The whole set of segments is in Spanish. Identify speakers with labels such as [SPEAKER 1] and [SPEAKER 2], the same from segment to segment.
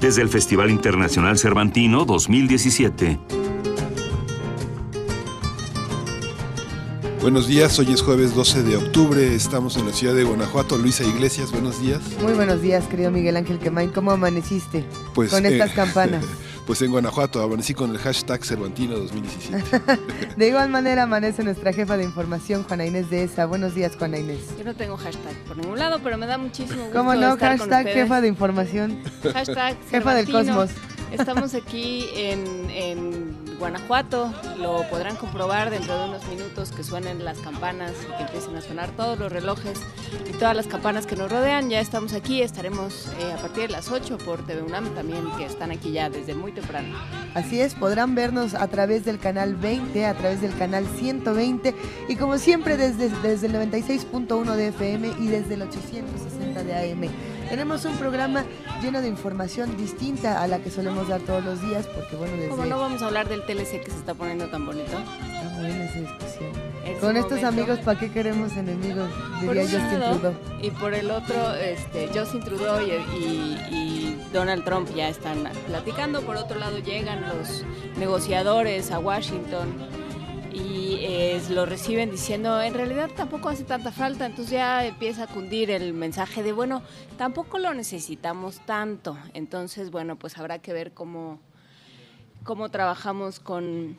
[SPEAKER 1] Desde el Festival Internacional Cervantino 2017.
[SPEAKER 2] Buenos días, hoy es jueves 12 de octubre, estamos en la ciudad de Guanajuato. Luisa Iglesias, buenos días.
[SPEAKER 3] Muy buenos días, querido Miguel Ángel Quemain. ¿Cómo amaneciste
[SPEAKER 2] Pues,
[SPEAKER 3] con estas
[SPEAKER 2] eh,
[SPEAKER 3] campanas?
[SPEAKER 2] Pues en Guanajuato, amanecí con el hashtag Cervantino 2017.
[SPEAKER 3] De igual manera amanece nuestra jefa de información, Juana Inés de ESA. Buenos días, Juana Inés.
[SPEAKER 4] Yo no tengo hashtag por ningún lado, pero me da muchísimo gusto
[SPEAKER 3] ¿Cómo no?
[SPEAKER 4] estar
[SPEAKER 3] Hashtag jefa de información.
[SPEAKER 4] Hashtag
[SPEAKER 3] Jefa del
[SPEAKER 4] Cervantino.
[SPEAKER 3] cosmos.
[SPEAKER 4] Estamos aquí en, en Guanajuato. Lo podrán comprobar dentro de unos minutos que suenen las campanas y que empiecen a sonar todos los relojes y todas las campanas que nos rodean. Ya estamos aquí. Estaremos eh, a partir de las 8 por TV UNAM también, que están aquí ya desde muy temprano.
[SPEAKER 3] Así es, podrán vernos a través del canal 20, a través del canal 120 y como siempre desde, desde el 96.1 de FM y desde el 860 de AM. Tenemos un programa lleno de información distinta a la que solemos dar todos los días porque bueno, desde...
[SPEAKER 4] Como no vamos a hablar del TLC que se está poniendo tan bonito.
[SPEAKER 3] Está buena esa discusión. Con estos
[SPEAKER 4] momento.
[SPEAKER 3] amigos, ¿para qué queremos enemigos? Diría Justin
[SPEAKER 4] lado,
[SPEAKER 3] Trudeau.
[SPEAKER 4] Y por el otro, este, Justin Trudeau y, y- y Donald Trump ya están platicando. Por otro lado, llegan los negociadores a Washington y eh, lo reciben diciendo, en realidad tampoco hace tanta falta. Entonces ya empieza a cundir el mensaje de, bueno, tampoco lo necesitamos tanto. Entonces, bueno, pues habrá que ver cómo, cómo trabajamos con...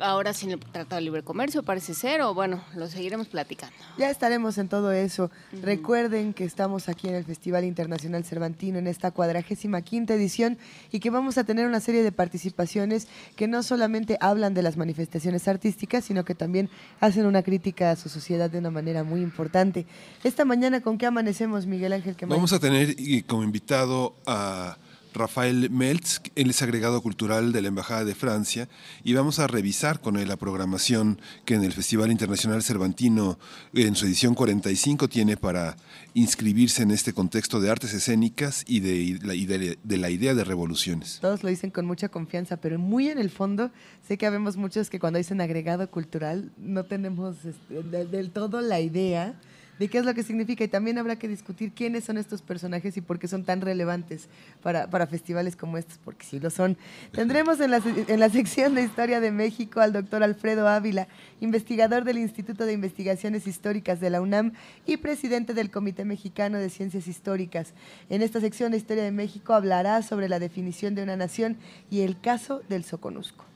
[SPEAKER 4] Ahora sin el Tratado de Libre Comercio parece ser, o bueno, lo seguiremos platicando.
[SPEAKER 3] Ya estaremos en todo eso. Recuerden que estamos aquí en el Festival Internacional Cervantino en esta cuadragésima quinta edición y que vamos a tener una serie de participaciones que no solamente hablan de las manifestaciones artísticas, sino que también hacen una crítica a su sociedad de una manera muy importante. Esta mañana, ¿con qué amanecemos, Miguel Ángel?
[SPEAKER 2] Vamos a tener como invitado a Rafael Meltz, él es agregado cultural de la Embajada de Francia, y vamos a revisar con él la programación que en el Festival Internacional Cervantino, en su edición 45, tiene para inscribirse en este contexto de artes escénicas y de, la- de- de la idea de revoluciones.
[SPEAKER 3] Todos lo dicen con mucha confianza, pero muy en el fondo sé que habemos muchos que cuando dicen agregado cultural no tenemos este, de- del todo la idea de qué es lo que significa y también habrá que discutir quiénes son estos personajes y por qué son tan relevantes para, para festivales como estos, porque sí lo son. Tendremos en la, en la sección de Historia de México al doctor Alfredo Ávila, investigador del Instituto de Investigaciones Históricas de la UNAM y presidente del Comité Mexicano de Ciencias Históricas. En esta sección de Historia de México hablará sobre la definición de una nación y el caso del Soconusco.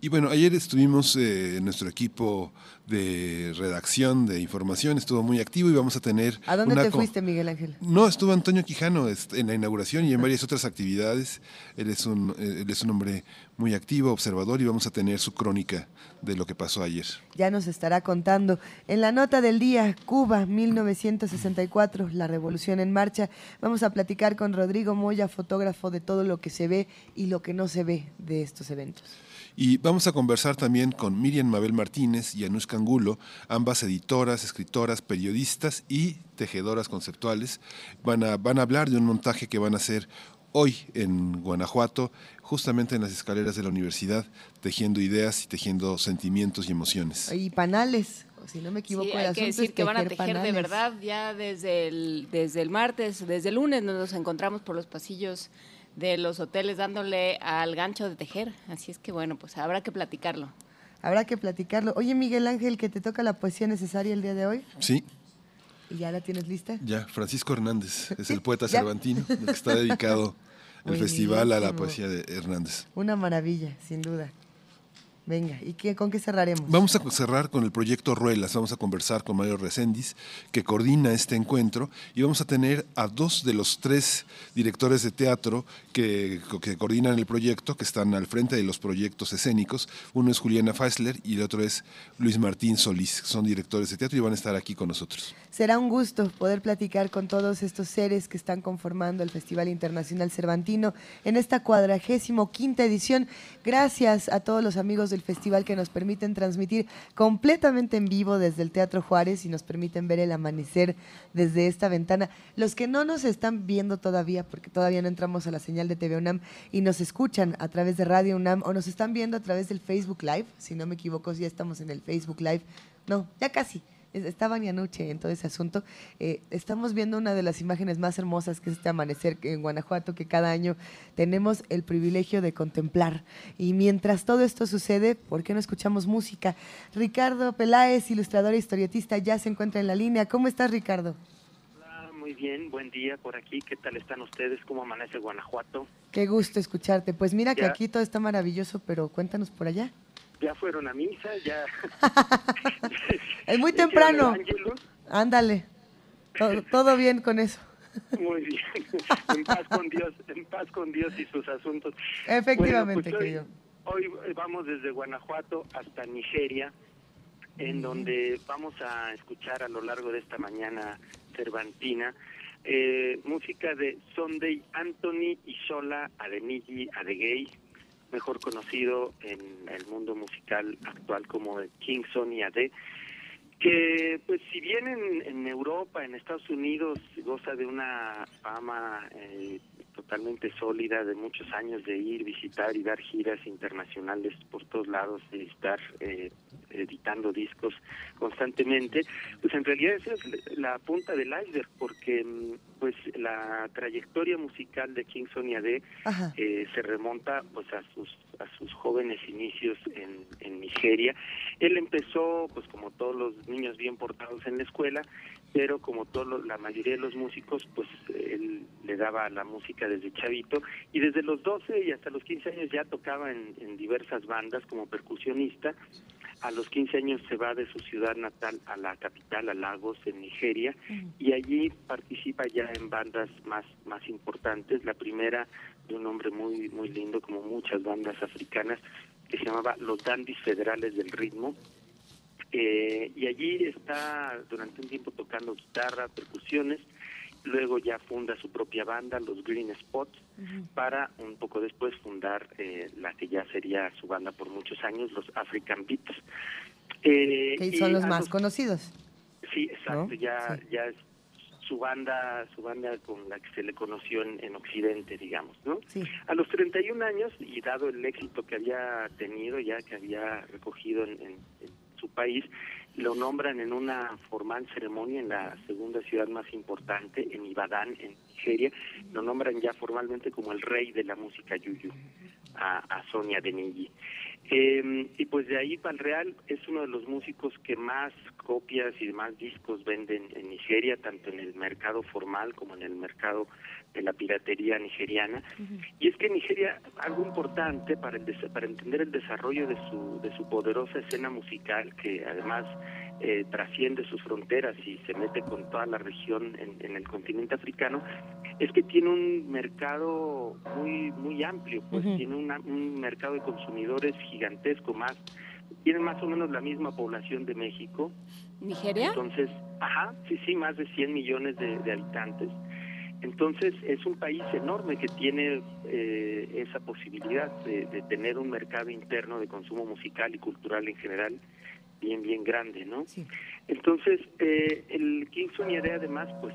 [SPEAKER 2] Y bueno, ayer estuvimos, eh, nuestro equipo de redacción de información estuvo muy activo y vamos a tener...
[SPEAKER 3] ¿A dónde
[SPEAKER 2] una
[SPEAKER 3] te fuiste, Miguel Ángel?
[SPEAKER 2] No, estuvo Antonio Quijano en la inauguración y en varias otras actividades. Él es, un, eh, él es un hombre muy activo, observador y vamos a tener su crónica de lo que pasó ayer.
[SPEAKER 3] Ya nos estará contando. En la nota del día, Cuba, 1964, la revolución en marcha. Vamos a platicar con Rodrigo Moya, fotógrafo de todo lo que se ve y lo que no se ve de estos eventos.
[SPEAKER 2] Y vamos a conversar también con Miriam Mabel Martínez y Anushka Angulo, ambas editoras, escritoras, periodistas y tejedoras conceptuales. Van a, van a hablar de un montaje que van a hacer hoy en Guanajuato, justamente en las escaleras de la universidad, tejiendo ideas y tejiendo sentimientos y emociones.
[SPEAKER 3] Y panales, si no me equivoco,
[SPEAKER 4] Sí, hay que decir
[SPEAKER 3] es
[SPEAKER 4] que van a
[SPEAKER 3] tejer
[SPEAKER 4] tejer de
[SPEAKER 3] panales.
[SPEAKER 4] verdad ya desde el, desde el martes, desde el lunes nos encontramos por los pasillos de los hoteles dándole al gancho de tejer. Así es que bueno, pues habrá que platicarlo.
[SPEAKER 3] Habrá que platicarlo. Oye, Miguel Ángel, que te toca la poesía necesaria el día de hoy.
[SPEAKER 2] Sí,
[SPEAKER 3] ¿Y ya la tienes lista?
[SPEAKER 2] ya, Francisco Hernández es el poeta cervantino, que está dedicado el festival a la poesía de Hernández.
[SPEAKER 3] Una maravilla, sin duda. Venga, ¿y qué, con qué cerraremos?
[SPEAKER 2] Vamos a cerrar con el proyecto Ruelas. Vamos a conversar con Mario Recendis, que coordina este encuentro, y vamos a tener a dos de los tres directores de teatro que, que coordinan el proyecto, que están al frente de los proyectos escénicos. Uno es Juliana Feisler y el otro es Luis Martín Solís. Son directores de teatro y van a estar aquí con nosotros.
[SPEAKER 3] Será un gusto poder platicar con todos estos seres que están conformando el Festival Internacional Cervantino en esta cuadragésimo quinta edición. Gracias a todos los amigos festival que nos permiten transmitir completamente en vivo desde el Teatro Juárez y nos permiten ver el amanecer desde esta ventana. Los que no nos están viendo todavía, porque todavía no entramos a la señal de TV UNAM y nos escuchan a través de Radio UNAM o nos están viendo a través del Facebook Live, si no me equivoco, ya estamos en el Facebook Live. No, ya casi está Banianuche en todo ese asunto. Eh, estamos viendo una de las imágenes más hermosas que es este amanecer en Guanajuato que cada año tenemos el privilegio de contemplar. Y mientras todo esto sucede, ¿por qué no escuchamos música? Ricardo Peláez, ilustrador e historietista, ya se encuentra en la línea. ¿Cómo estás, Ricardo?
[SPEAKER 5] Hola, muy bien, buen día por aquí. ¿Qué tal están ustedes? ¿Cómo amanece Guanajuato?
[SPEAKER 3] Qué gusto escucharte. Pues mira que aquí todo está maravilloso, pero cuéntanos por allá
[SPEAKER 5] ya fueron a misa, ya...
[SPEAKER 3] es muy temprano. Ándale, todo, bien con eso.
[SPEAKER 5] Muy bien, en paz con Dios, en paz con Dios y sus asuntos.
[SPEAKER 3] Efectivamente,
[SPEAKER 5] pues hoy, hoy, vamos desde Guanajuato hasta Nigeria, en donde vamos a escuchar a lo largo de esta mañana cervantina eh, música de Sunday Anthony y Sola Adenigi Adegay, mejor conocido en el mundo musical actual como King Sonny AD, que pues si bien en, en, Europa, en Estados Unidos, goza de una fama eh, totalmente sólida de muchos años de ir, visitar y dar giras internacionales por todos lados, de estar eh, editando discos constantemente, pues en realidad esa es la punta del iceberg, porque mm, pues la trayectoria musical de King Sonia D eh, se remonta pues a sus a sus jóvenes inicios en, en Nigeria. Él empezó pues como todos los niños bien portados en la escuela, pero como todo la mayoría de los músicos, pues él le daba la música desde chavito y desde los 12 y hasta los 15 años ya tocaba en, en diversas bandas como percusionista. A los 15 años se va de su ciudad natal a la capital, a Lagos, en Nigeria, y allí participa ya en bandas más, más importantes. La primera de un hombre muy, muy lindo, como muchas bandas africanas, que se llamaba Los Dandis Federales del Ritmo, eh, y allí está durante un tiempo tocando guitarra, percusiones, luego ya funda su propia banda, los Green Spots, para un poco después fundar eh, la que ya sería su banda por muchos años, los African Beats.
[SPEAKER 3] Eh, que son los más conocidos.
[SPEAKER 5] Sí, exacto, ya, ya es su banda, su banda con la que se le conoció en, Occidente, digamos, ¿no? A los 31 años, y dado el éxito que había tenido, ya que había recogido en su país, lo nombran en una formal ceremonia en la segunda ciudad más importante, en Ibadan, en Nigeria, lo nombran ya formalmente como el rey de la música yuyu, a, a Sonia Denigi. Eh, y pues de ahí para el Real es uno de los músicos que más copias y más discos venden en Nigeria, tanto en el mercado formal como en el mercado de la piratería nigeriana. Y es que Nigeria, algo importante para, el, para entender el desarrollo de su, de su poderosa escena musical, que además eh, trasciende sus fronteras y se mete con toda la región en, el continente africano, es que tiene un mercado muy muy amplio, pues tiene un mercado de consumidores gigantesco, más tiene más o menos la misma población de México.
[SPEAKER 4] ¿Nigeria?
[SPEAKER 5] Entonces, ajá, sí, sí, más de 100 millones de habitantes. Entonces es un país enorme que tiene eh, esa posibilidad de, tener un mercado interno de consumo musical y cultural en general bien bien grande, ¿no? Entonces eh, el King Soniere además, pues,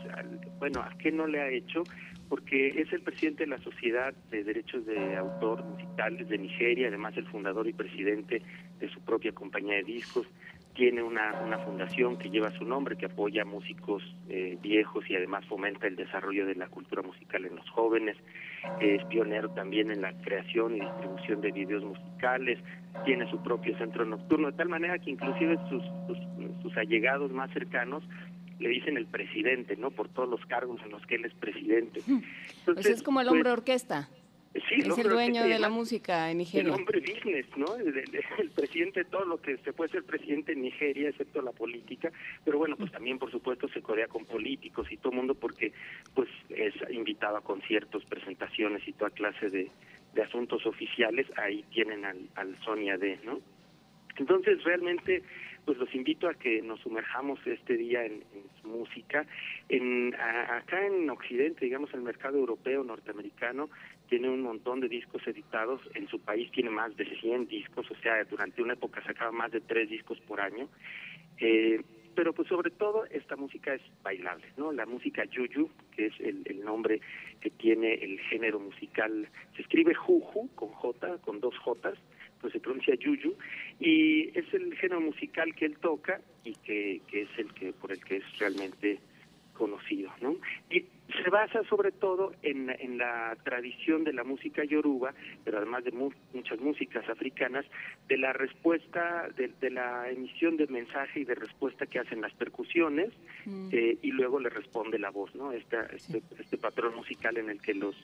[SPEAKER 5] bueno, ¿a qué no le ha hecho? Porque es el presidente de la Sociedad de Derechos de Autor Musicales de Nigeria, además el fundador y presidente de su propia compañía de discos tiene una, una fundación que lleva su nombre, que apoya a músicos eh, viejos y además fomenta el desarrollo de la cultura musical en los jóvenes. Es pionero también en la creación y distribución de videos musicales. Tiene su propio centro nocturno, de tal manera que inclusive sus, sus, allegados más cercanos le dicen el presidente, ¿no? Por todos los cargos en los que él es presidente.
[SPEAKER 4] Entonces, pues es como el hombre pues, orquesta. Sí, es el dueño de la música en Nigeria.
[SPEAKER 5] El hombre business, ¿no? El, presidente de todo lo que se puede ser presidente en Nigeria, excepto la política. Pero bueno, pues también, por supuesto, se codea con políticos y todo el mundo porque pues es invitado a conciertos, presentaciones y toda clase de, de asuntos oficiales. Ahí tienen al, al Sonia D, ¿no? Entonces, realmente pues los invito a que nos sumerjamos este día en, su música. En, acá en Occidente, digamos, el mercado europeo, norteamericano, tiene un montón de discos editados. En su país tiene más de 100 discos, o sea, durante una época sacaba más de tres discos por año. Eh, pero pues sobre todo esta música es bailable, ¿no? La música yuyu, que es el, el nombre que tiene el género musical, se escribe juju con J, con dos Jotas, pues se pronuncia yuyu, y es el género musical que él toca y que, que es el que por el que es realmente conocido, ¿no? Y se basa sobre todo en, en la tradición de la música yoruba, pero además de muchas músicas africanas, de la respuesta, de, la emisión de mensaje y de respuesta que hacen las percusiones mm. eh, y luego le responde la voz, ¿no? este, este patrón musical en el que los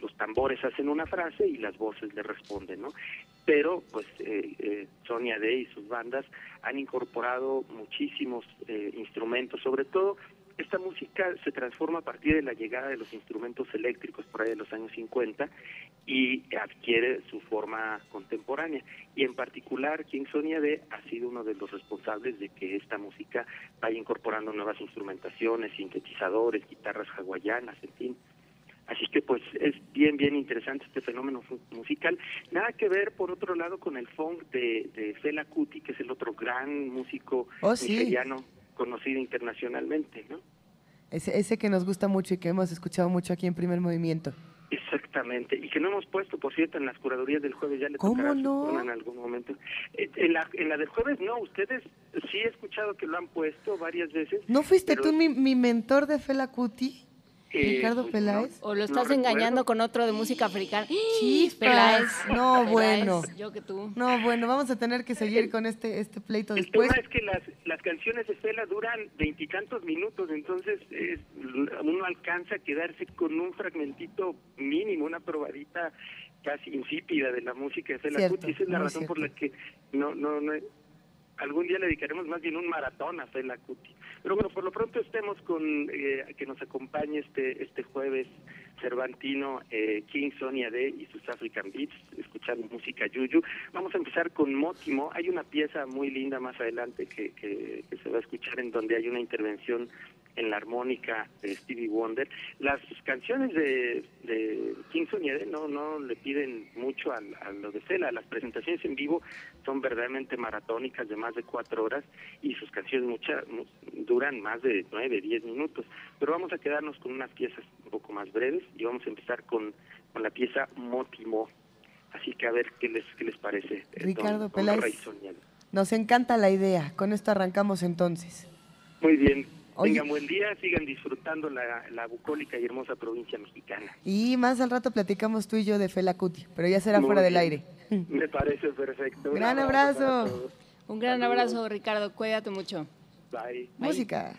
[SPEAKER 5] los tambores hacen una frase y las voces le responden, ¿no? Pero, pues, eh, eh, Sonia Day y sus bandas han incorporado muchísimos eh, instrumentos, sobre todo esta música se transforma a partir de la llegada de los instrumentos eléctricos por ahí de los años 50 y adquiere su forma contemporánea. Y en particular, King Sonia D ha sido uno de los responsables de que esta música vaya incorporando nuevas instrumentaciones, sintetizadores, guitarras hawaianas, en fin. Así que pues es bien, bien interesante este fenómeno musical. Nada que ver, por otro lado, con el funk de, de Fela Kuti, que es el otro gran músico oh, nigeriano conocido internacionalmente, ¿no?
[SPEAKER 3] Ese, ese que nos gusta mucho y que hemos escuchado mucho aquí en Primer Movimiento.
[SPEAKER 5] Exactamente, y que no hemos puesto, por cierto, en las curadurías del jueves, ya le
[SPEAKER 3] ¿Cómo no?
[SPEAKER 5] en algún momento. Eh, en, la, en la del jueves no, ustedes sí he escuchado que lo han puesto varias veces.
[SPEAKER 3] ¿No fuiste tú mi, mi mentor de Fela Kuti? Ricardo Peláez.
[SPEAKER 4] o lo estás engañando con otro de música africana.
[SPEAKER 3] Sí, Peláez. No, bueno.
[SPEAKER 4] Yo que tú.
[SPEAKER 3] No, bueno, vamos a tener que seguir con este este pleito después.
[SPEAKER 5] El tema es que las, las canciones de Fela duran veintitantos minutos, entonces uno alcanza a quedarse con un fragmentito mínimo, una probadita casi insípida de la música de Fela Kuti. Esa es la razón por la que no, no, no, algún día le dedicaremos más bien un maratón a Fela Kuti. Pero bueno, por lo pronto estemos con eh, que nos acompañe este este jueves Cervantino, eh, King Sonia D y sus African Beats, escuchando música yuyu. Vamos a empezar con Mótimo. Hay una pieza muy linda más adelante que, que, que se va a escuchar en donde hay una intervención en la armónica de Stevie Wonder. Las canciones de, de King Soñede no, no le piden mucho a, lo de Cela. Las presentaciones en vivo son verdaderamente maratónicas de más de cuatro horas y sus canciones muchas duran más de nueve, diez minutos. Pero vamos a quedarnos con unas piezas un poco más breves y vamos a empezar con, con la pieza Motimo. Así que a ver qué les, qué les parece.
[SPEAKER 3] Eh, Ricardo Peláez. Nos encanta la idea. Con esto arrancamos entonces.
[SPEAKER 5] Muy bien. Tengan buen día, sigan disfrutando la, bucólica y hermosa provincia mexicana.
[SPEAKER 3] Y más al rato platicamos tú y yo de Fela Cuti, pero ya será fuera del aire.
[SPEAKER 5] Me parece perfecto.
[SPEAKER 3] Gran abrazo.
[SPEAKER 4] Un gran abrazo, Ricardo. Cuídate mucho.
[SPEAKER 5] Bye.
[SPEAKER 3] Música.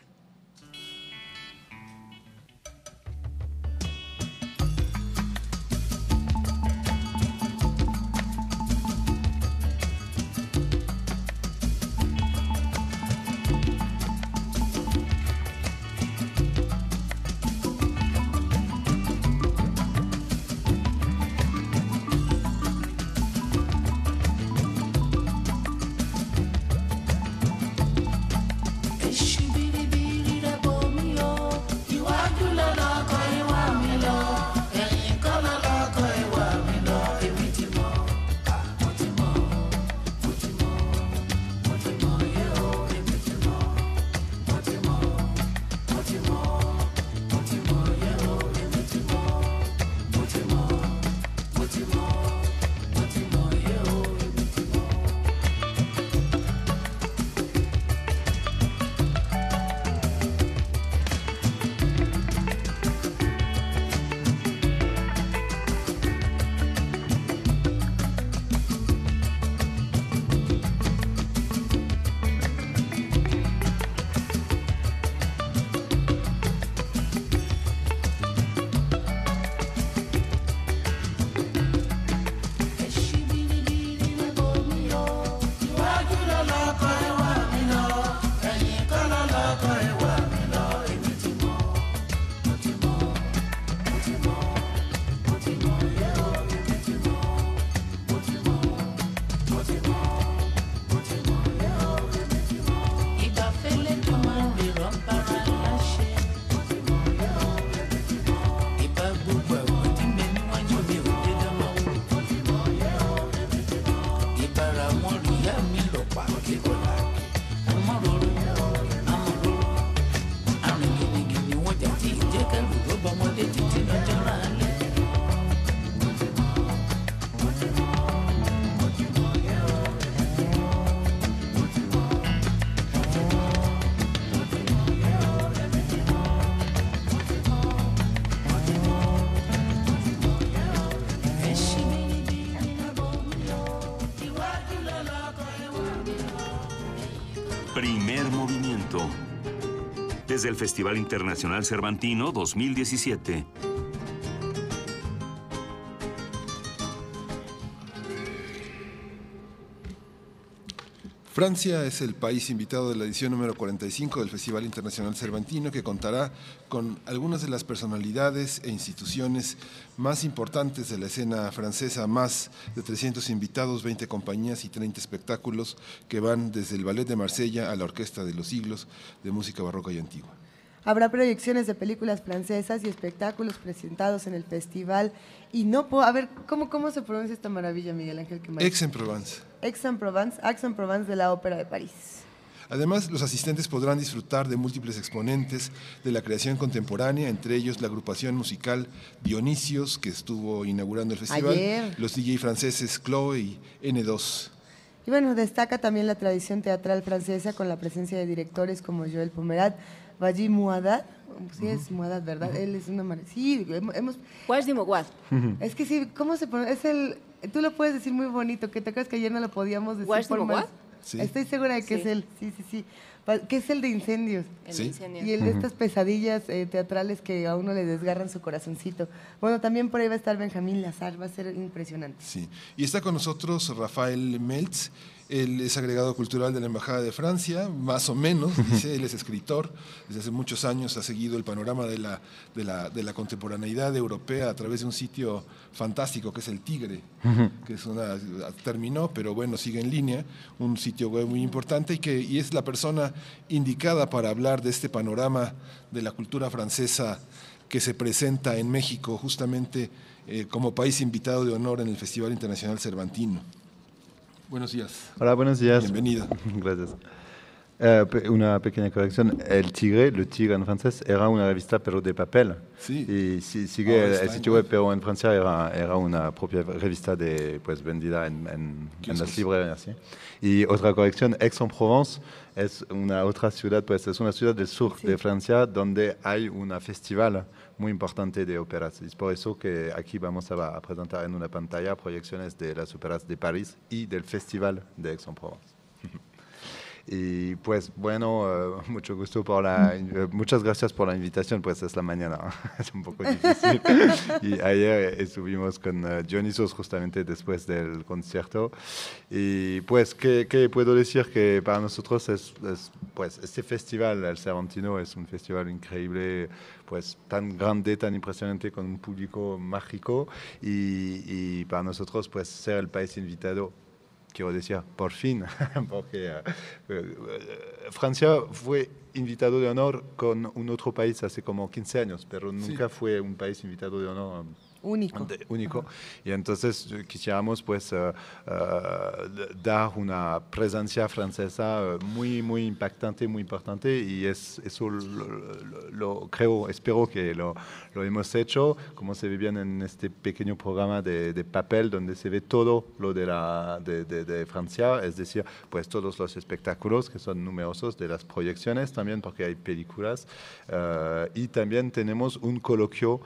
[SPEAKER 1] Desde el Festival Internacional Cervantino 2017.
[SPEAKER 2] Francia es el país invitado de la edición número 45 del Festival Internacional Cervantino que contará con algunas de las personalidades e instituciones más importantes de la escena francesa, más de 300 invitados, 20 compañías y 30 espectáculos que van desde el Ballet de Marsella a la Orquesta de los Siglos de Música Barroca y Antigua.
[SPEAKER 3] Habrá proyecciones de películas francesas y espectáculos presentados en el festival. Y no puedo, a ver, ¿cómo, cómo se pronuncia esta maravilla, Miguel Ángel?
[SPEAKER 2] Aix-en-Provence.
[SPEAKER 3] Aix-en-Provence, Aix-en-Provence de la Ópera de París.
[SPEAKER 2] Además, los asistentes podrán disfrutar de múltiples exponentes de la creación contemporánea, entre ellos la agrupación musical Dionisios, que estuvo inaugurando el festival, los DJ franceses Chloe y N2.
[SPEAKER 3] Y bueno, destaca también la tradición teatral francesa con la presencia de directores como Joel Pomerat, Vaji Muadad, sí es Muadad, ¿verdad? Él es una... Sí, hemos... Es que sí, ¿cómo se pone? Es el... Tú lo puedes decir muy bonito, que te acuerdas que ayer no lo podíamos decir por más... Sí. Estoy segura de que es él, sí, sí, sí. Que es el de incendios.
[SPEAKER 4] El de incendios.
[SPEAKER 3] Y el de estas pesadillas eh, teatrales que a uno le desgarran su corazoncito. Bueno, también por ahí va a estar Benjamín Lazar, va a ser impresionante.
[SPEAKER 2] Sí. Y está con nosotros Rafael Meltz. Él es agregado cultural de la Embajada de Francia, más o menos, dice, él es escritor, desde hace muchos años ha seguido el panorama de la, de la, de la contemporaneidad europea a través de un sitio fantástico que es El Tigre, que es una, terminó, pero bueno, sigue en línea, un sitio web muy importante y, que, y es la persona indicada para hablar de este panorama de la cultura francesa que se presenta en México justamente eh, como país invitado de honor en el Festival Internacional Cervantino. Buenos días.
[SPEAKER 6] Hola, buenos días.
[SPEAKER 2] Bienvenido.
[SPEAKER 6] Gracias. Eh, una pequeña corrección. El Tigre, Le Tigre en francés, era una revista pero de papel.
[SPEAKER 2] Sí.
[SPEAKER 6] Y sigue el, sitio web, pero en Francia era, era, una propia revista de, pues, vendida en, en, en las librerías. ¿sí? Y otra corrección, Aix-en-Provence es una otra ciudad, pues es una ciudad del sur sí. de Francia donde hay un festival muy importante de óperas. Es por eso que aquí vamos a, a, presentar en una pantalla proyecciones de las óperas de París y del Festival de Aix-en-Provence. Y pues bueno, uh, mucho gusto por la, muchas gracias por la invitación, pues es la mañana, es un poco difícil. y ayer estuvimos con uh, Dionysos justamente después del concierto. Y pues, ¿qué, qué puedo decir? Que para nosotros es, es, pues este festival, el Cervantino, es un festival increíble, pues tan grande, tan impresionante, con un público mágico. Y, y para nosotros, pues ser el país invitado quiero decir, por fin, porque uh, Francia fue invitado de honor con un otro país hace como 15 años, pero nunca sí. fue un país invitado de honor
[SPEAKER 3] único.
[SPEAKER 6] De, único. Y entonces quisiéramos pues uh, uh, dar una presencia francesa muy, muy impactante, muy importante y es, eso lo, creo, espero que lo, hemos hecho, como se ve bien en este pequeño programa de, papel donde se ve todo lo de, la, de, de, Francia, es decir, pues todos los espectáculos que son numerosos, de las proyecciones también porque hay películas y también tenemos un coloquio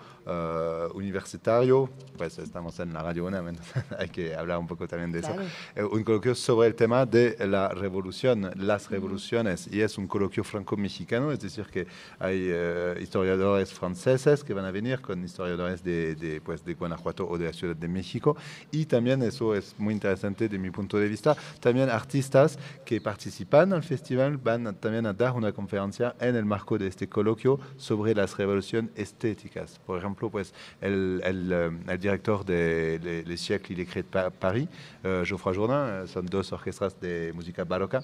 [SPEAKER 6] universitario, pues estamos en la radio UNAM, hay que hablar un poco también de claro. eso, un coloquio sobre el tema de la revolución, las revoluciones, y es un coloquio franco-mexicano, es decir, que hay uh, historiadores franceses que van a venir con historiadores de, de, pues, de Guanajuato o de la Ciudad de México, y también eso es muy interesante de mi punto de vista, también artistas que participan al festival van también a dar una conferencia en el marco de este coloquio sobre las revoluciones estéticas, por ejemplo, pues el, el, el director de les de Paris, uh, Geoffroy Jourdain, son dos orquestas de música barroca,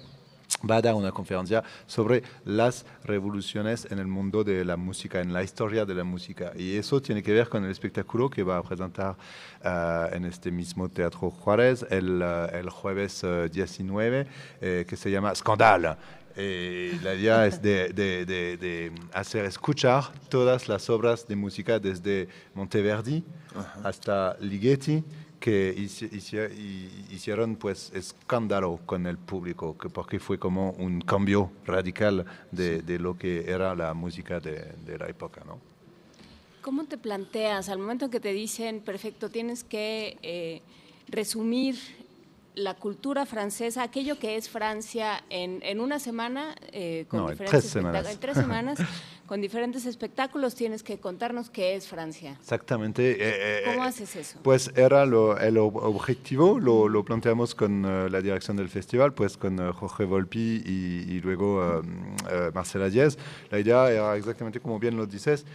[SPEAKER 6] va a dar una conferencia sobre las revoluciones en el mundo de la música, en la historia de la música. Y eso tiene que ver con el espectáculo que va a presentar uh, en este mismo Teatro Juárez el, uh, jueves 19, eh, que se llama Scandal. Eh, la idea es de, de, de, de, hacer escuchar todas las obras de música desde Monteverdi Ajá. hasta Ligeti que hicieron pues escándalo con el público, que porque fue como un cambio radical de, de lo que era la música de, de, la época, ¿no?
[SPEAKER 4] ¿Cómo te planteas al momento que te dicen, perfecto, tienes que eh, resumir la cultura francesa, aquello que es Francia en, en una semana, eh, con
[SPEAKER 6] No, en
[SPEAKER 4] diferentes
[SPEAKER 6] tres semanas.
[SPEAKER 4] espectáculos- en tres semanas, con diferentes espectáculos, tienes que contarnos qué es Francia.
[SPEAKER 6] Exactamente. eh, eh,
[SPEAKER 4] ¿Cómo
[SPEAKER 6] eh,
[SPEAKER 4] haces eso?
[SPEAKER 6] Pues era lo- el ob- objetivo, lo, lo planteamos con eh, la dirección del festival, pues con eh, Jorge Volpi y, y luego eh, Marcela Díez. La idea era exactamente como bien lo dices,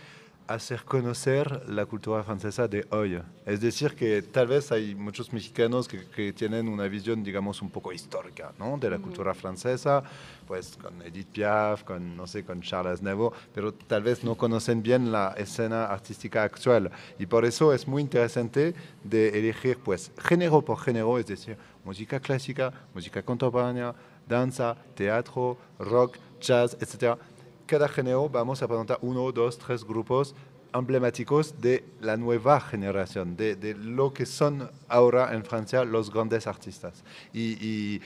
[SPEAKER 6] hacer conocer la cultura francesa de hoy. Es decir, que tal vez hay muchos mexicanos que, que tienen una visión, digamos, un poco histórica ¿no? de la cultura francesa, pues con Edith Piaf, con, no sé, con Charles Aznavour, pero tal vez no conocen bien la escena artística actual. Y por eso es muy interesante de elegir, pues, género por género, es decir, música clásica, música contemporánea, danza, teatro, rock, jazz, etc. Cada género vamos a presentar uno, dos, tres grupos emblemáticos de la nueva generación, de, lo que son ahora en Francia los grandes artistas. Y,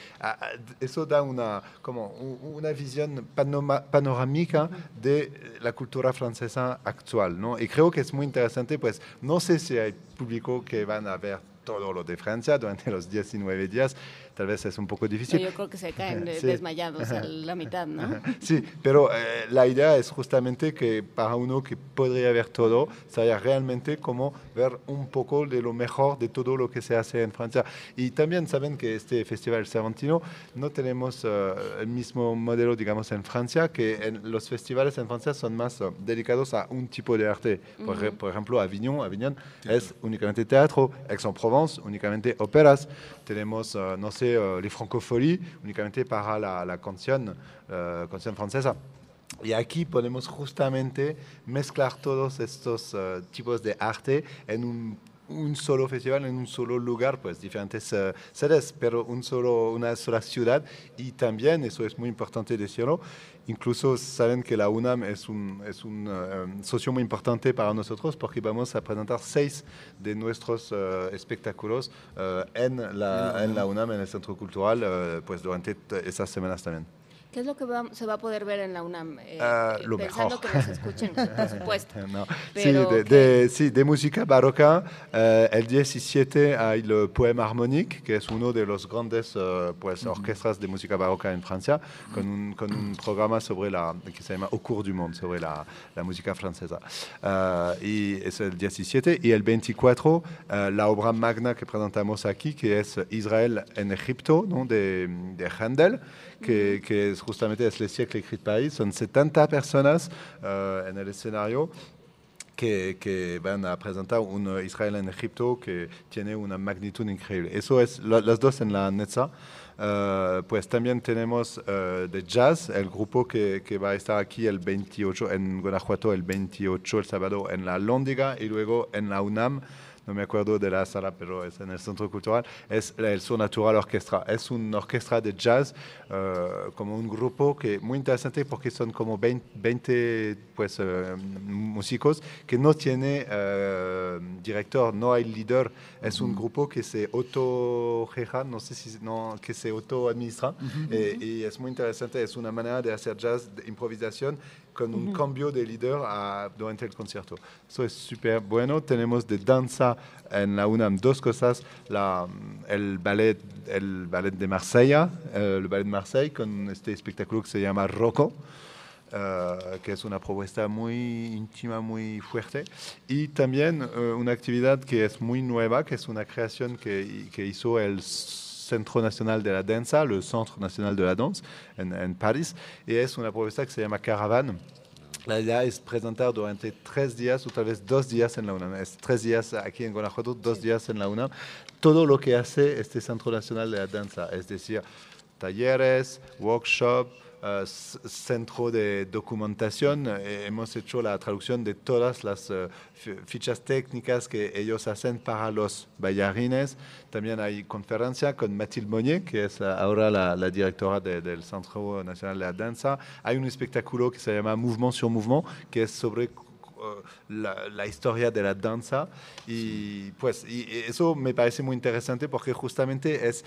[SPEAKER 6] eso da una, como una visión panorámica de la cultura francesa actual. ¿no? Y creo que es muy interesante, pues no sé si hay público que van a ver todo lo de Francia durante los 19 días, tal vez es un poco
[SPEAKER 4] No,
[SPEAKER 6] difícil.
[SPEAKER 4] yo creo que se caen de-
[SPEAKER 6] Sí.
[SPEAKER 4] desmayados a la mitad, ¿no?
[SPEAKER 6] Sí, pero eh, la idea es justamente que para uno que podría ver todo, sería realmente como ver un poco de lo mejor de todo lo que se hace en Francia. Y también saben que este Festival Cervantino no tenemos eh, el mismo modelo, digamos, en Francia, que en los festivales en Francia son más eh, dedicados a un tipo de arte. Por, por ejemplo, Avignon, Avignon es únicamente teatro, Aix-en-Provence únicamente óperas, tenemos, eh, no sé, eh, les francopholies únicamente para la, la canción, eh, canción francesa. Y aquí podemos justamente mezclar todos estos eh, tipos de arte en un, solo festival, en un solo lugar, pues diferentes eh, sedes, pero una sola ciudad. Y también, eso es muy importante decirlo, incluso saben que la UNAM es un, es un eh, socio muy importante para nosotros porque vamos a presentar seis de nuestros eh, espectáculos eh, en, la, en la UNAM, en el Centro Cultural, pues durante esas semanas también.
[SPEAKER 4] ¿Qué es lo que va- se va a poder ver en la UNAM? Eh, eh,
[SPEAKER 6] lo
[SPEAKER 4] pensando
[SPEAKER 6] mejor.
[SPEAKER 4] que nos escuchen, por supuesto.
[SPEAKER 6] No. Sí, de, de- sí, de música barroca. eh, el 17 hay el Poème Harmonique, que es uno de los grandes eh, pues, orquestas de música barroca en Francia, con un, con un programa sobre la, que se llama Au cours du monde, sobre la, la música francesa. Eh, y es el 17. Y el 24, eh, la obra magna que presentamos aquí, que es Israel en Egipto, ¿no? de, de Handel que, que es justamente es el siècle écrit Paris. Son 70 personas eh, en el escenario que, que van a presentar un eh, Israel en Egipto que tiene una magnitud increíble. Eso es las dos en la Netza. Eh, pues también tenemos eh, de jazz, el grupo que, que va a estar aquí el 28 en Guanajuato, el 28 el sábado en la Lóndiga y luego en la UNAM no me acuerdo de la sala, pero es en el Centro Cultural, es el Sur Natural Orchestra. Es una orquesta de jazz, eh, como un grupo que muy interesante porque son como 20, 20, pues, eh, músicos que no tiene eh, director, no hay líder. Es un grupo que se autogeja, no sé si no, que se autoadministra. Eh, y es muy interesante, es una manera de hacer jazz de improvisación con un cambio de líder a- durante el concierto. Eso es súper bueno. Tenemos de danza en la UNAM dos cosas, la, el, ballet, el ballet de Marsella, el ballet de Marseille, con este espectáculo que se llama Rocco. eh, que es una propuesta muy íntima, muy fuerte. Y también eh, una actividad que es muy nueva, que es una creación que, que hizo el Centro Nacional de la Danza, el Centro Nacional de la Danza en, en París, y es una propuesta que se llama Caravan. La idea es presentar durante tres días o tal vez dos días en la UNAM. Es tres días aquí en Guanajuato, dos días en la UNAM. Todo lo que hace este Centro Nacional de la Danza, es decir, talleres, workshops, eh, centro de documentación. Eh, hemos hecho la traducción de todas las eh, fi- fichas técnicas que ellos hacen para los bailarines. También hay conferencia con Mathilde Monnier, que es eh, ahora la, directora de- del Centro Nacional de la Danza. Hay un espectáculo que se llama Mouvement sur Mouvement, que es sobre la, historia de la danza. Y pues y eso me parece muy interesante porque justamente es,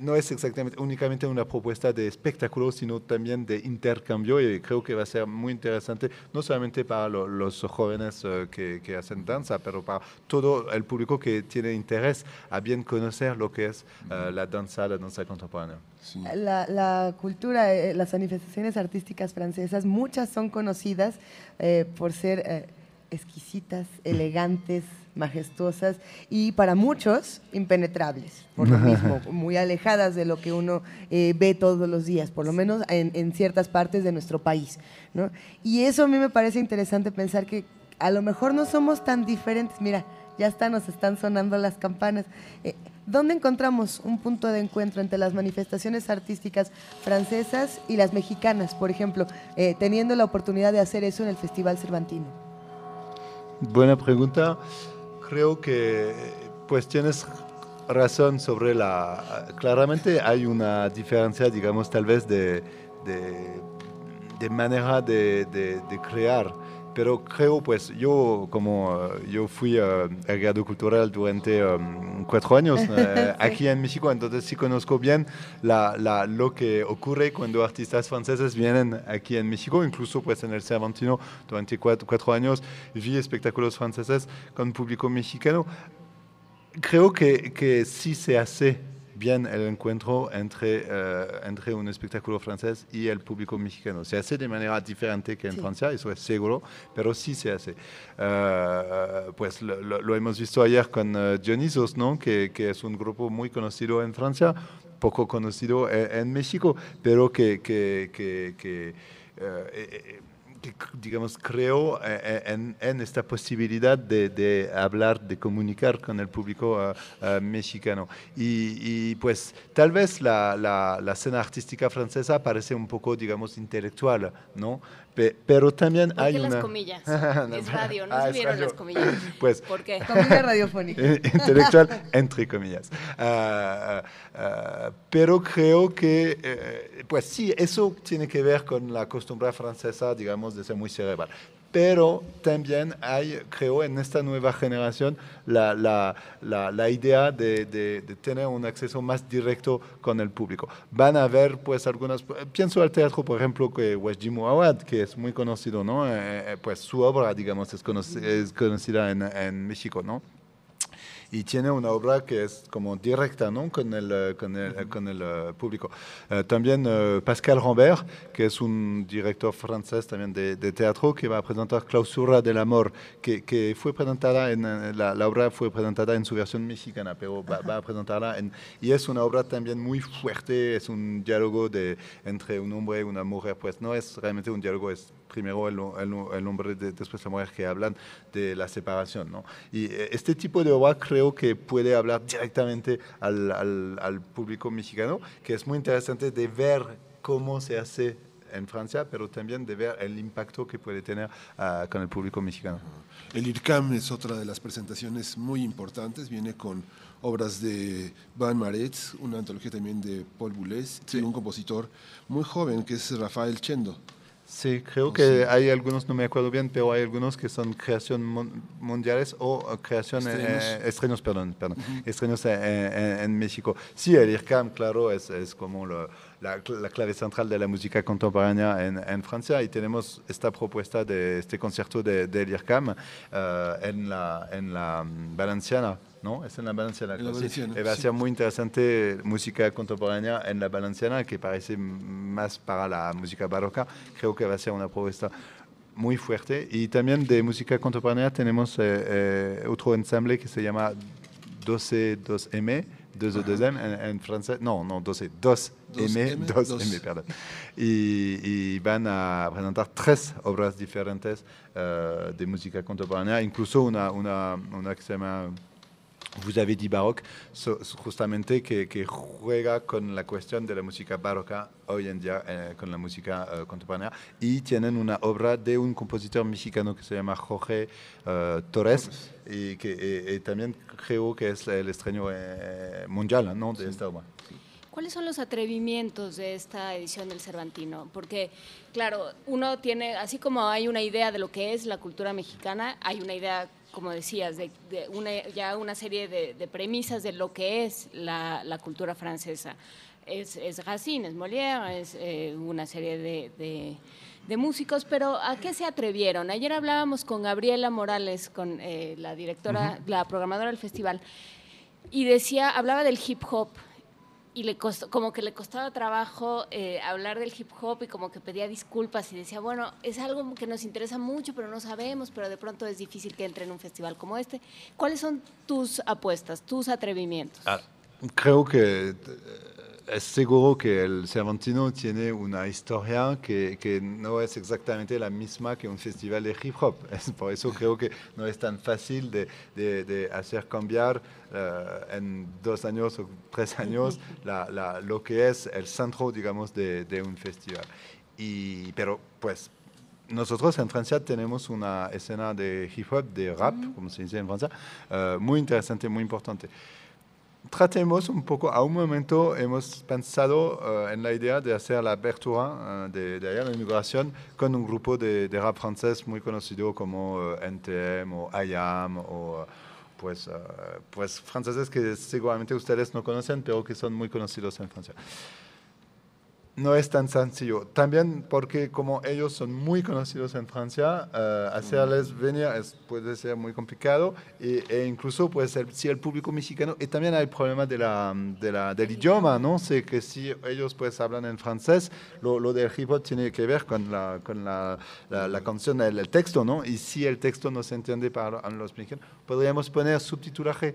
[SPEAKER 6] no es exactamente únicamente una propuesta de espectáculo, sino también de intercambio. Y creo que va a ser muy interesante, no solamente para los jóvenes que, que, hacen danza, pero para todo el público que tiene interés a bien conocer lo que es la danza, la danza contemporánea.
[SPEAKER 3] La, cultura, eh, las manifestaciones artísticas francesas, muchas son conocidas eh, por ser eh, exquisitas, elegantes, majestuosas y para muchos impenetrables, por lo mismo, muy alejadas de lo que uno ve todos los días, por lo menos en, ciertas partes de nuestro país. Y eso a mí me parece interesante pensar que a lo mejor no somos tan diferentes. Mira, ya está, nos están sonando las campanas. ¿Dónde encontramos un punto de encuentro entre las manifestaciones artísticas francesas y las mexicanas, por ejemplo, eh, teniendo la oportunidad de hacer eso en el Festival Cervantino?
[SPEAKER 6] Buena pregunta. Creo que pues tienes razón sobre la... Claramente hay una diferencia, digamos, tal vez de, de, manera de, de crear pero creo, pues yo como eh, yo fui uh, agregado cultural durante um, cuatro años aquí en México, entonces sí conozco bien la, la, lo que ocurre cuando artistas franceses vienen aquí en México, incluso pues en el Cervantino durante cuatro, cuatro años vi espectáculos franceses con público mexicano. Creo que, que sí se hace bien el encuentro entre, eh, entre un espectáculo francés y el público mexicano. Se hace de manera diferente que en Francia, eso es seguro, pero sí se hace. Eh, pues lo, hemos visto ayer con uh, Dionysos, ¿no? que, que, es un grupo muy conocido en Francia, poco conocido en, México, pero que, que, que digamos, creo eh, eh, en, esta posibilidad de, hablar, de comunicar con el público eh, mexicano. Y, pues tal vez la, la, escena artística francesa parece un poco, digamos, intelectual, ¿no? Pero también
[SPEAKER 4] ¿Por
[SPEAKER 6] hay
[SPEAKER 4] qué
[SPEAKER 6] una...
[SPEAKER 4] las comillas? es radio, no ah, se vieron las comillas.
[SPEAKER 6] Pues,
[SPEAKER 4] ¿Por qué?
[SPEAKER 3] Comilla radiofónica.
[SPEAKER 6] Intelectual, entre comillas. Ah, ah, pero creo que, eh, pues sí, eso tiene que ver con la costumbre francesa, digamos, de ser muy cerebral pero también hay, creo, en esta nueva generación la, la, la, idea de, de, tener un acceso más directo con el público. Van a ver, pues, algunas, pienso al teatro, por ejemplo, que Wajdi Mouawad, que es muy conocido, ¿no? Eh, eh, pues su obra, digamos, es, es conocida en, en México, ¿no? Y tiene una obra que es como directa ¿no? con el, eh, con el, con el uh, público. Uh, también Pascal Rambert, que es un director francés también de, de, teatro, que va a presentar Clausura del Amor, que, que fue presentada en, la, la, obra fue presentada en su versión mexicana, pero va, va, a presentarla en, y es una obra también muy fuerte, es un diálogo de, entre un hombre y una mujer, pues no es realmente un diálogo, es primero el, el, hombre, de, después la mujer, que hablan de la separación. ¿no? Y eh, este tipo de obra creo que puede hablar directamente al, al, al público mexicano, que es muy interesante de ver cómo se hace en Francia, pero también de ver el impacto que puede tener uh, con el público mexicano.
[SPEAKER 2] El IRCAM es otra de las presentaciones muy importantes, viene con obras de Van Maretz, una antología también de Paul Boulez sí. y un compositor muy joven que es Rafael Chendo.
[SPEAKER 6] Sí, creo que hay algunos, no me acuerdo bien, pero hay algunos que son creación mundiales o creación eh, estrenos, perdón, perdón estrenos en, México. Sí, el IRCAM, claro, es, es como la, la, clave central de la música contemporánea en, en, Francia y tenemos esta propuesta de este concierto de, IRCAM uh, en, la, en la Valenciana. ¿no? Es en la Valenciana.
[SPEAKER 2] En la Valenciana
[SPEAKER 6] sí. Va a ser muy interesante música contemporánea en la Valenciana, que parece más para la música barroca. Creo que va a ser una propuesta muy fuerte. Y también de música contemporánea tenemos eh, eh, otro ensamble que se llama 12-2M, 2M en, en, francés. No, no, 12, 2M, 2M, perdón. Y, y, van a presentar tres obras diferentes uh, de música contemporánea, incluso una, una, una que se llama vous avez dit baroque, so, justamente que, que, juega con la cuestión de la música barroca hoy en día eh, con la música uh, contemporánea y tienen una obra de un compositor mexicano que se llama Jorge uh, Torres y que y, y también creo que es el estreno eh, mundial ¿no? de sí. esta obra.
[SPEAKER 4] ¿Cuáles son los atrevimientos de esta edición del Cervantino? Porque, claro, uno tiene, así como hay una idea de lo que es la cultura mexicana, hay una idea, como decías, de, ya una serie de, premisas de lo que es la, cultura francesa. Es, es Racine, es Molière, es eh, una serie de, músicos, pero ¿a qué se atrevieron? Ayer hablábamos con Gabriela Morales, con eh, la directora, la programadora del festival, y decía, hablaba del hip hop y le costó, como que le costaba trabajo eh, hablar del hip hop y como que pedía disculpas y decía, bueno, es algo que nos interesa mucho, pero no sabemos, pero de pronto es difícil que entre en un festival como este. ¿Cuáles son tus apuestas, tus atrevimientos?
[SPEAKER 6] Ah, creo que es seguro que el Cervantino tiene una historia que, que, no es exactamente la misma que un festival de hip hop. Es por eso creo que no es tan fácil de, de, hacer cambiar eh, en dos años o tres años la, la, lo que es el centro, digamos, de, de un festival. Y, pero pues nosotros en Francia tenemos una escena de hip hop, de rap, como se dice en Francia, uh, muy interesante, muy importante. Tratemos un poco, a un momento hemos pensado uh, en la idea de hacer la apertura uh, de, de la inmigración con un grupo de, de, rap francés muy conocido como uh, NTM o IAM o pues, pues franceses que seguramente ustedes no conocen, pero que son muy conocidos en Francia no es tan sencillo. También porque como ellos son muy conocidos en Francia, uh, hacerles venir es, puede ser muy complicado e, e incluso puede ser si el público mexicano y también hay el problema de la, de la, del idioma, ¿no? Sé que si ellos pues hablan en francés, lo, lo del hip hop tiene que ver con la, con la, la, canción, el, el, texto, ¿no? Y si el texto no se entiende para los mexicanos, podríamos poner subtitulaje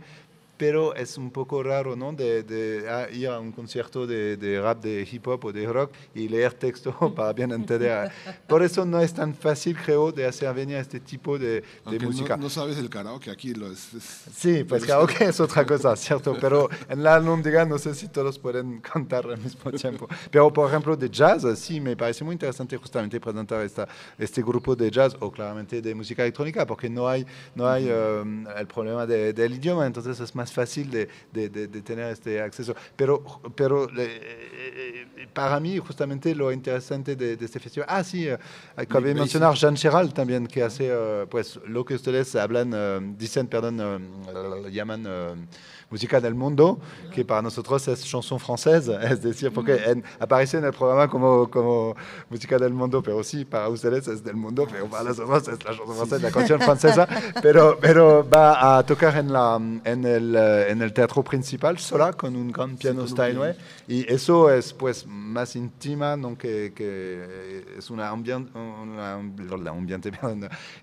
[SPEAKER 6] pero es un poco raro ¿no? de, ah, ir a un concierto de, rap, de hip hop o de rock y leer texto para bien entender. Por eso no es tan fácil, creo, de hacer venir este tipo de, música.
[SPEAKER 2] No, sabes el karaoke, aquí lo es.
[SPEAKER 6] sí, pues karaoke es otra cosa, ¿cierto? Pero en la almóndiga no sé si todos pueden cantar al mismo tiempo. Pero, por ejemplo, de jazz, sí, me parece muy interesante justamente presentar esta, este grupo de jazz o claramente de música electrónica, porque no hay, no hay um, el problema del idioma, entonces es más fácil de, de, de, tener este acceso. Pero, pero eh, eh, para mí, justamente lo interesante de, este festival, ah, sí, acabé de mencionar Jean Cheral también, que hace pues, lo que ustedes hablan, dicen, perdón, llaman música del mundo, que para nosotros es chanson francesa, es decir, porque en, aparece en el programa como, como música del mundo, pero sí, para ustedes es del mundo, pero para nosotros es la chanson francesa, la canción francesa, pero, pero va a tocar en, la, en, el, en el teatro principal sola con un gran piano Steinway, y eso es pues más íntima, ¿no? que, que es una ambiente, una, una ambiente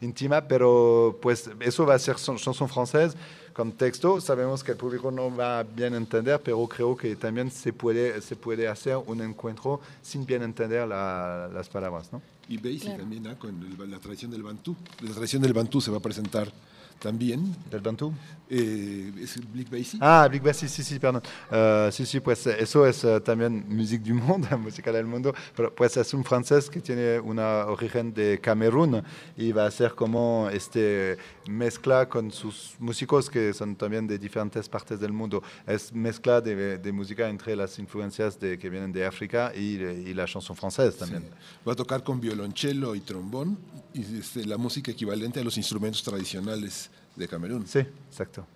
[SPEAKER 6] íntima, pero pues eso va a ser chanson francesa, contexto. Sabemos que el público no va a bien entender, pero creo que también se puede, se puede hacer un encuentro sin bien entender las palabras. ¿no?
[SPEAKER 2] Y veis también con la tradición del Bantú. La tradición del Bantú se va a presentar también.
[SPEAKER 6] ¿Del Bantu?
[SPEAKER 2] Eh, ¿Es Blick Basie?
[SPEAKER 6] Ah, Blick Basie, sí, sí, perdón. Uh, sí, sí, pues eso es uh, también música du mundo, música del mundo, pero pues es un francés que tiene una origen de Camerún y va a ser como este mezcla con sus músicos que son también de diferentes partes del mundo. Es mezcla de, de música entre las influencias de, que vienen de África y, y la chanson francesa también. Sí.
[SPEAKER 2] Va a tocar con violonchelo y trombón y este, la música equivalente a los instrumentos tradicionales de Camerún.
[SPEAKER 6] Sí, exacto.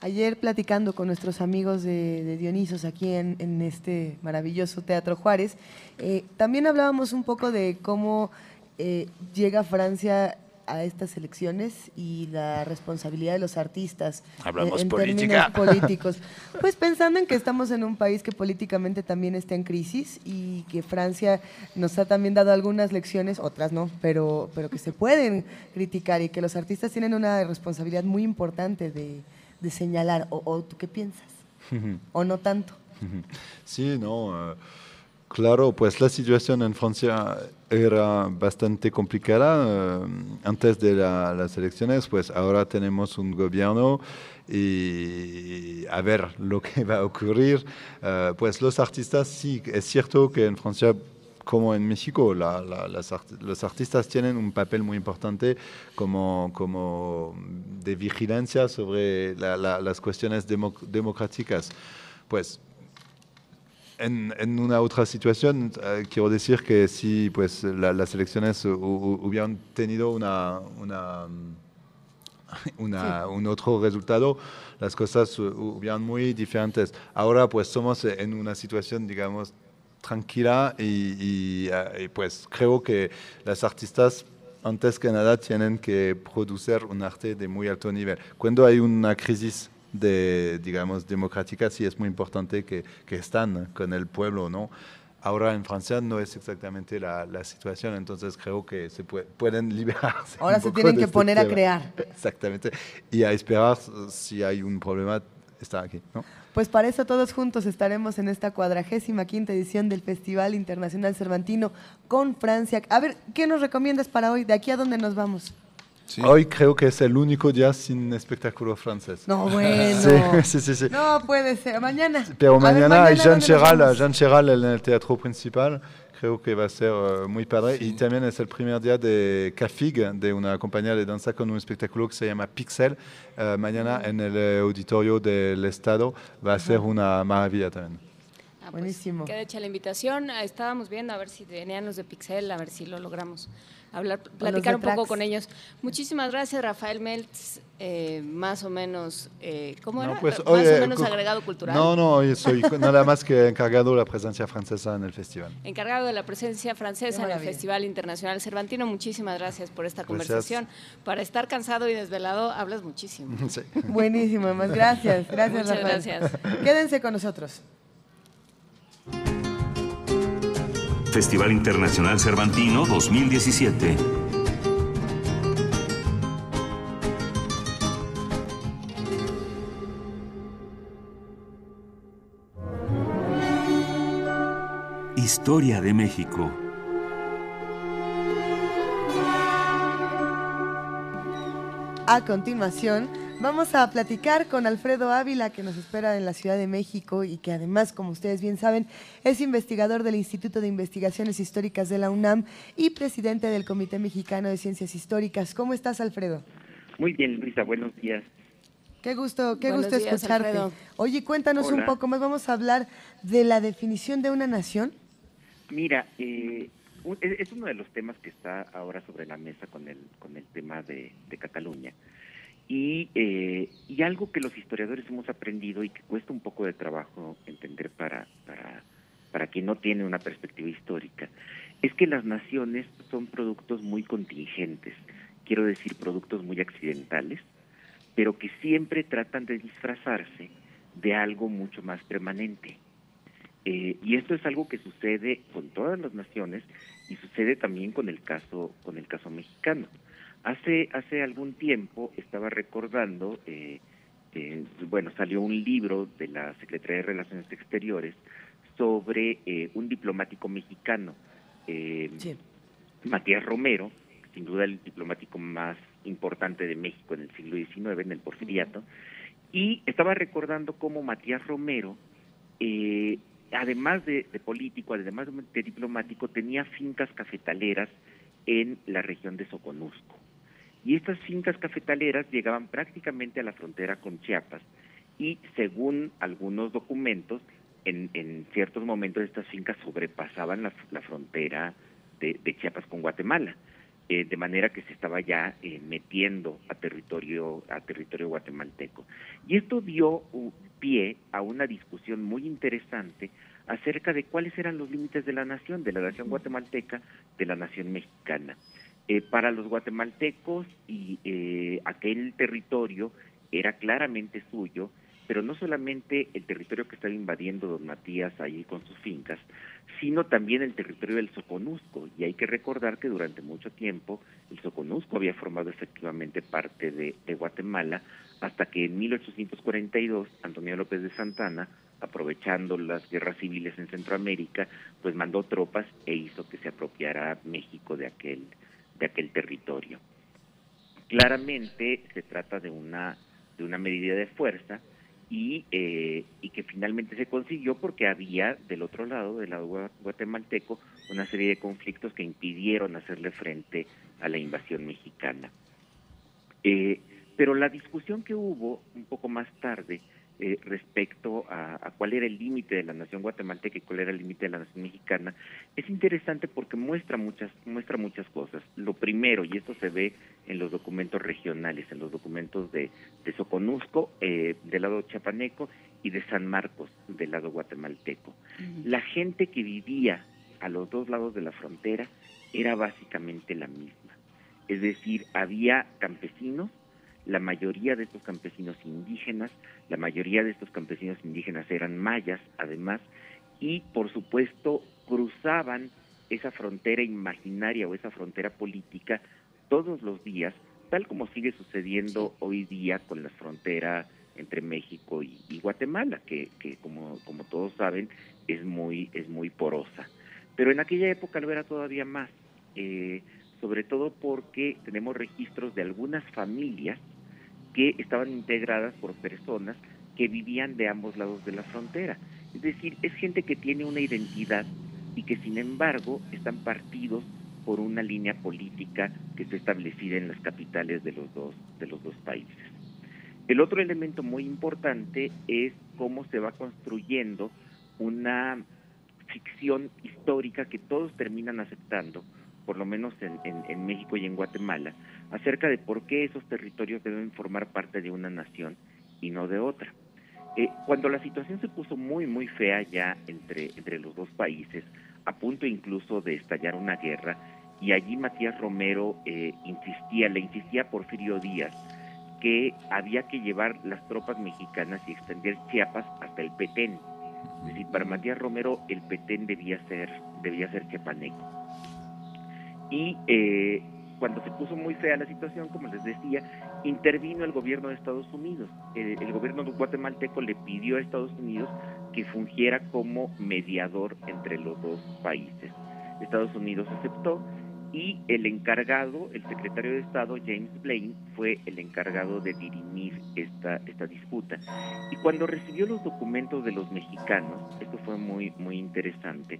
[SPEAKER 3] Ayer platicando con nuestros amigos de, Dionisos aquí en, este maravilloso Teatro Juárez, eh, también hablábamos un poco de cómo eh, llega Francia a estas elecciones y la responsabilidad de los artistas
[SPEAKER 1] Hablamos
[SPEAKER 3] en
[SPEAKER 1] política.
[SPEAKER 3] términos políticos. Pues pensando en que estamos en un país que políticamente también está en crisis y que Francia nos ha también dado algunas lecciones, otras no, pero, pero que se pueden criticar y que los artistas tienen una responsabilidad muy importante de, de señalar. O, tú qué piensas? ¿O no tanto?
[SPEAKER 6] Sí, no. Uh Claro, pues la situación en Francia era bastante complicada uh, antes de la, las elecciones, pues ahora tenemos un gobierno y a ver lo que va a ocurrir. Uh, pues los artistas, sí, es cierto que en Francia como en México, los artistas tienen un papel muy importante como, como de vigilancia sobre la, las cuestiones democ democráticas. Pues en, una otra situación, eh, quiero decir que si pues, las elecciones hubieran tenido una, una, un otro resultado, las cosas hubieran muy diferentes. Ahora pues somos en una situación, digamos, tranquila y, y pues creo que las artistas antes que nada tienen que producir un arte de muy alto nivel. Cuando hay una crisis de, digamos, democrática, sí es muy importante que, que están con el pueblo, ¿no? Ahora en Francia no es exactamente la, la situación, entonces creo que se pueden liberarse.
[SPEAKER 3] Ahora se tienen que este poner a crear.
[SPEAKER 6] Exactamente. Y a esperar si hay un problema, estar aquí, ¿no?
[SPEAKER 3] Pues para eso todos juntos estaremos en esta cuadragésima quinta edición del Festival Internacional Cervantino con Francia. A ver, ¿qué nos recomiendas para hoy? ¿De aquí a dónde nos vamos?
[SPEAKER 6] Hoy creo que es el único día sin espectáculo francés.
[SPEAKER 3] No, bueno. Sí, sí, sí, No puede ser. Mañana.
[SPEAKER 6] Pero mañana, hay Jean Cheral, Jean Cheral en el teatro principal creo que va a ser uh, muy padre. Y también es el primer día de CAFIG, de una compañía de danza con un espectáculo que se llama Pixel. Uh, mañana en el auditorio del Estado va a ser una maravilla también.
[SPEAKER 4] Ah, pues, Buenísimo. Queda hecha la invitación. Estábamos viendo a ver si venían los de Pixel, a ver si lo logramos hablar, platicar un poco con ellos. Muchísimas gracias, Rafael Meltz, eh, más o menos, eh, ¿cómo era?
[SPEAKER 6] Pues,
[SPEAKER 4] más o menos agregado cultural.
[SPEAKER 6] No, no, soy nada más que encargado de la presencia francesa en el festival.
[SPEAKER 4] Encargado de la presencia francesa en el Festival Internacional Cervantino. Muchísimas gracias por esta conversación. Para estar cansado y desvelado, hablas muchísimo.
[SPEAKER 3] Sí. Buenísimo, más gracias. Gracias,
[SPEAKER 4] Muchas gracias.
[SPEAKER 3] Quédense con nosotros.
[SPEAKER 1] Festival Internacional Cervantino 2017. Historia de México.
[SPEAKER 3] A continuación, Vamos a platicar con Alfredo Ávila, que nos espera en la Ciudad de México y que además, como ustedes bien saben, es investigador del Instituto de Investigaciones Históricas de la UNAM y presidente del Comité Mexicano de Ciencias Históricas. ¿Cómo estás, Alfredo?
[SPEAKER 7] Muy bien, Luisa, buenos días.
[SPEAKER 3] Qué gusto, qué gusto escucharte. Oye, cuéntanos un poco más, vamos a hablar de la definición de una nación.
[SPEAKER 7] Mira, eh, es uno de los temas que está ahora sobre la mesa con el, con el tema de Cataluña. Y, eh, y algo que los historiadores hemos aprendido y que cuesta un poco de trabajo entender para, para, para quien no tiene una perspectiva histórica, es que las naciones son productos muy contingentes, quiero decir productos muy accidentales, pero que siempre tratan de disfrazarse de algo mucho más permanente. Eh, y esto es algo que sucede con todas las naciones y sucede también con el caso con el caso mexicano. Hace, hace algún tiempo estaba recordando, eh, bueno, salió un libro de la Secretaría de Relaciones Exteriores sobre eh, un diplomático mexicano, eh, Matías Romero, sin duda el diplomático más importante de México en el siglo XIX, en el porfiriato, y estaba recordando cómo Matías Romero, además de, de, político, además de diplomático, tenía fincas cafetaleras en la región de Soconusco. Y estas fincas cafetaleras llegaban prácticamente a la frontera con Chiapas. Y según algunos documentos, en, en ciertos momentos estas fincas sobrepasaban la, la frontera de, Chiapas con Guatemala. Eh, de manera que se estaba ya eh, metiendo a territorio a territorio guatemalteco. Y esto dio pie a una discusión muy interesante acerca de cuáles eran los límites de la nación de la nación guatemalteca de la nación mexicana eh, para los guatemaltecos y eh, aquel territorio era claramente suyo, pero no solamente el territorio que estaba invadiendo don Matías ahí con sus fincas, sino también el territorio del Soconusco. Y hay que recordar que durante mucho tiempo el Soconusco había formado efectivamente parte de, de Guatemala, hasta que en 1842 Antonio López de Santana, aprovechando las guerras civiles en Centroamérica, pues mandó tropas e hizo que se apropiara México de aquel de aquel territorio. Claramente se trata de una, de una medida de fuerza y, eh, y que finalmente se consiguió porque había del otro lado, del lado guatemalteco, una serie de conflictos que impidieron hacerle frente a la invasión mexicana. Eh, pero la discusión que hubo un poco más tarde eh, respecto a, cuál era el límite de la nación guatemalteca y cuál era el límite de la nación mexicana, es interesante porque muestra muchas, muestra muchas cosas. Lo primero, y esto se ve en los documentos regionales, en los documentos de, de Soconusco, eh, del lado chapaneco, y de San Marcos, del lado guatemalteco. La gente que vivía a los dos lados de la frontera era básicamente la misma. Es decir, había campesinos la mayoría de estos campesinos indígenas, la mayoría de estos campesinos indígenas eran mayas, además, y por supuesto cruzaban esa frontera imaginaria o esa frontera política todos los días, tal como sigue sucediendo hoy día con la frontera entre México y, Guatemala, que, que, como, como todos saben es muy, es muy porosa. Pero en aquella época lo era todavía más, eh, sobre todo porque tenemos registros de algunas familias que estaban integradas por personas que vivían de ambos lados de la frontera. Es decir, es gente que tiene una identidad y que sin embargo están partidos por una línea política que está establecida en las capitales de los dos, de los dos países. El otro elemento muy importante es cómo se va construyendo una ficción histórica que todos terminan aceptando, por lo menos en, en México y en Guatemala, acerca de por qué esos territorios deben formar parte de una nación y no de otra. Eh, cuando la situación se puso muy, muy fea ya entre, entre los dos países, a punto incluso de estallar una guerra, y allí Matías Romero eh, insistía, le insistía a Porfirio Díaz, que había que llevar las tropas mexicanas y extender Chiapas hasta el Petén. Es decir, para Matías Romero el Petén debía ser, debía ser chiapaneco. Y eh, cuando se puso muy fea la situación, como les decía, intervino el gobierno de Estados Unidos. El, el, gobierno guatemalteco le pidió a Estados Unidos que fungiera como mediador entre los dos países. Estados Unidos aceptó y el encargado, el secretario de Estado, James Blaine, fue el encargado de dirimir esta, esta disputa. Y cuando recibió los documentos de los mexicanos, esto fue muy, muy interesante,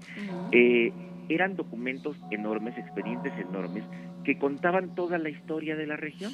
[SPEAKER 7] eh, eran documentos enormes, expedientes enormes, que contaban toda la historia de la región.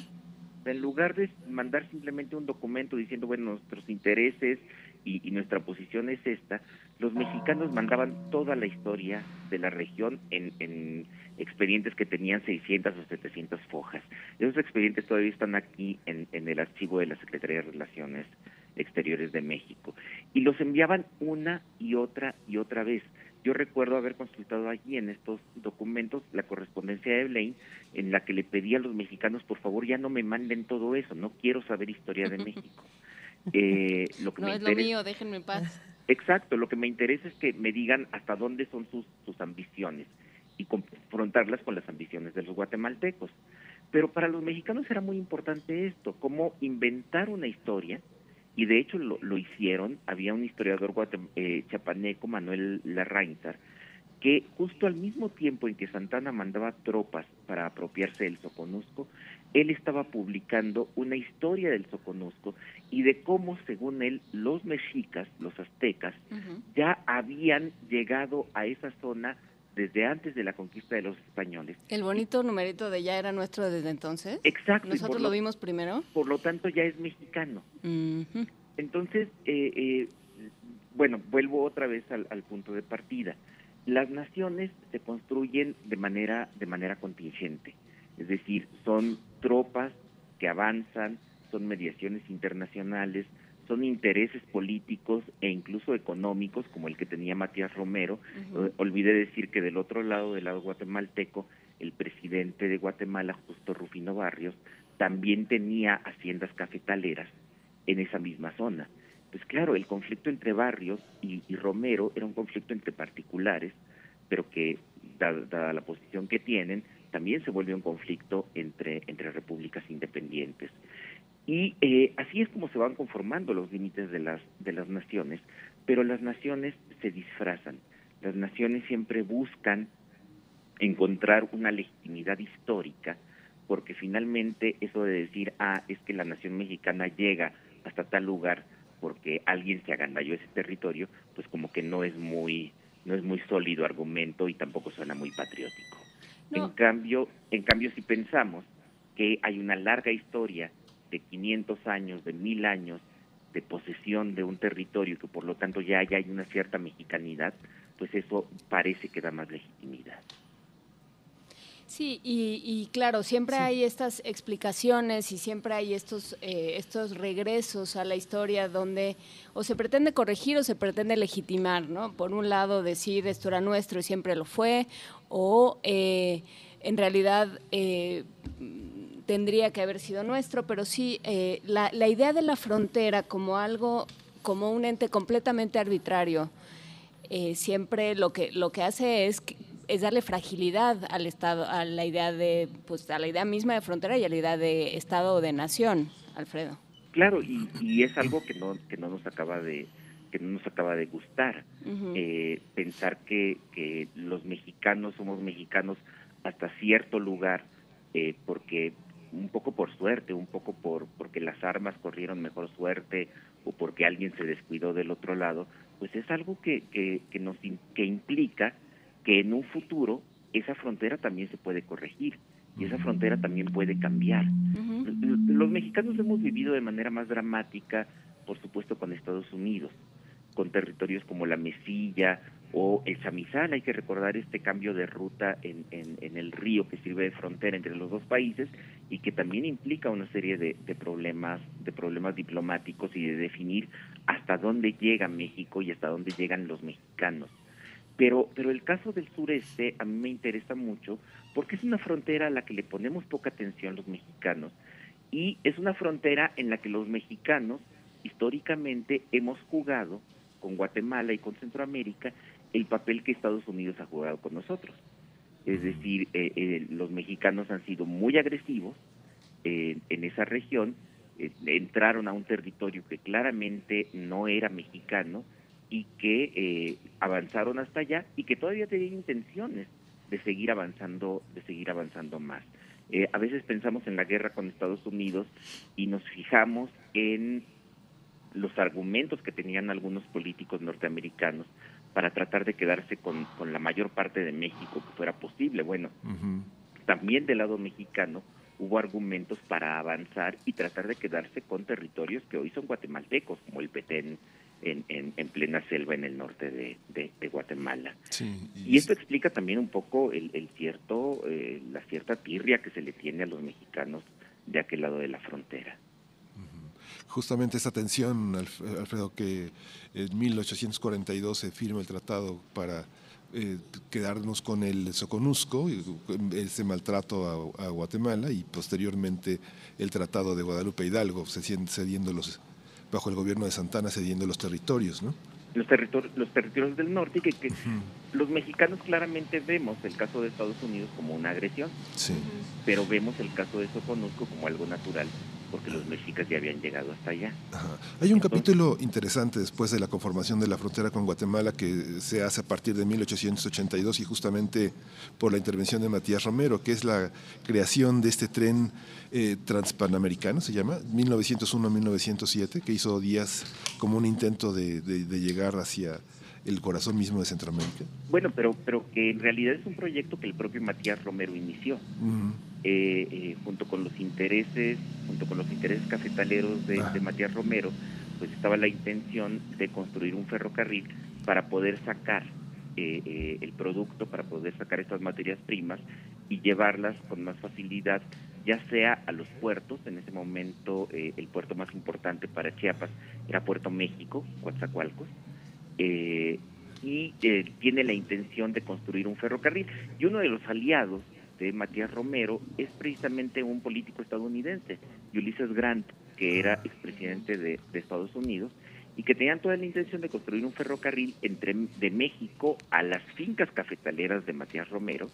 [SPEAKER 7] En lugar de mandar simplemente un documento diciendo, bueno, nuestros intereses y, nuestra posición es esta, los mexicanos mandaban toda la historia de la región en, expedientes que tenían 600 o 700 fojas. Esos expedientes todavía están aquí en, en el archivo de la Secretaría de Relaciones Exteriores de México. Y los enviaban una y otra y otra vez. Yo recuerdo haber consultado allí en estos documentos la correspondencia de Blaine en la que le pedía a los mexicanos, por favor, ya no me manden todo eso, no quiero saber historia de México.
[SPEAKER 4] Eh, lo que no es lo mío, déjenme en paz.
[SPEAKER 7] Exacto, lo que me interesa es que me digan hasta dónde son sus, sus ambiciones y confrontarlas con las ambiciones de los guatemaltecos. Pero para los mexicanos era muy importante esto, cómo inventar una historia y de hecho lo, lo hicieron, había un historiador eh, chapaneco, Manuel Larrainzar, que justo al mismo tiempo en que Santana mandaba tropas para apropiarse del Soconusco, él estaba publicando una historia del Soconusco y de cómo, según él, los mexicas, los aztecas, ya habían llegado a esa zona desde antes de la conquista de los españoles.
[SPEAKER 4] ¿El bonito numerito de ya era nuestro desde entonces?
[SPEAKER 7] Exacto.
[SPEAKER 4] ¿Nosotros lo, vimos primero?
[SPEAKER 7] Por lo tanto, ya es mexicano. Entonces, eh, eh, bueno, vuelvo otra vez al, punto de partida. Las naciones se construyen de manera, de manera contingente, es decir, son tropas que avanzan, son mediaciones internacionales, son intereses políticos e incluso económicos, como el que tenía Matías Romero. Uh Olvidé decir que del otro lado, del lado guatemalteco, el presidente de Guatemala, Justo Rufino Barrios, también tenía haciendas cafetaleras en esa misma zona. Pues claro, el conflicto entre Barrios y, Romero era un conflicto entre particulares, pero que, dada, la posición que tienen, también se vuelve un conflicto entre, entre repúblicas independientes. Y eh, así es como se van conformando los límites de las, de las naciones, pero las naciones se disfrazan, las naciones siempre buscan encontrar una legitimidad histórica, porque finalmente eso de decir, ah, es que la nación mexicana llega hasta tal lugar porque alguien se agandalló ese territorio, pues como que no es muy, no es muy sólido argumento y tampoco suena muy patriótico. En cambio, en cambio si pensamos que hay una larga historia de 500 años, de mil años, de posesión de un territorio que por lo tanto ya, ya hay una cierta mexicanidad, pues eso parece que da más legitimidad.
[SPEAKER 4] Sí, y, claro, siempre hay estas explicaciones y siempre hay estos, eh, estos regresos a la historia donde o se pretende corregir o se pretende legitimar, ¿no? Por un lado decir esto era nuestro y siempre lo fue, o eh, en realidad eh, tendría que haber sido nuestro, pero sí, la, la idea de la frontera como algo, como un ente completamente arbitrario, siempre lo que, lo que hace es es darle fragilidad al Estado, a la idea de, pues a la idea misma de frontera y a la idea de Estado o de nación, Alfredo.
[SPEAKER 7] Claro, y, es algo que no, que no nos acaba de que no nos acaba de gustar. Eh, pensar que, que los mexicanos somos mexicanos hasta cierto lugar, eh, porque un poco por suerte, un poco por porque las armas corrieron mejor suerte o porque alguien se descuidó del otro lado, pues es algo que, que, que nos que implica que en un futuro esa frontera también se puede corregir y esa frontera también puede cambiar. Los mexicanos hemos vivido de manera más dramática, por supuesto, con Estados Unidos, con territorios como la Mesilla o el Samizal. Hay que recordar este cambio de ruta en, en, el río que sirve de frontera entre los dos países y que también implica una serie de, de, problemas, de problemas diplomáticos y de definir hasta dónde llega México y hasta dónde llegan los mexicanos. Pero, pero el caso del sureste a mí me interesa mucho porque es una frontera a la que le ponemos poca atención los mexicanos y es una frontera en la que los mexicanos históricamente hemos jugado con Guatemala y con Centroamérica el papel que Estados Unidos ha jugado con nosotros. Es decir, eh, eh, los mexicanos han sido muy agresivos en esa región, eh, entraron a un territorio que claramente no era mexicano, y que eh, avanzaron hasta allá y que todavía tenían intenciones de seguir avanzando, de seguir avanzando más. Eh, a veces pensamos en la guerra con Estados Unidos y nos fijamos en los argumentos que tenían algunos políticos norteamericanos para tratar de quedarse con, con la mayor parte de México que fuera posible. Bueno, también del lado mexicano hubo argumentos para avanzar y tratar de quedarse con territorios que hoy son guatemaltecos, como el Petén, en, en, plena selva en el norte de, de, Guatemala. y, esto explica también un poco el, el cierto, eh, la cierta tirria que se le tiene a los mexicanos de aquel lado de la frontera.
[SPEAKER 2] Justamente esa tensión, Alfredo, que en 1842 se firma el tratado para eh, quedarnos con el Soconusco, ese maltrato a, a, Guatemala y posteriormente el Tratado de Guadalupe Hidalgo, cediendo los bajo el gobierno de Santana cediendo los territorios, ¿no?
[SPEAKER 7] Los, territorios, los territorios del norte y que, los mexicanos claramente vemos el caso de Estados Unidos como una agresión, sí. pero vemos el caso de Soconusco como algo natural porque los mexicas ya habían llegado hasta allá.
[SPEAKER 2] Hay un capítulo interesante después de la conformación de la frontera con Guatemala que se hace a partir de 1882 y justamente por la intervención de Matías Romero, que es la creación de este tren eh, transpanamericano, se llama, 1901-1907, que hizo Díaz como un intento de, de llegar hacia el corazón mismo de Centroamérica?
[SPEAKER 7] Bueno, pero, pero que en realidad es un proyecto que el propio Matías Romero inició, eh, eh, junto con los intereses, junto con los intereses cafetaleros de, ah. Matías Romero, pues estaba la intención de construir un ferrocarril para poder sacar eh, el producto, para poder sacar estas materias primas y llevarlas con más facilidad, ya sea a los puertos, en ese momento el puerto más importante para Chiapas era Puerto México, Coatzacoalcos, eh, y eh, tiene la intención de construir un ferrocarril. Y uno de los aliados de Matías Romero es precisamente un político estadounidense, Ulysses Grant, que era expresidente de, de Estados Unidos y que tenían toda la intención de construir un ferrocarril entre de México a las fincas cafetaleras de Matías Romero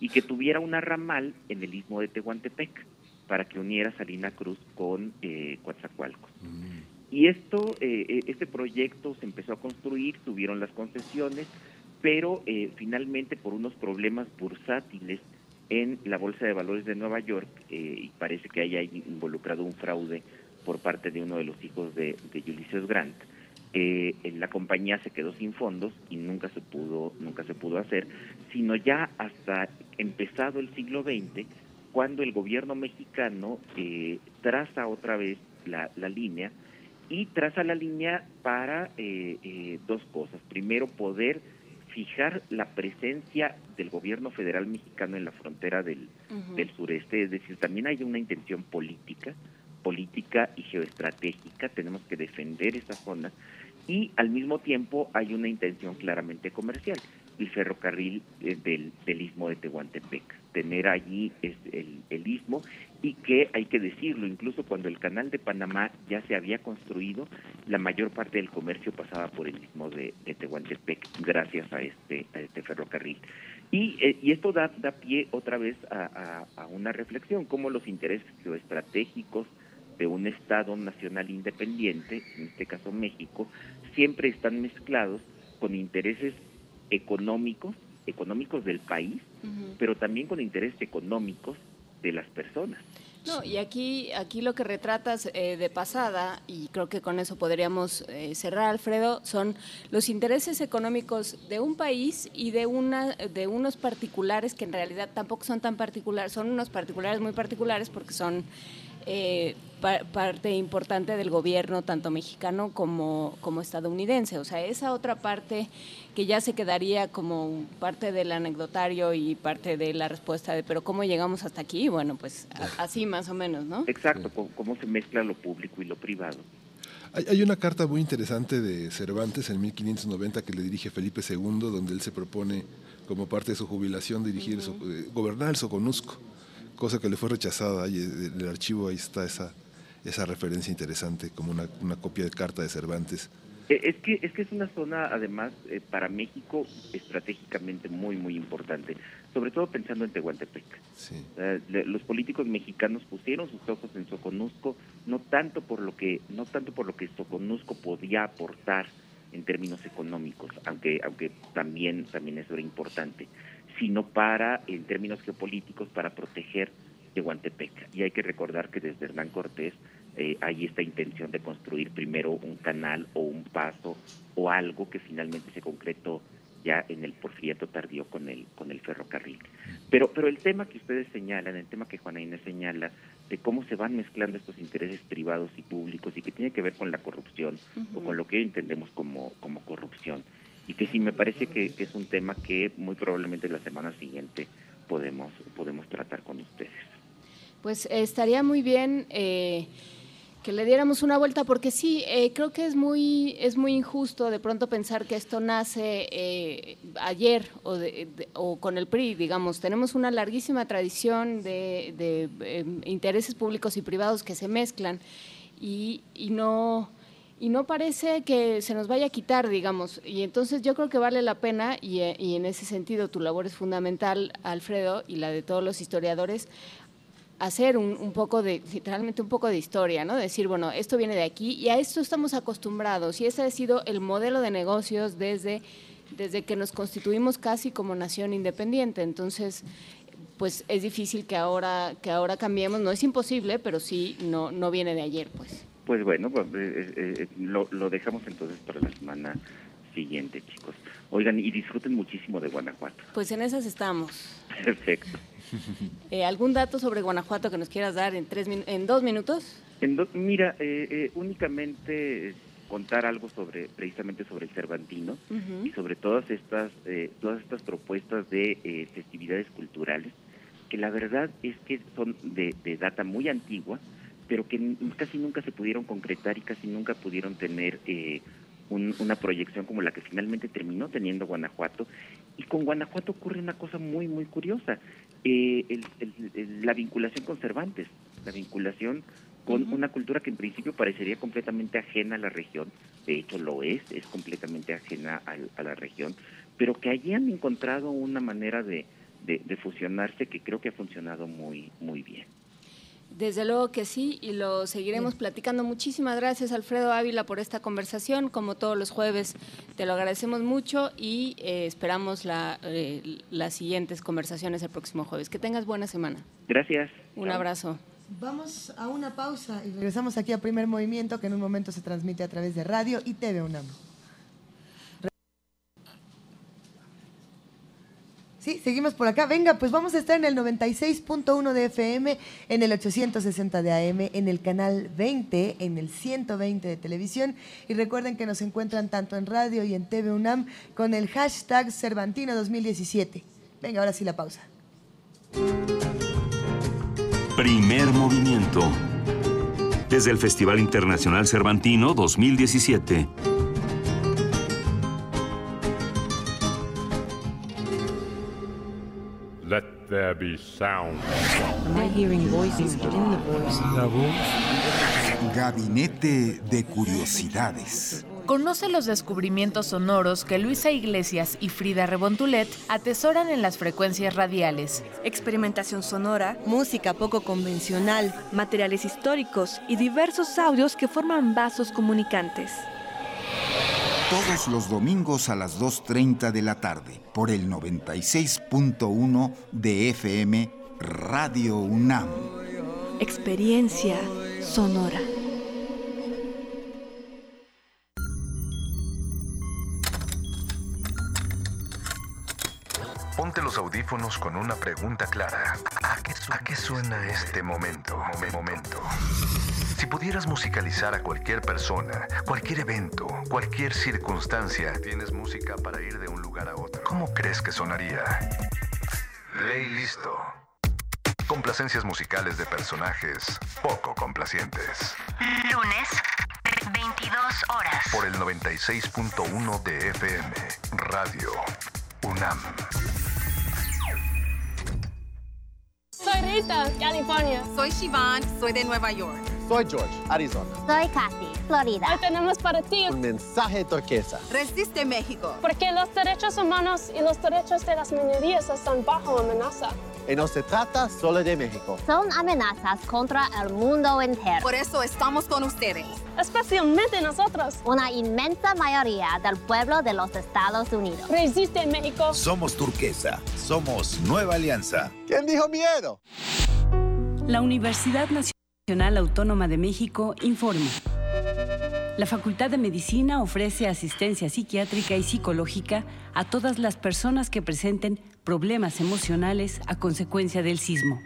[SPEAKER 7] y que tuviera una ramal en el istmo de Tehuantepec para que uniera Salina Cruz con eh, Coatzacoalcos. Mm. Y esto, eh, eh, este proyecto se empezó a construir, tuvieron las concesiones, pero eh, finalmente por unos problemas bursátiles en la Bolsa de Valores de Nueva York, y parece que haya involucrado un fraude por parte de uno de los hijos de, de Ulysses Grant, la compañía se quedó sin fondos y nunca se pudo, nunca se pudo hacer, sino ya hasta empezado el siglo XX, cuando el gobierno mexicano traza otra vez la, la línea y traza la línea para eh, eh, dos cosas. Primero, poder fijar la presencia del gobierno federal mexicano en la frontera del, del sureste, es decir, también hay una intención política, política y geoestratégica, tenemos que defender esa zona y al mismo tiempo hay una intención claramente comercial, el ferrocarril eh, del, del istmo de Tehuantepec, tener allí el, el istmo y que hay que decirlo, incluso cuando el canal de Panamá ya se había construido, la mayor parte del comercio pasaba por el istmo de, Tehuantepec gracias a este, a este ferrocarril. Y, eh, y esto da, da pie otra vez a, a, una reflexión, cómo los intereses geoestratégicos de un Estado nacional independiente, en este caso México, siempre están mezclados con intereses económicos, económicos del país, pero también con intereses económicos de las personas.
[SPEAKER 4] No, y aquí, aquí lo que retratas eh, de pasada, y creo que con eso podríamos eh, cerrar, Alfredo, son los intereses económicos de un país y de, una, de unos particulares que en realidad tampoco son tan particulares, son unos particulares muy particulares porque son eh, parte importante del gobierno, tanto mexicano como, como estadounidense. O sea, esa otra parte que ya se quedaría como parte del anecdotario y parte de la respuesta de, pero ¿cómo llegamos hasta aquí? Bueno, pues así más o menos, ¿no?
[SPEAKER 7] Exacto, cómo se mezcla lo público y lo privado.
[SPEAKER 2] Hay, una carta muy interesante de Cervantes en 1590 que le dirige Felipe II, donde él se propone como parte de su jubilación dirigir, eh, gobernar el Soconusco cosa que le fue rechazada y en el archivo ahí está esa, esa referencia interesante, como una, una copia de carta de Cervantes.
[SPEAKER 7] Eh, es que, es que es una zona, además, eh, para México estratégicamente muy, muy importante, sobre todo pensando en Tehuantepec. los políticos mexicanos pusieron sus ojos en Soconusco, no tanto por lo que, no tanto por lo que Soconusco podía aportar en términos económicos, aunque, aunque también, también eso era importante, sino para, en términos geopolíticos, para proteger Tehuantepec. Y hay que recordar que desde Hernán Cortés eh, hay esta intención de construir primero un canal o un paso o algo que finalmente se concretó ya en el porfiriato tardío con el con el ferrocarril. Pero pero el tema que ustedes señalan, el tema que Juana Inés señala de cómo se van mezclando estos intereses privados y públicos y que tiene que ver con la corrupción o con lo que entendemos como como corrupción y que sí me parece que, es un tema que muy probablemente la semana siguiente podemos, podemos tratar con ustedes.
[SPEAKER 4] Pues estaría muy bien eh, que le diéramos una vuelta, porque sí, eh, creo que es muy, es muy injusto de pronto pensar que esto nace eh, ayer o, o, con el PRI, digamos. Tenemos una larguísima tradición de, de em, intereses públicos y privados que se mezclan y, y no y no parece que se nos vaya a quitar, digamos. Y entonces yo creo que vale la pena, y, eh, en ese sentido tu labor es fundamental, Alfredo, y la de todos los historiadores, hacer un, poco de, literalmente un poco de historia, ¿no? Decir, bueno, esto viene de aquí y a esto estamos acostumbrados y ese ha sido el modelo de negocios desde, desde que nos constituimos casi como nación independiente. Entonces, pues es difícil que ahora, que ahora cambiemos, no es imposible, pero sí no, no viene de ayer, pues.
[SPEAKER 7] Pues bueno, pues, eh, eh, eh, lo, lo dejamos entonces para la semana siguiente, chicos. Oigan, y disfruten muchísimo de Guanajuato.
[SPEAKER 4] Pues en esas estamos.
[SPEAKER 7] Perfecto.
[SPEAKER 4] ¿Algún dato sobre Guanajuato que nos quieras dar en, tres en dos minutos?
[SPEAKER 7] En mira, únicamente contar algo sobre precisamente sobre el Cervantino y sobre todas estas todas estas propuestas de festividades culturales que la verdad es que son de, de data muy antigua pero que casi nunca se pudieron concretar y casi nunca pudieron tener eh, una proyección como la que finalmente terminó teniendo Guanajuato. Y con Guanajuato ocurre una cosa muy, muy curiosa, eh, la vinculación con Cervantes, la vinculación con una cultura que en principio parecería completamente ajena a la región, de hecho lo es, es completamente ajena a, la región, pero que allí han encontrado una manera de, de fusionarse que creo que ha funcionado muy, muy bien.
[SPEAKER 4] Desde luego que sí, y lo seguiremos platicando. Muchísimas gracias, Alfredo Ávila, por esta conversación. Como todos los jueves, te lo agradecemos mucho y eh, esperamos la, eh, las siguientes conversaciones el próximo jueves. Que tengas buena semana.
[SPEAKER 7] Gracias.
[SPEAKER 4] Un abrazo.
[SPEAKER 3] Vamos a una pausa y regresamos aquí a Primer Movimiento, que en un momento se transmite a través de radio y TV UNAM. Sí, seguimos por acá. Venga, pues vamos a estar en el 96.1 de FM, en el 860 de AM, en el canal 20, en el 120 de televisión. Y recuerden que nos encuentran tanto en radio y en TV UNAM con el hashtag Cervantino 2017. Venga, ahora sí la pausa.
[SPEAKER 1] Primer movimiento. Desde el Festival Internacional Cervantino 2017.
[SPEAKER 8] There be sound.
[SPEAKER 9] Am I hearing voices within the voice?
[SPEAKER 10] La voz. Gabinete de Curiosidades.
[SPEAKER 11] Conoce los descubrimientos sonoros que Luisa Iglesias y Frida Rebontulet atesoran en las frecuencias radiales.
[SPEAKER 12] Experimentación sonora, música poco convencional, materiales históricos y diversos audios que forman vasos comunicantes.
[SPEAKER 10] Todos los domingos a las 2.30 de la tarde por el 96.1 de FM Radio UNAM.
[SPEAKER 12] Experiencia sonora.
[SPEAKER 13] Ponte los audífonos con una pregunta clara. ¿A qué, suena este momento? momento? Si pudieras musicalizar a cualquier persona, cualquier evento, cualquier circunstancia, tienes música para ir de un lugar a otro. ¿Cómo crees que sonaría? Ley listo. Complacencias musicales de personajes poco complacientes.
[SPEAKER 14] Lunes, 22 horas.
[SPEAKER 13] Por el 96.1 de FM, Radio UNAM.
[SPEAKER 15] Soy Rita, California.
[SPEAKER 16] Soy Shivan, soy de Nueva York.
[SPEAKER 17] Soy George, Arizona.
[SPEAKER 18] Soy Kathy, Florida.
[SPEAKER 15] Hoy tenemos para ti
[SPEAKER 17] un mensaje turquesa.
[SPEAKER 16] Resiste México.
[SPEAKER 15] Porque los derechos humanos y los derechos de las minorías están bajo amenaza.
[SPEAKER 17] Y no se trata solo de México.
[SPEAKER 18] Son amenazas contra el mundo entero.
[SPEAKER 16] Por eso estamos con ustedes.
[SPEAKER 15] Especialmente nosotros.
[SPEAKER 18] Una inmensa mayoría del pueblo de los Estados Unidos.
[SPEAKER 15] Resiste México.
[SPEAKER 19] Somos turquesa. Somos Nueva Alianza.
[SPEAKER 17] ¿Quién dijo miedo?
[SPEAKER 20] La Universidad Nacional Autónoma de México informa. La Facultad de Medicina ofrece asistencia psiquiátrica y psicológica a todas las personas que presenten problemas emocionales a consecuencia del sismo.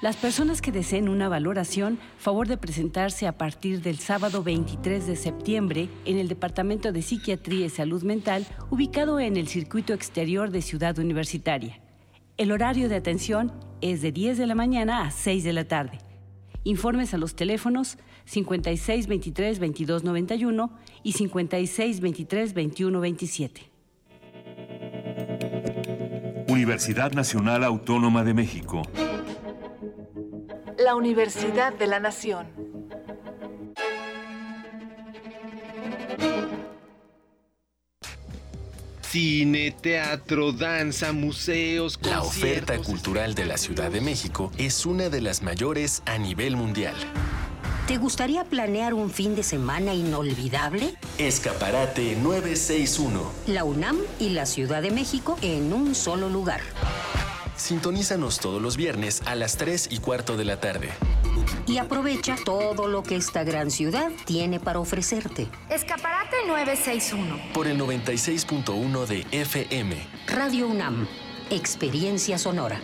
[SPEAKER 20] Las personas que deseen una valoración, favor de presentarse a partir del sábado 23 de septiembre en el Departamento de Psiquiatría y Salud Mental, ubicado en el circuito exterior de Ciudad Universitaria. El horario de atención es de 10 de la mañana a 6 de la tarde. Informes a los teléfonos 5623 2291 y 5623 2127.
[SPEAKER 1] Universidad Nacional Autónoma de México.
[SPEAKER 21] La Universidad de la Nación.
[SPEAKER 22] Cine, teatro, danza, museos,
[SPEAKER 23] La oferta cultural de la Ciudad de México es una de las mayores a nivel mundial.
[SPEAKER 24] ¿Te gustaría planear un fin de semana inolvidable?
[SPEAKER 23] Escaparate 961.
[SPEAKER 24] La UNAM y la Ciudad de México en un solo lugar.
[SPEAKER 23] Sintonízanos todos los viernes a las 3 y cuarto de la tarde.
[SPEAKER 24] Y aprovecha todo lo que esta gran ciudad tiene para ofrecerte.
[SPEAKER 14] Escaparate 961.
[SPEAKER 23] Por el 96.1 de FM.
[SPEAKER 24] Radio UNAM. Experiencia sonora.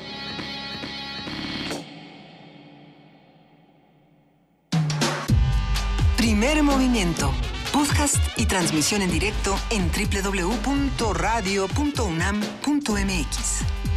[SPEAKER 25] Primer movimiento. Podcast y transmisión en directo en www.radio.unam.mx.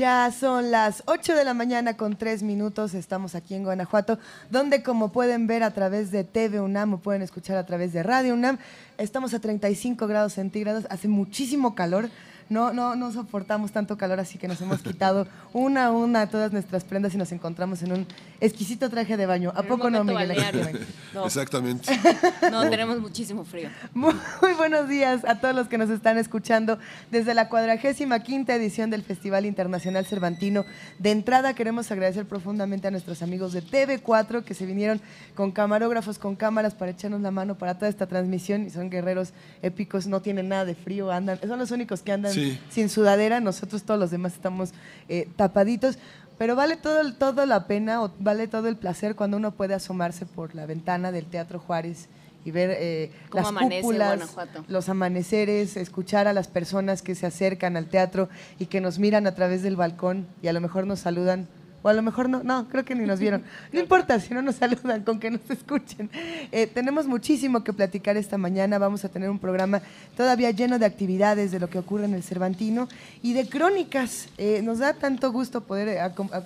[SPEAKER 3] Ya son las 8 de la mañana con 3 minutos. Estamos aquí en Guanajuato, donde como pueden ver a través de TV UNAM o pueden escuchar a través de Radio UNAM, estamos a 35 grados centígrados. Hace muchísimo calor. No, no, no soportamos tanto calor, así que nos hemos quitado una a una todas nuestras prendas y nos encontramos en un exquisito traje de baño. ¿A poco no, Miguel?
[SPEAKER 2] No. Exactamente.
[SPEAKER 4] No, tenemos muchísimo frío.
[SPEAKER 3] Muy, muy, buenos días a todos los que nos están escuchando desde la cuadragésima quinta edición del Festival Internacional Cervantino. De entrada queremos agradecer profundamente a nuestros amigos de TV4 que se vinieron con camarógrafos, con cámaras para echarnos la mano para toda esta transmisión y son guerreros épicos, no tienen nada de frío, andan, son los únicos que andan sí. Sin sudadera, nosotros todos los demás estamos eh, tapaditos. pero vale todo, todo la pena o vale todo el placer cuando uno puede asomarse por la ventana del Teatro Juárez y ver eh, las cúpulas, los amaneceres, escuchar a las personas que se acercan al teatro y que nos miran a través del balcón y a lo mejor nos saludan o a lo mejor no, no, creo que ni nos vieron. No importa si no nos saludan, con que nos escuchen. Eh, tenemos muchísimo que platicar esta mañana. Vamos a tener un programa todavía lleno de actividades de lo que ocurre en el Cervantino y de crónicas. Eh, nos da tanto gusto poder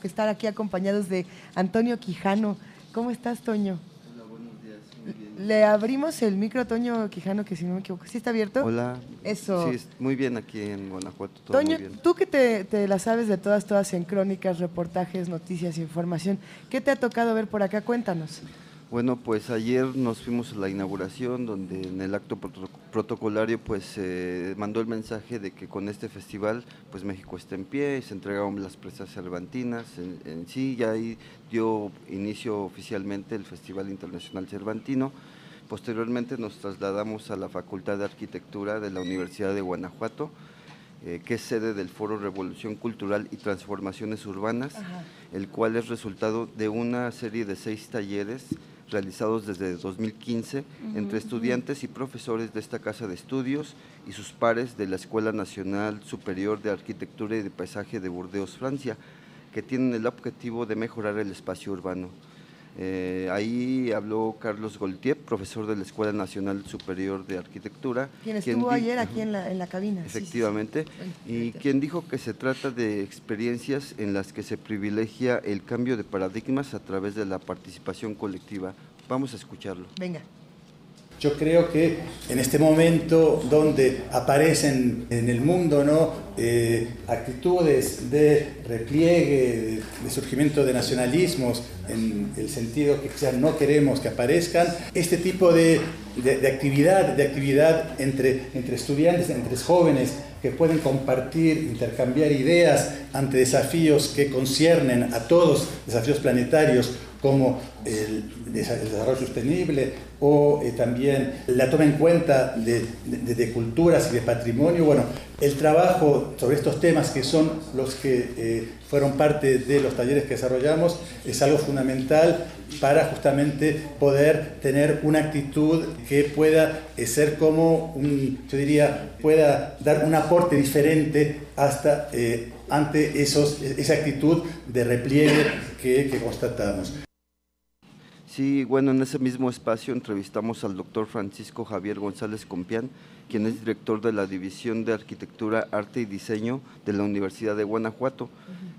[SPEAKER 3] estar aquí acompañados de Antonio Quijano. ¿Cómo estás, Toño? Le abrimos el micro Toño Quijano, que si no me equivoco, ¿sí está abierto?
[SPEAKER 26] Hola.
[SPEAKER 3] Eso.
[SPEAKER 26] Sí, muy bien aquí en Guanajuato.
[SPEAKER 3] Toño, tú que te, te, la sabes de todas, todas en crónicas, reportajes, noticias, información, ¿qué te ha tocado ver por acá? Cuéntanos.
[SPEAKER 26] Bueno, pues ayer nos fuimos a la inauguración donde en el acto protocolario pues se mandó el mensaje de que con este festival pues México está en pie, se entregaron las presas cervantinas en, sí, ya ahí dio inicio oficialmente el Festival Internacional Cervantino. Posteriormente nos trasladamos a la Facultad de Arquitectura de la Universidad de Guanajuato, eh, que es sede del Foro Revolución Cultural y Transformaciones Urbanas, el cual es resultado de una serie de seis talleres realizados desde 2015 entre estudiantes y profesores de esta casa de estudios y sus pares de la Escuela Nacional Superior de Arquitectura y de Paisaje de Burdeos, Francia, que tienen el objetivo de mejorar el espacio urbano. Eh, ahí habló Carlos Goltier, profesor de la Escuela Nacional Superior de Arquitectura.
[SPEAKER 3] Quien estuvo ayer aquí en la, en la cabina.
[SPEAKER 26] Efectivamente, y quien dijo que se trata de experiencias en las que se privilegia el cambio de paradigmas a través de la participación colectiva. Vamos a escucharlo.
[SPEAKER 3] Venga.
[SPEAKER 27] Yo creo que en este momento donde aparecen en el mundo ¿no? Eh, actitudes de repliegue, de, surgimiento de nacionalismos, en el sentido que ya no queremos que aparezcan, este tipo de, de, actividad, de actividad entre, entre estudiantes, entre jóvenes, que pueden compartir, intercambiar ideas ante desafíos que conciernen a todos, desafíos planetarios como el, desarrollo sostenible o eh, también la toma en cuenta de, culturas y de patrimonio. Bueno, el trabajo sobre estos temas que son los que eh, fueron parte de los talleres que desarrollamos es algo fundamental para justamente poder tener una actitud que pueda eh, ser como un, yo diría, pueda dar un aporte diferente hasta ante esa actitud de repliegue que constatamos.
[SPEAKER 26] Sí, bueno, en ese mismo espacio entrevistamos al doctor Francisco Javier González Compián, quien es director de la División de Arquitectura, Arte y Diseño de la Universidad de Guanajuato,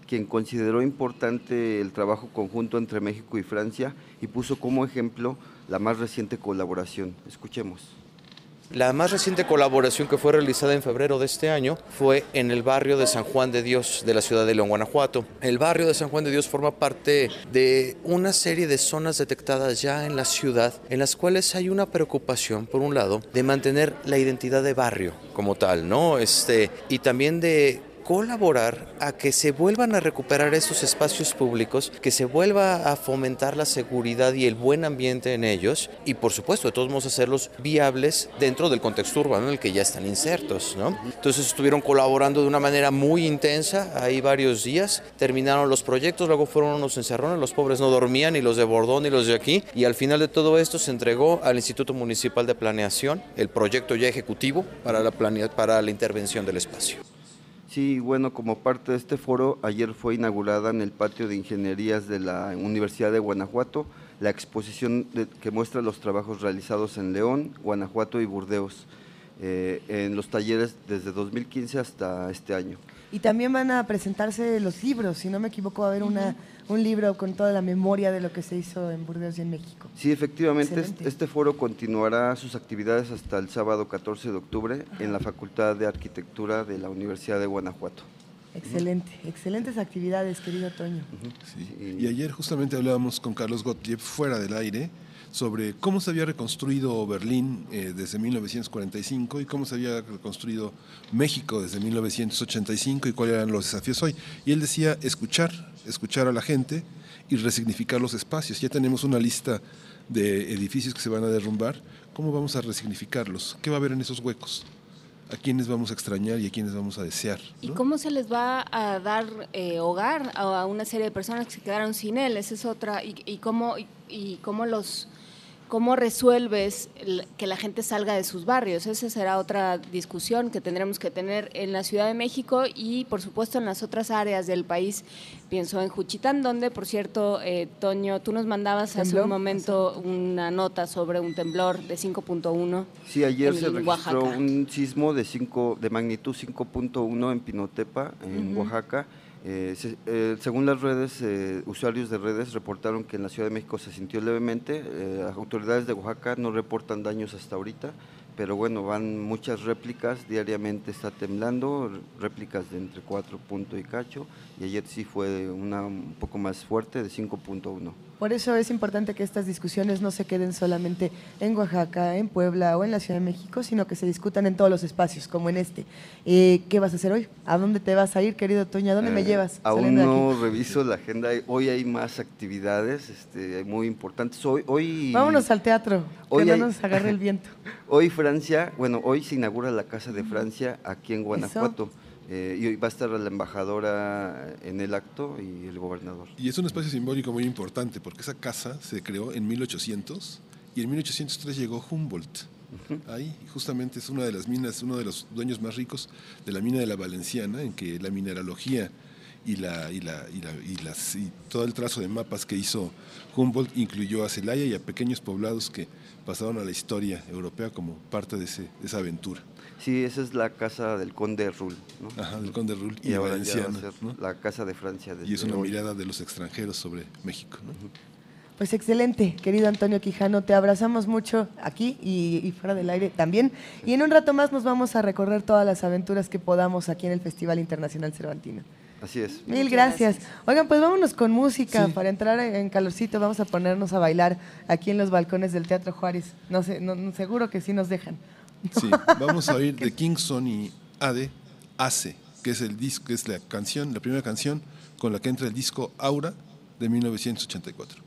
[SPEAKER 26] quien consideró importante el trabajo conjunto entre México y Francia y puso como ejemplo la más reciente colaboración. Escuchemos.
[SPEAKER 28] La más reciente colaboración que fue realizada en febrero de este año fue en el barrio de San Juan de Dios de la ciudad de León, Guanajuato. El barrio de San Juan de Dios forma parte de una serie de zonas detectadas ya en la ciudad en las cuales hay una preocupación, por un lado, de mantener la identidad de barrio como tal, ¿no? Este, y también de colaborar a que se vuelvan a recuperar estos espacios públicos, que se vuelva a fomentar la seguridad y el buen ambiente en ellos y por supuesto de todos modos hacerlos viables dentro del contexto urbano en el que ya están insertos. ¿no? Entonces estuvieron colaborando de una manera muy intensa ahí varios días, terminaron los proyectos, luego fueron unos encerrones, los pobres no dormían, ni los de Bordón ni los de aquí y al final de todo esto se entregó al Instituto Municipal de Planeación el proyecto ya ejecutivo para la, para la intervención del espacio.
[SPEAKER 26] Sí, bueno, como parte de este foro, ayer fue inaugurada en el patio de ingenierías de la Universidad de Guanajuato la exposición que muestra los trabajos realizados en León, Guanajuato y Burdeos, eh, en los talleres desde 2015 hasta este año.
[SPEAKER 3] Y también van a presentarse los libros, si no me equivoco, va a haber una un libro con toda la memoria de lo que se hizo en Burdeos y en México.
[SPEAKER 26] Sí, efectivamente, este foro continuará sus actividades hasta el sábado 14 de octubre en la Facultad de Arquitectura de la Universidad de Guanajuato.
[SPEAKER 3] Excelente, excelentes actividades, querido Toño.
[SPEAKER 2] Y ayer justamente hablábamos con Carlos Gottlieb fuera del aire sobre cómo se había reconstruido Berlín eh, desde 1945 y cómo se había reconstruido México desde 1985 y cuáles eran los desafíos hoy. Y él decía escuchar, escuchar a la gente y resignificar los espacios. Ya tenemos una lista de edificios que se van a derrumbar. ¿Cómo vamos a resignificarlos? ¿Qué va a haber en esos huecos? a quiénes vamos a extrañar y a quiénes vamos a desear.
[SPEAKER 4] ¿Y cómo se les va a dar eh, hogar a una serie de personas que se quedaron sin él? Esa es otra. ¿Y, y cómo, y, y cómo los ¿Cómo resuelves que la gente salga de sus barrios? Esa será otra discusión que tendremos que tener en la Ciudad de México y, por supuesto, en las otras áreas del país. Pienso en Juchitán, donde, por cierto, eh, Toño, tú nos mandabas hace un momento una nota sobre un temblor de 5.1.
[SPEAKER 26] Sí, ayer se registró un sismo de, 5, de magnitud 5.1 en Pinotepa, en Oaxaca eh, eh, según las redes, eh, usuarios de redes reportaron que en la Ciudad de México se sintió levemente. las autoridades de Oaxaca no reportan daños hasta ahorita, pero bueno, van muchas réplicas, diariamente está temblando, réplicas de entre 4 puntos y cacho, y ayer sí fue una un poco más fuerte de 5.1.
[SPEAKER 3] Por eso es importante que estas discusiones no se queden solamente en Oaxaca, en Puebla o en la Ciudad de México, sino que se discutan en todos los espacios, como en este. Eh, ¿Qué vas a hacer hoy? ¿A dónde te vas a ir, querido Toño? ¿A dónde me eh, llevas?
[SPEAKER 26] Aún no reviso la agenda. Hoy hay más actividades este, muy importantes. Hoy, hoy,
[SPEAKER 3] Vámonos al teatro, hoy que no nos agarre el viento.
[SPEAKER 26] hoy Francia, bueno, hoy se inaugura la Casa de Francia aquí en Guanajuato. Eh, y va a estar la embajadora en el acto y el gobernador.
[SPEAKER 2] Y es un espacio simbólico muy importante porque esa casa se creó en 1800 y en 1803 llegó Humboldt. Ahí justamente es una de las minas, uno de los dueños más ricos de la mina de la Valenciana, en que la mineralogía y, la, y, la, y, la, y, las, y todo el trazo de mapas que hizo Humboldt incluyó a Celaya y a pequeños poblados que pasaron a la historia europea como parte de, ese, de esa aventura.
[SPEAKER 26] Sí, esa es la casa del conde Rull.
[SPEAKER 2] ¿no? Ajá, del conde Rull y, y valenciana.
[SPEAKER 26] La casa de Francia.
[SPEAKER 2] Y es una mirada de los extranjeros sobre México. ¿no?
[SPEAKER 3] Pues excelente, querido Antonio Quijano, te abrazamos mucho aquí y, y, fuera del aire también. Y en un rato más nos vamos a recorrer todas las aventuras que podamos aquí en el Festival Internacional Cervantino.
[SPEAKER 26] Así es.
[SPEAKER 3] Mil gracias. gracias. Oigan, pues vámonos con música sí. para entrar en calorcito. Vamos a ponernos a bailar aquí en los balcones del Teatro Juárez. No sé, no, seguro que sí nos dejan.
[SPEAKER 2] Sí, vamos a oír de Kingston y Ade, Ace, que es el disco, que es la canción, la primera canción con la que entra el disco Aura de 1984.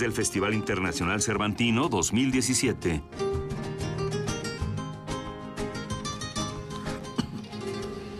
[SPEAKER 1] Desde el Festival Internacional Cervantino 2017.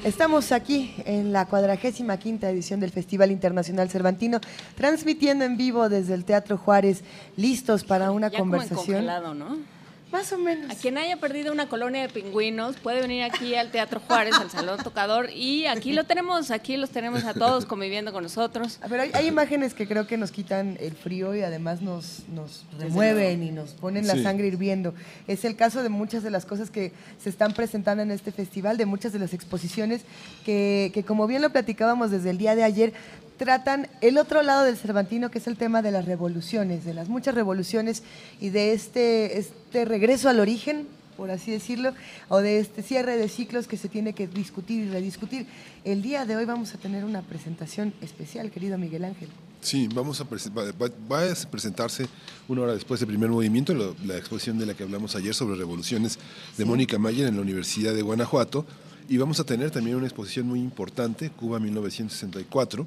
[SPEAKER 3] Estamos aquí en la cuadragésima quinta edición del Festival Internacional Cervantino, transmitiendo en vivo desde el Teatro Juárez, listos para una
[SPEAKER 4] Ya como en
[SPEAKER 3] conversación.
[SPEAKER 4] congelado, ¿no?
[SPEAKER 3] Más o menos.
[SPEAKER 4] A quien haya perdido una colonia de pingüinos puede venir aquí al Teatro Juárez, al Salón Tocador, y aquí lo tenemos, aquí los tenemos a todos conviviendo con nosotros.
[SPEAKER 3] Pero hay, hay imágenes que creo que nos quitan el frío y además nos, nos remueven y nos ponen la
[SPEAKER 4] Sí.
[SPEAKER 3] sangre hirviendo. Es el caso de muchas de las cosas que se están presentando en este festival, de muchas de las exposiciones que, que como bien lo platicábamos desde el día de ayer, tratan el otro lado del Cervantino, que es el tema de las revoluciones, de las muchas revoluciones y de este, este regreso al origen, por así decirlo, o de este cierre de ciclos que se tiene que discutir y rediscutir. El día de hoy vamos a tener una presentación especial, querido Miguel Ángel.
[SPEAKER 2] Sí, vamos a va, va- a presentarse una hora después del primer movimiento, la exposición de la que hablamos ayer sobre revoluciones de Mónica Mayer en la Universidad de Guanajuato. Y vamos a tener también una exposición muy importante, Cuba 1964,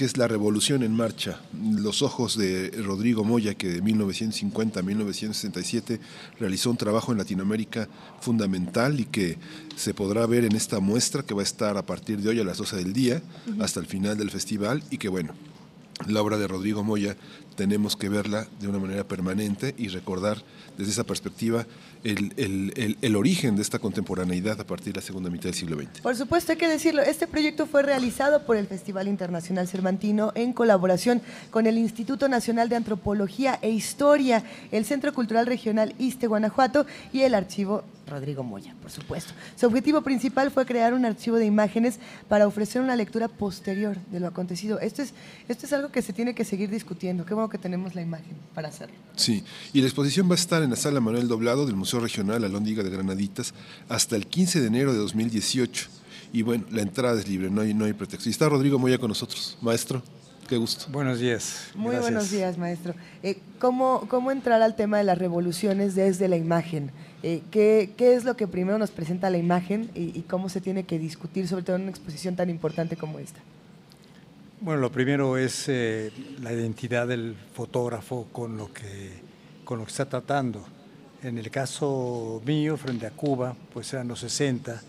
[SPEAKER 2] que es la revolución en marcha, los ojos de Rodrigo Moya, que de 1950 a 1967 realizó un trabajo en Latinoamérica fundamental y que se podrá ver en esta muestra que va a estar a partir de hoy a las 12 del día hasta el final del festival y que bueno, la obra de Rodrigo Moya tenemos que verla de una manera permanente y recordar desde esa perspectiva el, el- el- origen de esta contemporaneidad a partir de la segunda mitad del siglo XX.
[SPEAKER 3] Por supuesto, hay que decirlo, este proyecto fue realizado por el Festival Internacional Cervantino en colaboración con el Instituto Nacional de Antropología e Historia, el Centro Cultural Regional Iste Guanajuato y el Archivo Rodrigo Moya, por supuesto. Su objetivo principal fue crear un archivo de imágenes para ofrecer una lectura posterior de lo acontecido. Esto es, esto es algo que se tiene que seguir discutiendo. Qué bueno que tenemos la imagen para hacerlo.
[SPEAKER 2] Sí, y la exposición va a estar en la sala Manuel Doblado del Museo Regional Alhóndiga de Granaditas hasta el 15 de enero de 2018. Y bueno, la entrada es libre, no hay, no hay pretexto. Y está Rodrigo Moya con nosotros. Maestro, qué gusto.
[SPEAKER 29] Buenos días.
[SPEAKER 3] Muy
[SPEAKER 29] Gracias.
[SPEAKER 3] buenos días, maestro. Eh, ¿cómo, ¿Cómo entrar al tema de las revoluciones desde la imagen? Eh, ¿qué, qué es lo que primero nos presenta la imagen y, y cómo se tiene que discutir, sobre todo en una exposición tan importante como esta?
[SPEAKER 29] Bueno, lo primero es eh, la identidad del fotógrafo con lo que con lo que está tratando. En el caso mío, frente a Cuba, pues eran los 60,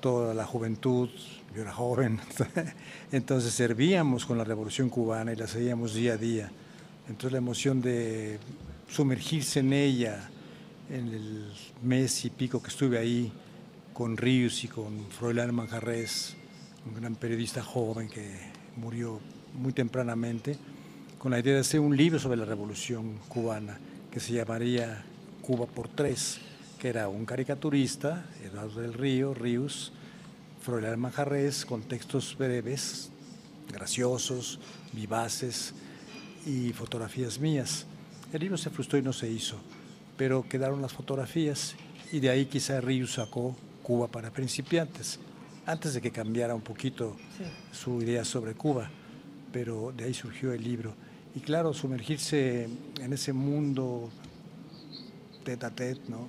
[SPEAKER 29] toda la juventud, yo era joven, entonces servíamos con la revolución cubana y la seguíamos día a día. Entonces la emoción de sumergirse en ella, en el mes y pico que estuve ahí, con Ríos y con Froilán Manjarres, un gran periodista joven que murió muy tempranamente, con la idea de hacer un libro sobre la revolución cubana que se llamaría Cuba por tres. que era un caricaturista, Eduardo del Río, Ríos, Froilán Manjarres, con textos breves, graciosos, vivaces y fotografías mías. El libro se frustró y no se hizo, pero quedaron las fotografías y de ahí quizá Ríos sacó Cuba para principiantes, antes de que cambiara un poquito su idea sobre Cuba, pero de ahí surgió el libro. Y claro, sumergirse en ese mundo tete a tete, ¿no?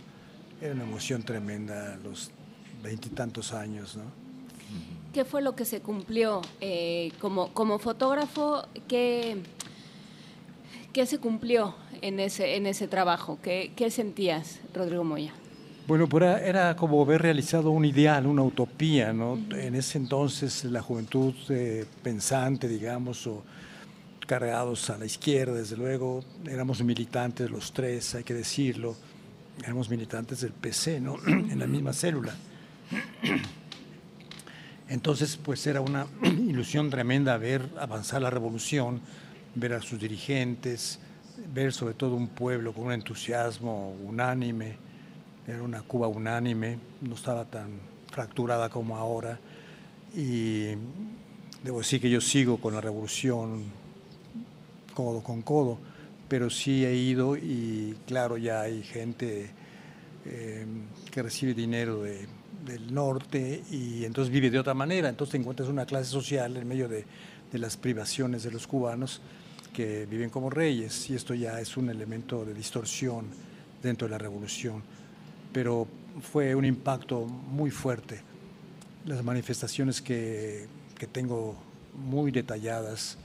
[SPEAKER 29] Era una emoción tremenda a los veintitantos años, ¿no?
[SPEAKER 4] ¿Qué fue lo que se cumplió eh, como, como fotógrafo? ¿qué, ¿Qué se cumplió en ese, en ese trabajo? ¿Qué, qué sentías, Rodrigo Moya?
[SPEAKER 29] Bueno, pues era, era como haber realizado un ideal, una utopía, ¿no? En ese entonces la juventud eh, pensante, digamos, o cargados a la izquierda, desde luego, éramos militantes los tres, hay que decirlo, éramos militantes del PC, ¿no? en la misma célula. Entonces, pues era una ilusión tremenda ver avanzar la revolución, ver a sus dirigentes, ver sobre todo un pueblo con un entusiasmo unánime, era una Cuba unánime, no estaba tan fracturada como ahora. Y debo decir que yo sigo con la revolución codo con codo, pero sí he ido y claro, ya hay gente eh, que recibe dinero de, del norte y entonces vive de otra manera, entonces te encuentras una clase social en medio de, de las privaciones de los cubanos que viven como reyes y esto ya es un elemento de distorsión dentro de la revolución pero fue un impacto muy fuerte. Las manifestaciones que, que tengo muy detalladas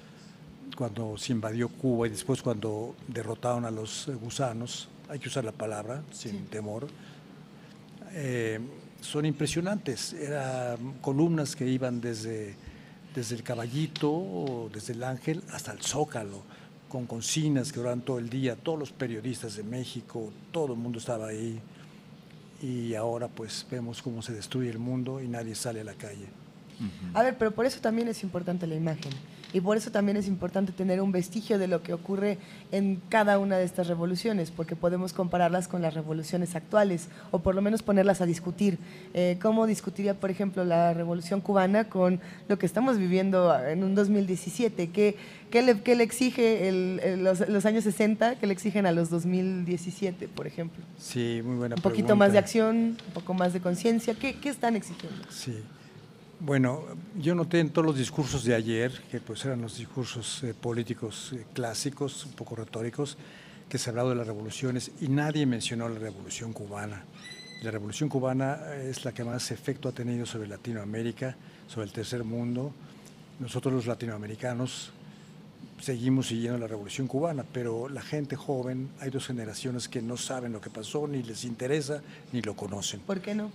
[SPEAKER 29] cuando se invadió Cuba y después cuando derrotaron a los gusanos, hay que usar la palabra sin temor, eh, son impresionantes. Eran columnas que iban desde, desde el caballito, desde el ángel, hasta el zócalo, con consignas que duraban todo el día, todos los periodistas de México, todo el mundo estaba ahí y ahora pues vemos cómo se destruye el mundo y nadie sale a la calle.
[SPEAKER 3] A ver, pero por eso también es importante la imagen. Y por eso también es importante tener un vestigio de lo que ocurre en cada una de estas revoluciones, porque podemos compararlas con las revoluciones actuales, o por lo menos ponerlas a discutir. Eh, ¿Cómo discutiría, por ejemplo, la revolución cubana con lo que estamos viviendo en un 2017? ¿Qué, qué, le, qué le, exige el, el, los, los, años 60 que le exigen a los 2017, por ejemplo?
[SPEAKER 29] Sí, muy buena
[SPEAKER 3] Un poquito
[SPEAKER 29] pregunta.
[SPEAKER 3] más de acción, un poco más de conciencia. ¿Qué, ¿Qué están exigiendo?
[SPEAKER 29] Sí. Bueno, yo noté en todos los discursos de ayer, que pues eran los discursos eh, políticos eh, clásicos, un poco retóricos, que se hablaba de las revoluciones y nadie mencionó la revolución cubana. La revolución cubana es la que más efecto ha tenido sobre Latinoamérica, sobre el tercer mundo. Nosotros los latinoamericanos seguimos siguiendo la revolución cubana, pero la gente joven, hay dos generaciones que no saben lo que pasó, ni les interesa, ni lo conocen.
[SPEAKER 3] ¿Por qué no?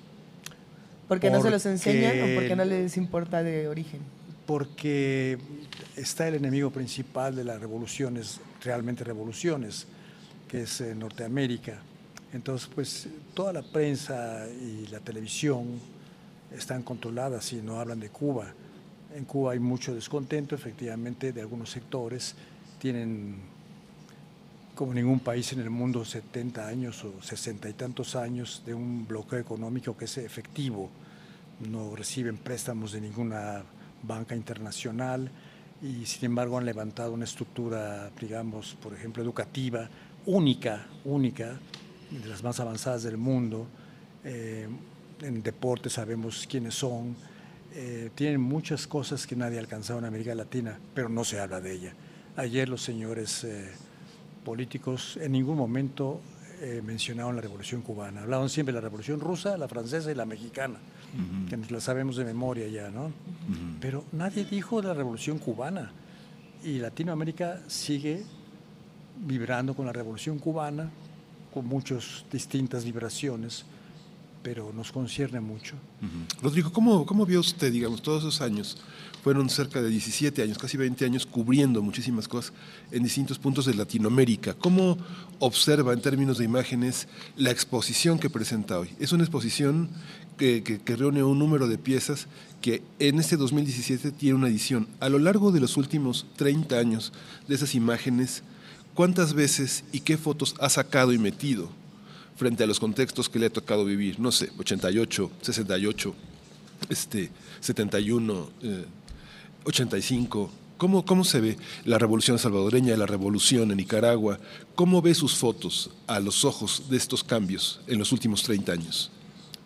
[SPEAKER 3] ¿Porque, no se los enseñan o porque no les importa de origen?
[SPEAKER 29] Porque está el enemigo principal de las revoluciones, realmente revoluciones, que es eh, Norteamérica. Entonces, pues toda la prensa y la televisión están controladas y no hablan de Cuba. En Cuba hay mucho descontento, efectivamente, de algunos sectores. Tienen, como ningún país en el mundo, 70 años o 60 y tantos años de un bloqueo económico que es efectivo. No reciben préstamos de ninguna banca internacional y, sin embargo, han levantado una estructura, digamos, por ejemplo, educativa única, única, de las más avanzadas del mundo. Eh, en deporte sabemos quiénes son. Eh, tienen muchas cosas que nadie ha alcanzado en América Latina, pero no se habla de ella. Ayer los señores eh, políticos en ningún momento mencionaron la revolución cubana. Hablaban siempre de la revolución rusa, la francesa y la mexicana, uh -huh. que nos la sabemos de memoria ya, ¿no? Uh -huh. Pero nadie dijo de la revolución cubana. Y Latinoamérica sigue vibrando con la revolución cubana, con muchas distintas vibraciones, pero nos concierne mucho.
[SPEAKER 2] Uh -huh. Rodrigo, ¿cómo, ¿cómo vio usted, digamos, todos esos años? Fueron cerca de 17 años, casi 20 años, cubriendo muchísimas cosas en distintos puntos de Latinoamérica. ¿Cómo observa en términos de imágenes la exposición que presenta hoy? Es una exposición que, reúne un número de piezas que en este 2017 tiene una edición. A lo largo de los últimos 30 años de esas imágenes, ¿cuántas veces y qué fotos ha sacado y metido? frente a los contextos que le ha tocado vivir, no sé, 88, 68, este, 71, eh, 85. ¿Cómo, ¿Cómo se ve la revolución salvadoreña, la revolución en Nicaragua? ¿Cómo ve sus fotos a los ojos de estos cambios en los últimos 30 años?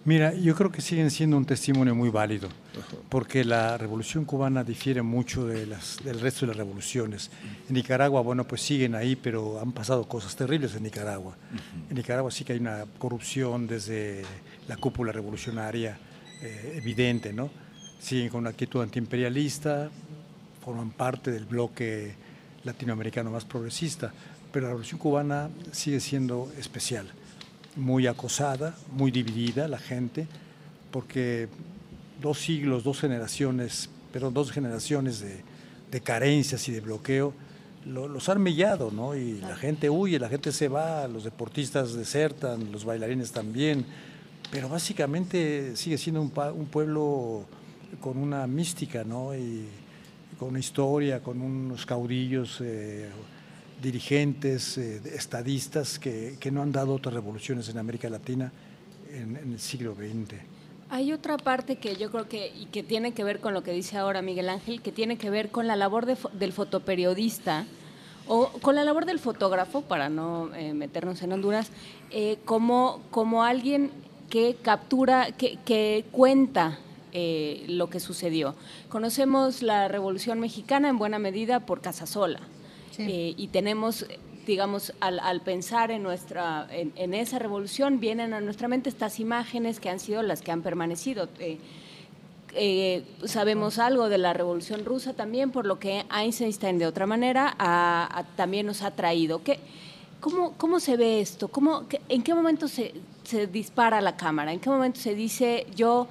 [SPEAKER 29] Mira, yo creo que siguen siendo un testimonio muy válido, porque la revolución cubana difiere mucho de las, del resto de las revoluciones. En Nicaragua, bueno, pues siguen ahí, pero han pasado cosas terribles en Nicaragua. En Nicaragua sí que hay una corrupción desde la cúpula revolucionaria eh, evidente, ¿no? Siguen con una actitud antiimperialista, forman parte del bloque latinoamericano más progresista, pero la revolución cubana sigue siendo especial muy acosada, muy dividida la gente, porque dos siglos, dos generaciones, pero dos generaciones de, de carencias y de bloqueo lo- los han mellado, ¿no? Y la gente huye, la gente se va, los deportistas desertan, los bailarines también, pero básicamente sigue siendo un pueblo con una mística, ¿no? Y con una historia, con unos caudillos. eh, dirigentes, eh, estadistas que, que no han dado otras revoluciones en América Latina en, el siglo XX.
[SPEAKER 4] Hay otra parte que yo creo que, y que tiene que ver con lo que dice ahora Miguel Ángel, que tiene que ver con la labor de del fotoperiodista o con la labor del fotógrafo, para no eh, meternos en Honduras, eh, como, como alguien que captura, que, que cuenta eh, lo que sucedió. Conocemos la Revolución Mexicana en buena medida por Casasola eh, y tenemos, digamos, al, pensar en, nuestra, en, esa revolución, vienen a nuestra mente estas imágenes que han sido las que han permanecido. Eh, eh, sabemos algo de la Revolución Rusa también, por lo que Einstein de otra manera a- también nos ha traído. ¿Qué, cómo, ¿Cómo se ve esto? ¿Cómo, ¿En qué momento se dispara la cámara? ¿En qué momento se dice yo,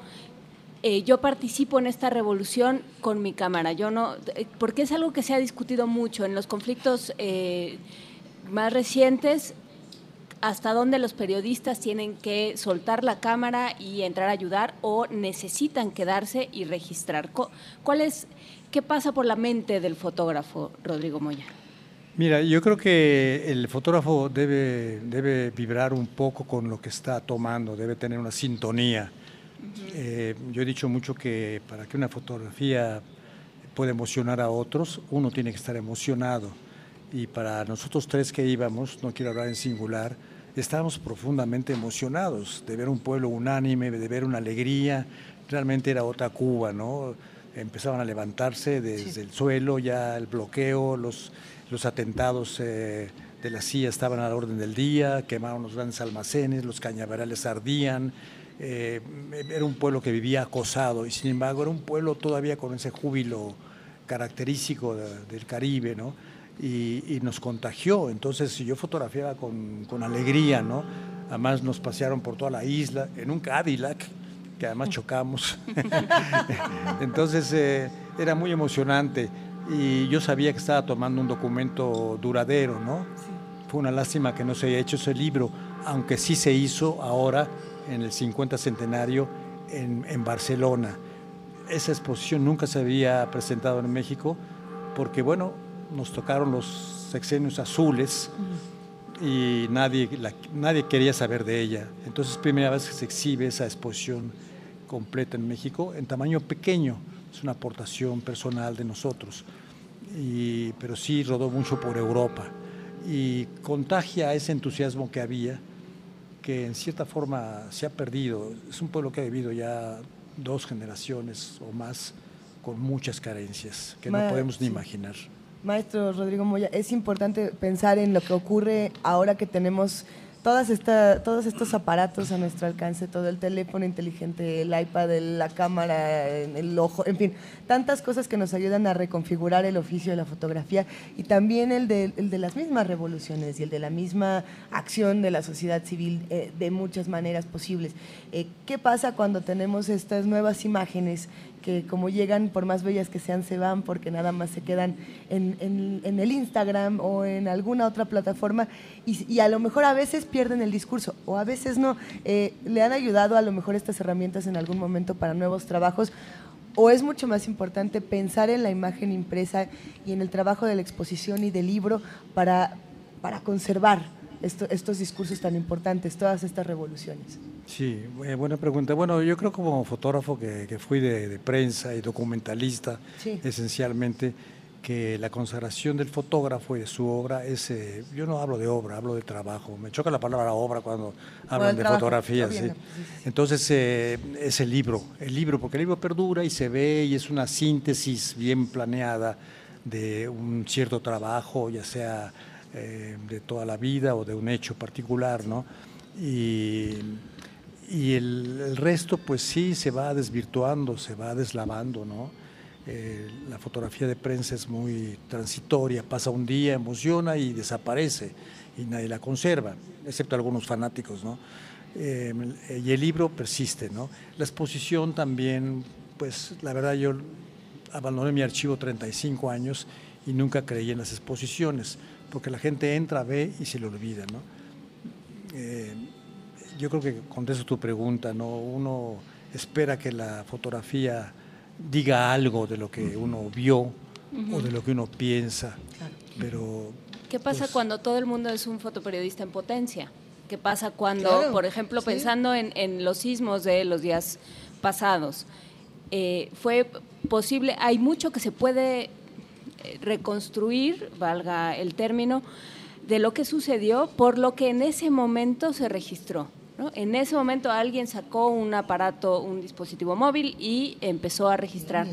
[SPEAKER 4] eh, yo participo en esta revolución con mi cámara? Yo no, eh, porque es algo que se ha discutido mucho en los conflictos eh, más recientes hasta dónde los periodistas tienen que soltar la cámara y entrar a ayudar o necesitan quedarse y registrar. ¿Cuál es, ¿Qué pasa por la mente del fotógrafo, Rodrigo Moya?
[SPEAKER 29] Mira, yo creo que el fotógrafo debe, debe vibrar un poco con lo que está tomando, debe tener una sintonía. Eh, yo he dicho mucho que para que una fotografía pueda emocionar a otros, uno tiene que estar emocionado. Y para nosotros tres que íbamos, no quiero hablar en singular, estábamos profundamente emocionados de ver un pueblo unánime, de ver una alegría. Realmente era otra Cuba, ¿no? Empezaban a levantarse desde el suelo, ya el bloqueo, los, los atentados eh, de la CIA estaban a la orden del día, quemaron los grandes almacenes, los cañaverales ardían. Eh, era un pueblo que vivía acosado y sin embargo era un pueblo todavía con ese júbilo característico de- del Caribe, ¿no? Y, y nos contagió. Entonces yo fotografiaba con, con alegría, ¿no? Además nos pasearon por toda la isla en un Cadillac, que además chocamos. Entonces eh, era muy emocionante y yo sabía que estaba tomando un documento duradero, ¿no? Fue una lástima que no se haya hecho ese libro, aunque sí se hizo ahora en el 50 centenario en, en Barcelona. Esa exposición nunca se había presentado en México porque, bueno, nos tocaron los sexenios azules y nadie, la- nadie quería saber de ella. Entonces, primera vez que se exhibe esa exposición completa en México en tamaño pequeño. Es una aportación personal de nosotros. Y, pero sí rodó mucho por Europa y contagia ese entusiasmo que había, que en cierta forma se ha perdido. Es un pueblo que ha vivido ya dos generaciones o más con muchas carencias que no podemos ni
[SPEAKER 3] sí.
[SPEAKER 29] imaginar.
[SPEAKER 3] Maestro Rodrigo Moya, es importante pensar en lo que ocurre ahora que tenemos todos estos aparatos a nuestro alcance, todo el teléfono inteligente, el iPad, la cámara, el ojo, en fin, tantas cosas que nos ayudan a reconfigurar el oficio de la fotografía y también el de, el de las mismas revoluciones y el de la misma acción de la sociedad civil eh, de muchas maneras posibles. Eh, ¿Qué pasa cuando tenemos estas nuevas imágenes que como llegan, por más bellas que sean, se van porque nada más se quedan en, en- el Instagram o en alguna otra plataforma y, y a lo mejor a veces pierden el discurso o a veces no. Eh, ¿Le han ayudado a lo mejor estas herramientas en algún momento para nuevos trabajos? ¿O es mucho más importante pensar en la imagen impresa y en el trabajo de la exposición y del libro para, para conservar esto- estos discursos tan importantes, todas estas revoluciones?
[SPEAKER 29] Sí, eh, buena pregunta. Bueno, yo creo como fotógrafo que, que fui de, de prensa y documentalista,
[SPEAKER 3] Sí.
[SPEAKER 29] esencialmente, que la consagración del fotógrafo y de su obra es, eh, yo no hablo de obra, hablo de trabajo. Me choca la palabra obra cuando hablan de
[SPEAKER 3] trabajo,
[SPEAKER 29] fotografía. sí.
[SPEAKER 3] sí,
[SPEAKER 29] Entonces, eh, es el libro, el libro, porque el libro perdura y se ve y es una síntesis bien planeada de un cierto trabajo, ya sea eh, de toda la vida o de un hecho particular, ¿no? Y, y el, el resto, pues sí, se va desvirtuando, se va deslavando, ¿no? Eh, la fotografía de prensa es muy transitoria, pasa un día, emociona y desaparece y nadie la conserva, excepto algunos fanáticos, ¿no? Eh, y el libro persiste, ¿no? La exposición también, pues la verdad yo abandoné mi archivo 35 años y nunca creí en las exposiciones, porque la gente entra, ve y se le olvida, ¿no? Eh, yo creo que contesto tu pregunta, ¿no? Uno espera que la fotografía diga algo de lo que uno vio o de lo que uno piensa, pero
[SPEAKER 4] ¿Qué pasa
[SPEAKER 29] Pues-
[SPEAKER 4] cuando todo el mundo es un fotoperiodista en potencia? ¿Qué pasa cuando,
[SPEAKER 3] Claro,
[SPEAKER 4] por ejemplo,
[SPEAKER 3] sí.
[SPEAKER 4] pensando en, en los sismos de los días pasados, eh, fue posible, hay mucho que se puede reconstruir, valga el término, de lo que sucedió por lo que en ese momento se registró. ¿no? En ese momento alguien sacó un aparato, un dispositivo móvil y empezó a registrar.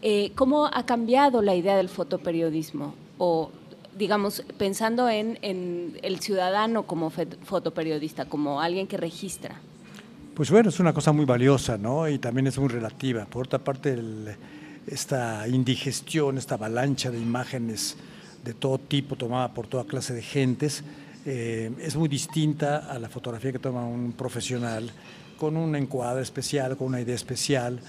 [SPEAKER 4] Eh, ¿Cómo ha cambiado la idea del fotoperiodismo? O, digamos, pensando en, en el ciudadano como fotoperiodista, como alguien que registra.
[SPEAKER 29] Pues bueno, es una cosa muy valiosa, ¿no? Y también es muy relativa. Por otra parte, el- esta indigestión, esta avalancha de imágenes de todo tipo tomada por toda clase de gentes, eh, es muy distinta a la fotografía que toma un profesional con un encuadre especial, con una idea especial,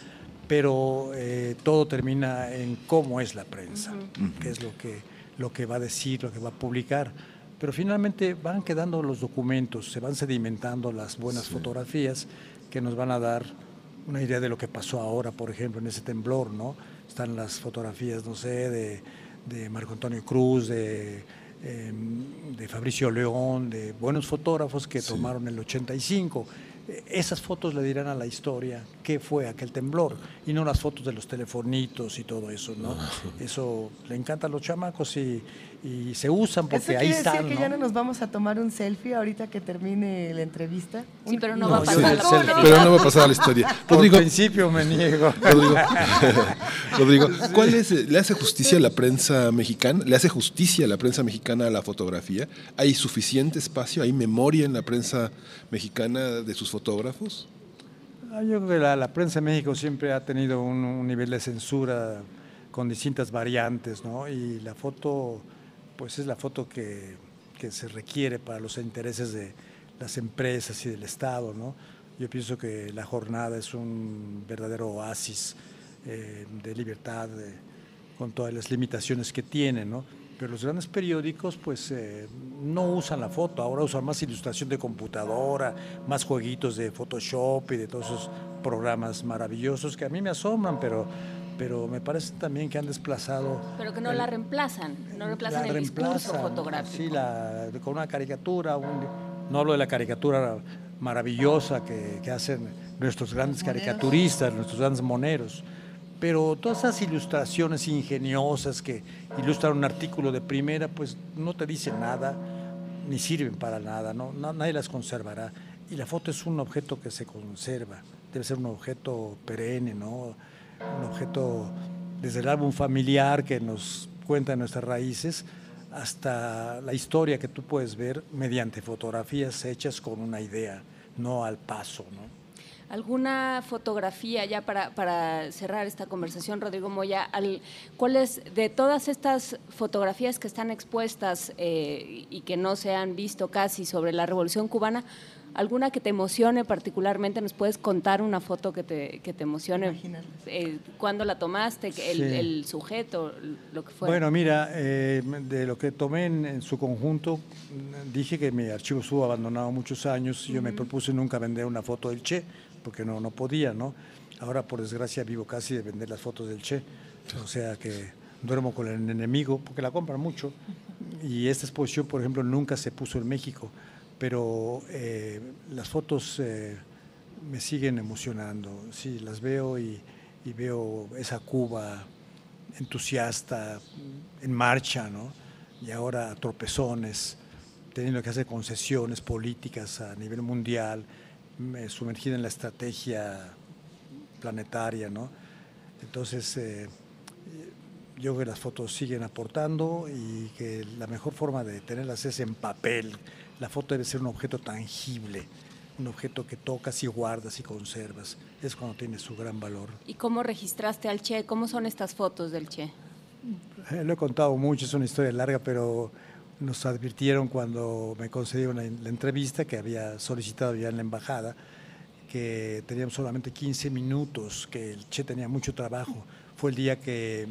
[SPEAKER 29] pero eh, todo termina en cómo es la prensa, qué es lo que, lo que va a decir, lo que va a publicar. Pero finalmente van quedando los documentos, se van sedimentando las buenas fotografías que nos van a dar una idea de lo que pasó ahora, por ejemplo, en ese temblor, ¿no? Están las fotografías, no sé, de, de Marco Antonio Cruz, de, eh, de Fabricio León, de buenos fotógrafos que tomaron el 85. Eh, Esas fotos le dirán a la historia qué fue aquel temblor y no las fotos de los telefonitos y todo eso, ¿no? Eso le encanta a los chamacos y, y se usan
[SPEAKER 3] ¿Eso
[SPEAKER 29] porque ahí
[SPEAKER 3] decir
[SPEAKER 29] están,
[SPEAKER 3] que
[SPEAKER 29] ¿no?
[SPEAKER 3] ya no nos vamos a tomar un selfie ahorita que termine la entrevista?
[SPEAKER 4] Sí, pero no,
[SPEAKER 2] No,
[SPEAKER 4] va a pasar la
[SPEAKER 2] sí,
[SPEAKER 4] posteridad.
[SPEAKER 2] pero no va a pasar a la historia.
[SPEAKER 29] Por
[SPEAKER 2] Rodrigo,
[SPEAKER 29] principio me niego.
[SPEAKER 2] Rodrigo, Rodrigo, ¿cuál es, eh, ¿le hace justicia a la prensa mexicana? ¿Le hace justicia a la prensa mexicana a la fotografía? ¿Hay suficiente espacio? ¿Hay memoria en la prensa mexicana de sus fotógrafos?
[SPEAKER 29] Ah, Yo creo que la, la prensa en México siempre ha tenido un, un nivel de censura con distintas variantes, ¿no? Y la foto, pues es la foto que, se requiere para los intereses de las empresas y del Estado, ¿no? Yo pienso que la jornada es un verdadero oasis eh, de libertad, de- con todas las limitaciones que tiene, ¿no? Pero los grandes periódicos, pues, eh, no usan la foto, ahora usan más ilustración de computadora, más jueguitos de Photoshop y de todos esos programas maravillosos que a mí me asombran, pero, pero me parece también que han desplazado
[SPEAKER 4] Pero que no
[SPEAKER 29] el-
[SPEAKER 4] la reemplazan, no reemplazan
[SPEAKER 29] la
[SPEAKER 4] el discurso
[SPEAKER 29] reemplazan,
[SPEAKER 4] fotográfico.
[SPEAKER 29] Sí, la- con una caricatura, un- no hablo de la caricatura maravillosa que, que hacen nuestros grandes caricaturistas, nuestros grandes moneros, pero todas esas ilustraciones ingeniosas que ilustran un artículo de primera, pues no te dicen nada, ni sirven para nada, ¿no? Na- nadie las conservará. Y la foto es un objeto que se conserva, debe ser un objeto perenne, ¿no? Un objeto desde el álbum familiar que nos cuenta nuestras raíces hasta la historia que tú puedes ver mediante fotografías hechas con una idea, no al paso. ¿no?
[SPEAKER 4] ¿Alguna fotografía ya para, para cerrar esta conversación, Rodrigo Moya? Al, ¿Cuáles de todas estas fotografías que están expuestas eh, y que no se han visto casi sobre la Revolución Cubana, alguna que te emocione particularmente? ¿Nos puedes contar una foto que te, que te emocione? Eh, ¿Cuándo la tomaste? El,
[SPEAKER 29] Sí.
[SPEAKER 4] el sujeto, lo que fuera.
[SPEAKER 29] Bueno, mira, eh, de lo que tomé en, en su conjunto, dije que mi archivo estuvo abandonado muchos años y yo me
[SPEAKER 4] Ujú.
[SPEAKER 29] propuse nunca vender una foto del Che, porque no, no podía, ¿no? Ahora, por desgracia, vivo casi de vender las fotos del Che, o sea que duermo con el enemigo, porque la compran mucho, y esta exposición, por ejemplo, nunca se puso en México, pero eh, las fotos eh, me siguen emocionando. Sí, las veo y, veo esa Cuba entusiasta, en marcha, ¿no? Y ahora a tropezones, teniendo que hacer concesiones políticas a nivel mundial, me- sumergida en la estrategia planetaria, ¿no? Entonces, eh, yo creo que las fotos siguen aportando y que la mejor forma de tenerlas es en papel. La foto debe ser un objeto tangible, un objeto que tocas y guardas y conservas. Es cuando tiene su gran valor.
[SPEAKER 4] ¿Y cómo registraste al Che? ¿Cómo son estas fotos del Che?
[SPEAKER 29] Eh, Lo he contado mucho, es una historia larga, pero nos advirtieron cuando me concedieron la, la entrevista que había solicitado ya en la embajada que teníamos solamente 15 minutos, que el Che tenía mucho trabajo. Fue el día que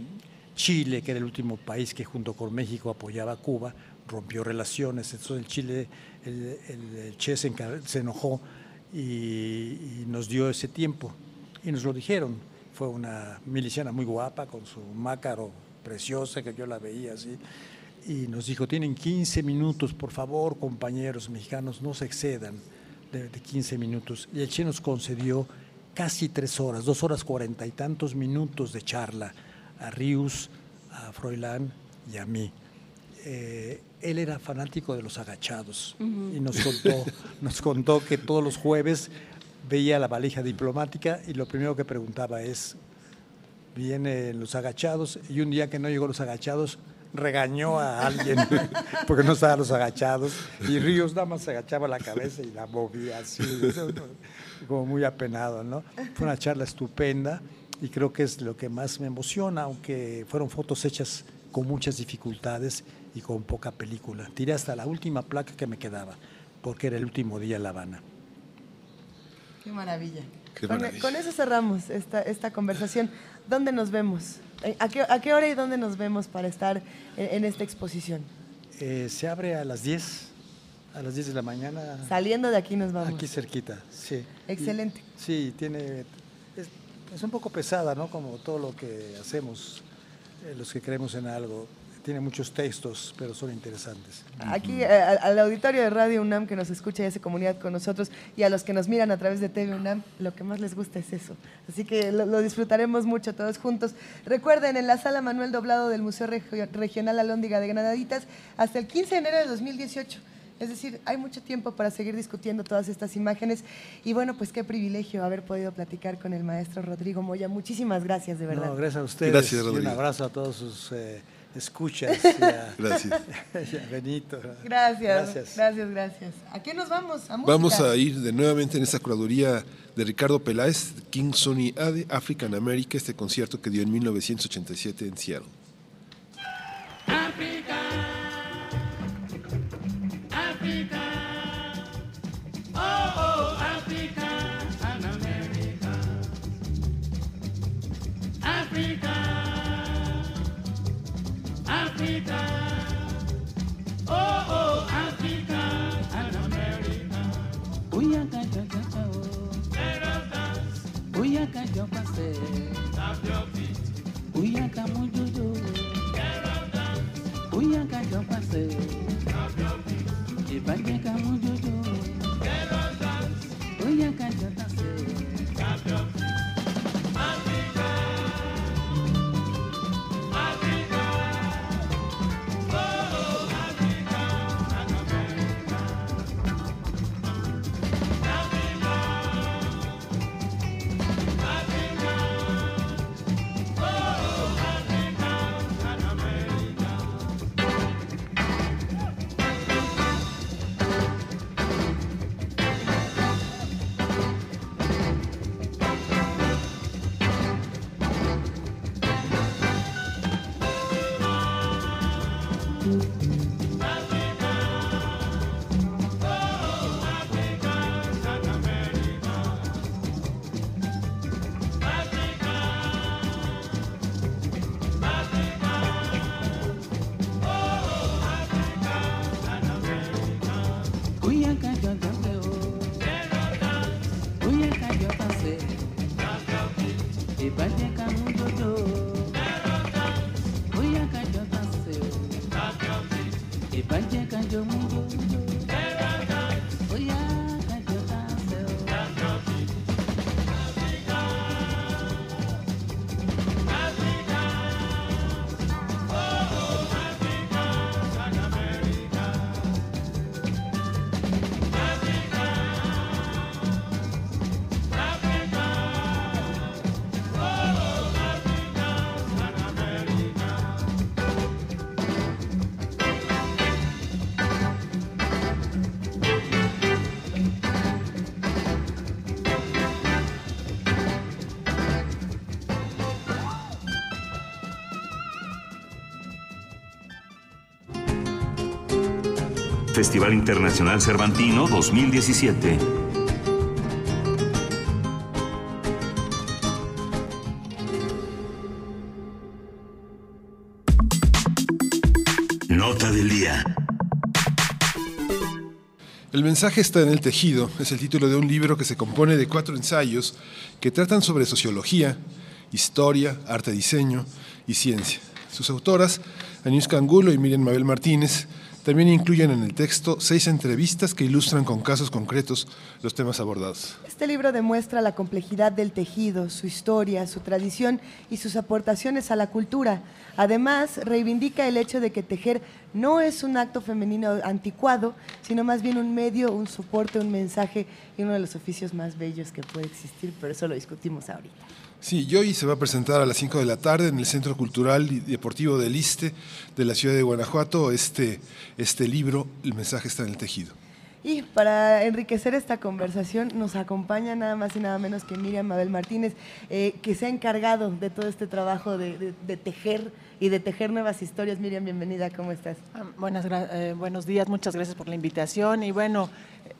[SPEAKER 29] Chile, que era el último país que junto con México apoyaba a Cuba, rompió relaciones. Entonces el Chile, el, el- el Che se, enojó y, y nos dio ese tiempo. Y nos lo dijeron. Fue una miliciana muy guapa, con su mácaro preciosa, que yo la veía así. Y nos dijo, tienen 15 minutos, por favor, compañeros mexicanos, no se excedan de, de 15 minutos. Y el Che nos concedió casi tres horas, dos horas cuarenta y tantos minutos de charla a Rius, a Froilán y a mí. Eh, él era fanático de los agachados y nos contó, nos contó que todos los jueves veía la valija diplomática y lo primero que preguntaba es, vienen los agachados y un día que no llegó los agachados regañó a alguien porque no estaban los agachados y Ríos nada más se agachaba la cabeza y la movía así, como muy apenado, ¿no? Fue una charla estupenda y creo que es lo que más me emociona, aunque fueron fotos hechas con muchas dificultades y con poca película. Tiré hasta la última placa que me quedaba, porque era el último día en La Habana.
[SPEAKER 3] Qué maravilla.
[SPEAKER 29] Qué
[SPEAKER 3] con,
[SPEAKER 29] maravilla.
[SPEAKER 3] con eso cerramos esta, esta conversación. ¿Dónde nos vemos? Eh, ¿A qué, a qué hora y dónde nos vemos para estar en, en esta exposición?
[SPEAKER 29] Eh, se abre a las 10, a las 10 de la mañana.
[SPEAKER 3] Saliendo de aquí nos vamos.
[SPEAKER 29] Aquí cerquita, sí.
[SPEAKER 3] Excelente.
[SPEAKER 29] Y- sí, tiene. Es, es un poco pesada, ¿no? Como todo lo que hacemos, eh, los que creemos en algo. Tiene muchos textos, pero son interesantes.
[SPEAKER 3] Aquí eh, al, auditorio de Radio UNAM que nos escucha y hace comunidad con nosotros y a los que nos miran a través de TV UNAM, lo que más les gusta es eso. Así que lo, lo disfrutaremos mucho todos juntos. Recuerden, en la sala Manuel Doblado del Museo Regio- Regional Alhóndiga de Granaditas hasta el 15 de enero de 2018. Es decir, hay mucho tiempo para seguir discutiendo todas estas imágenes. Y bueno, pues qué privilegio haber podido platicar con el maestro Rodrigo Moya. Muchísimas gracias, de verdad.
[SPEAKER 29] No, gracias a ustedes.
[SPEAKER 2] Gracias,
[SPEAKER 29] y un
[SPEAKER 2] Rodrigo.
[SPEAKER 29] abrazo a todos sus eh, escuchas. y a-
[SPEAKER 2] Gracias.
[SPEAKER 29] y a Benito.
[SPEAKER 3] Gracias,
[SPEAKER 29] Gracias.
[SPEAKER 3] gracias, gracias. ¿A qué nos vamos? A.
[SPEAKER 2] Vamos a ir de nuevamente en esta curaduría de Ricardo Peláez, King Sonny Ade, African America, este concierto que dio en 1987 en Seattle.
[SPEAKER 30] Tap your feet. Oya ká mú. Get up. Oya ká jọ pàṣẹ. Tap your feet. Ká mú.
[SPEAKER 1] Festival Internacional Cervantino 2017.
[SPEAKER 2] Nota del día. El mensaje está en el tejido, es el título de un libro que se compone de cuatro ensayos que tratan sobre sociología, historia, arte diseño y ciencia. Sus autoras, Aniuska Angulo y Miriam Mabel Martínez, también incluyen en el texto seis entrevistas que ilustran con casos concretos los temas abordados.
[SPEAKER 3] Este libro demuestra la complejidad del tejido, su historia, su tradición y sus aportaciones a la cultura. Además, reivindica el hecho de que tejer no es un acto femenino anticuado, sino más bien un medio, un soporte, un mensaje y uno de los oficios más bellos que puede existir, pero eso lo discutimos ahorita.
[SPEAKER 2] Sí, y hoy se va a presentar a las 5 de la tarde en el Centro Cultural y Deportivo del Iste de la ciudad de Guanajuato este, este libro, El mensaje está en el tejido.
[SPEAKER 3] Y para enriquecer esta conversación nos acompaña nada más y nada menos que Miriam Mabel Martínez, eh, que se ha encargado de todo este trabajo de, de- de tejer y de tejer nuevas historias. Miriam, bienvenida, ¿cómo estás?
[SPEAKER 31] Ah, Buenas, eh, buenos días, muchas gracias por la invitación. Y bueno,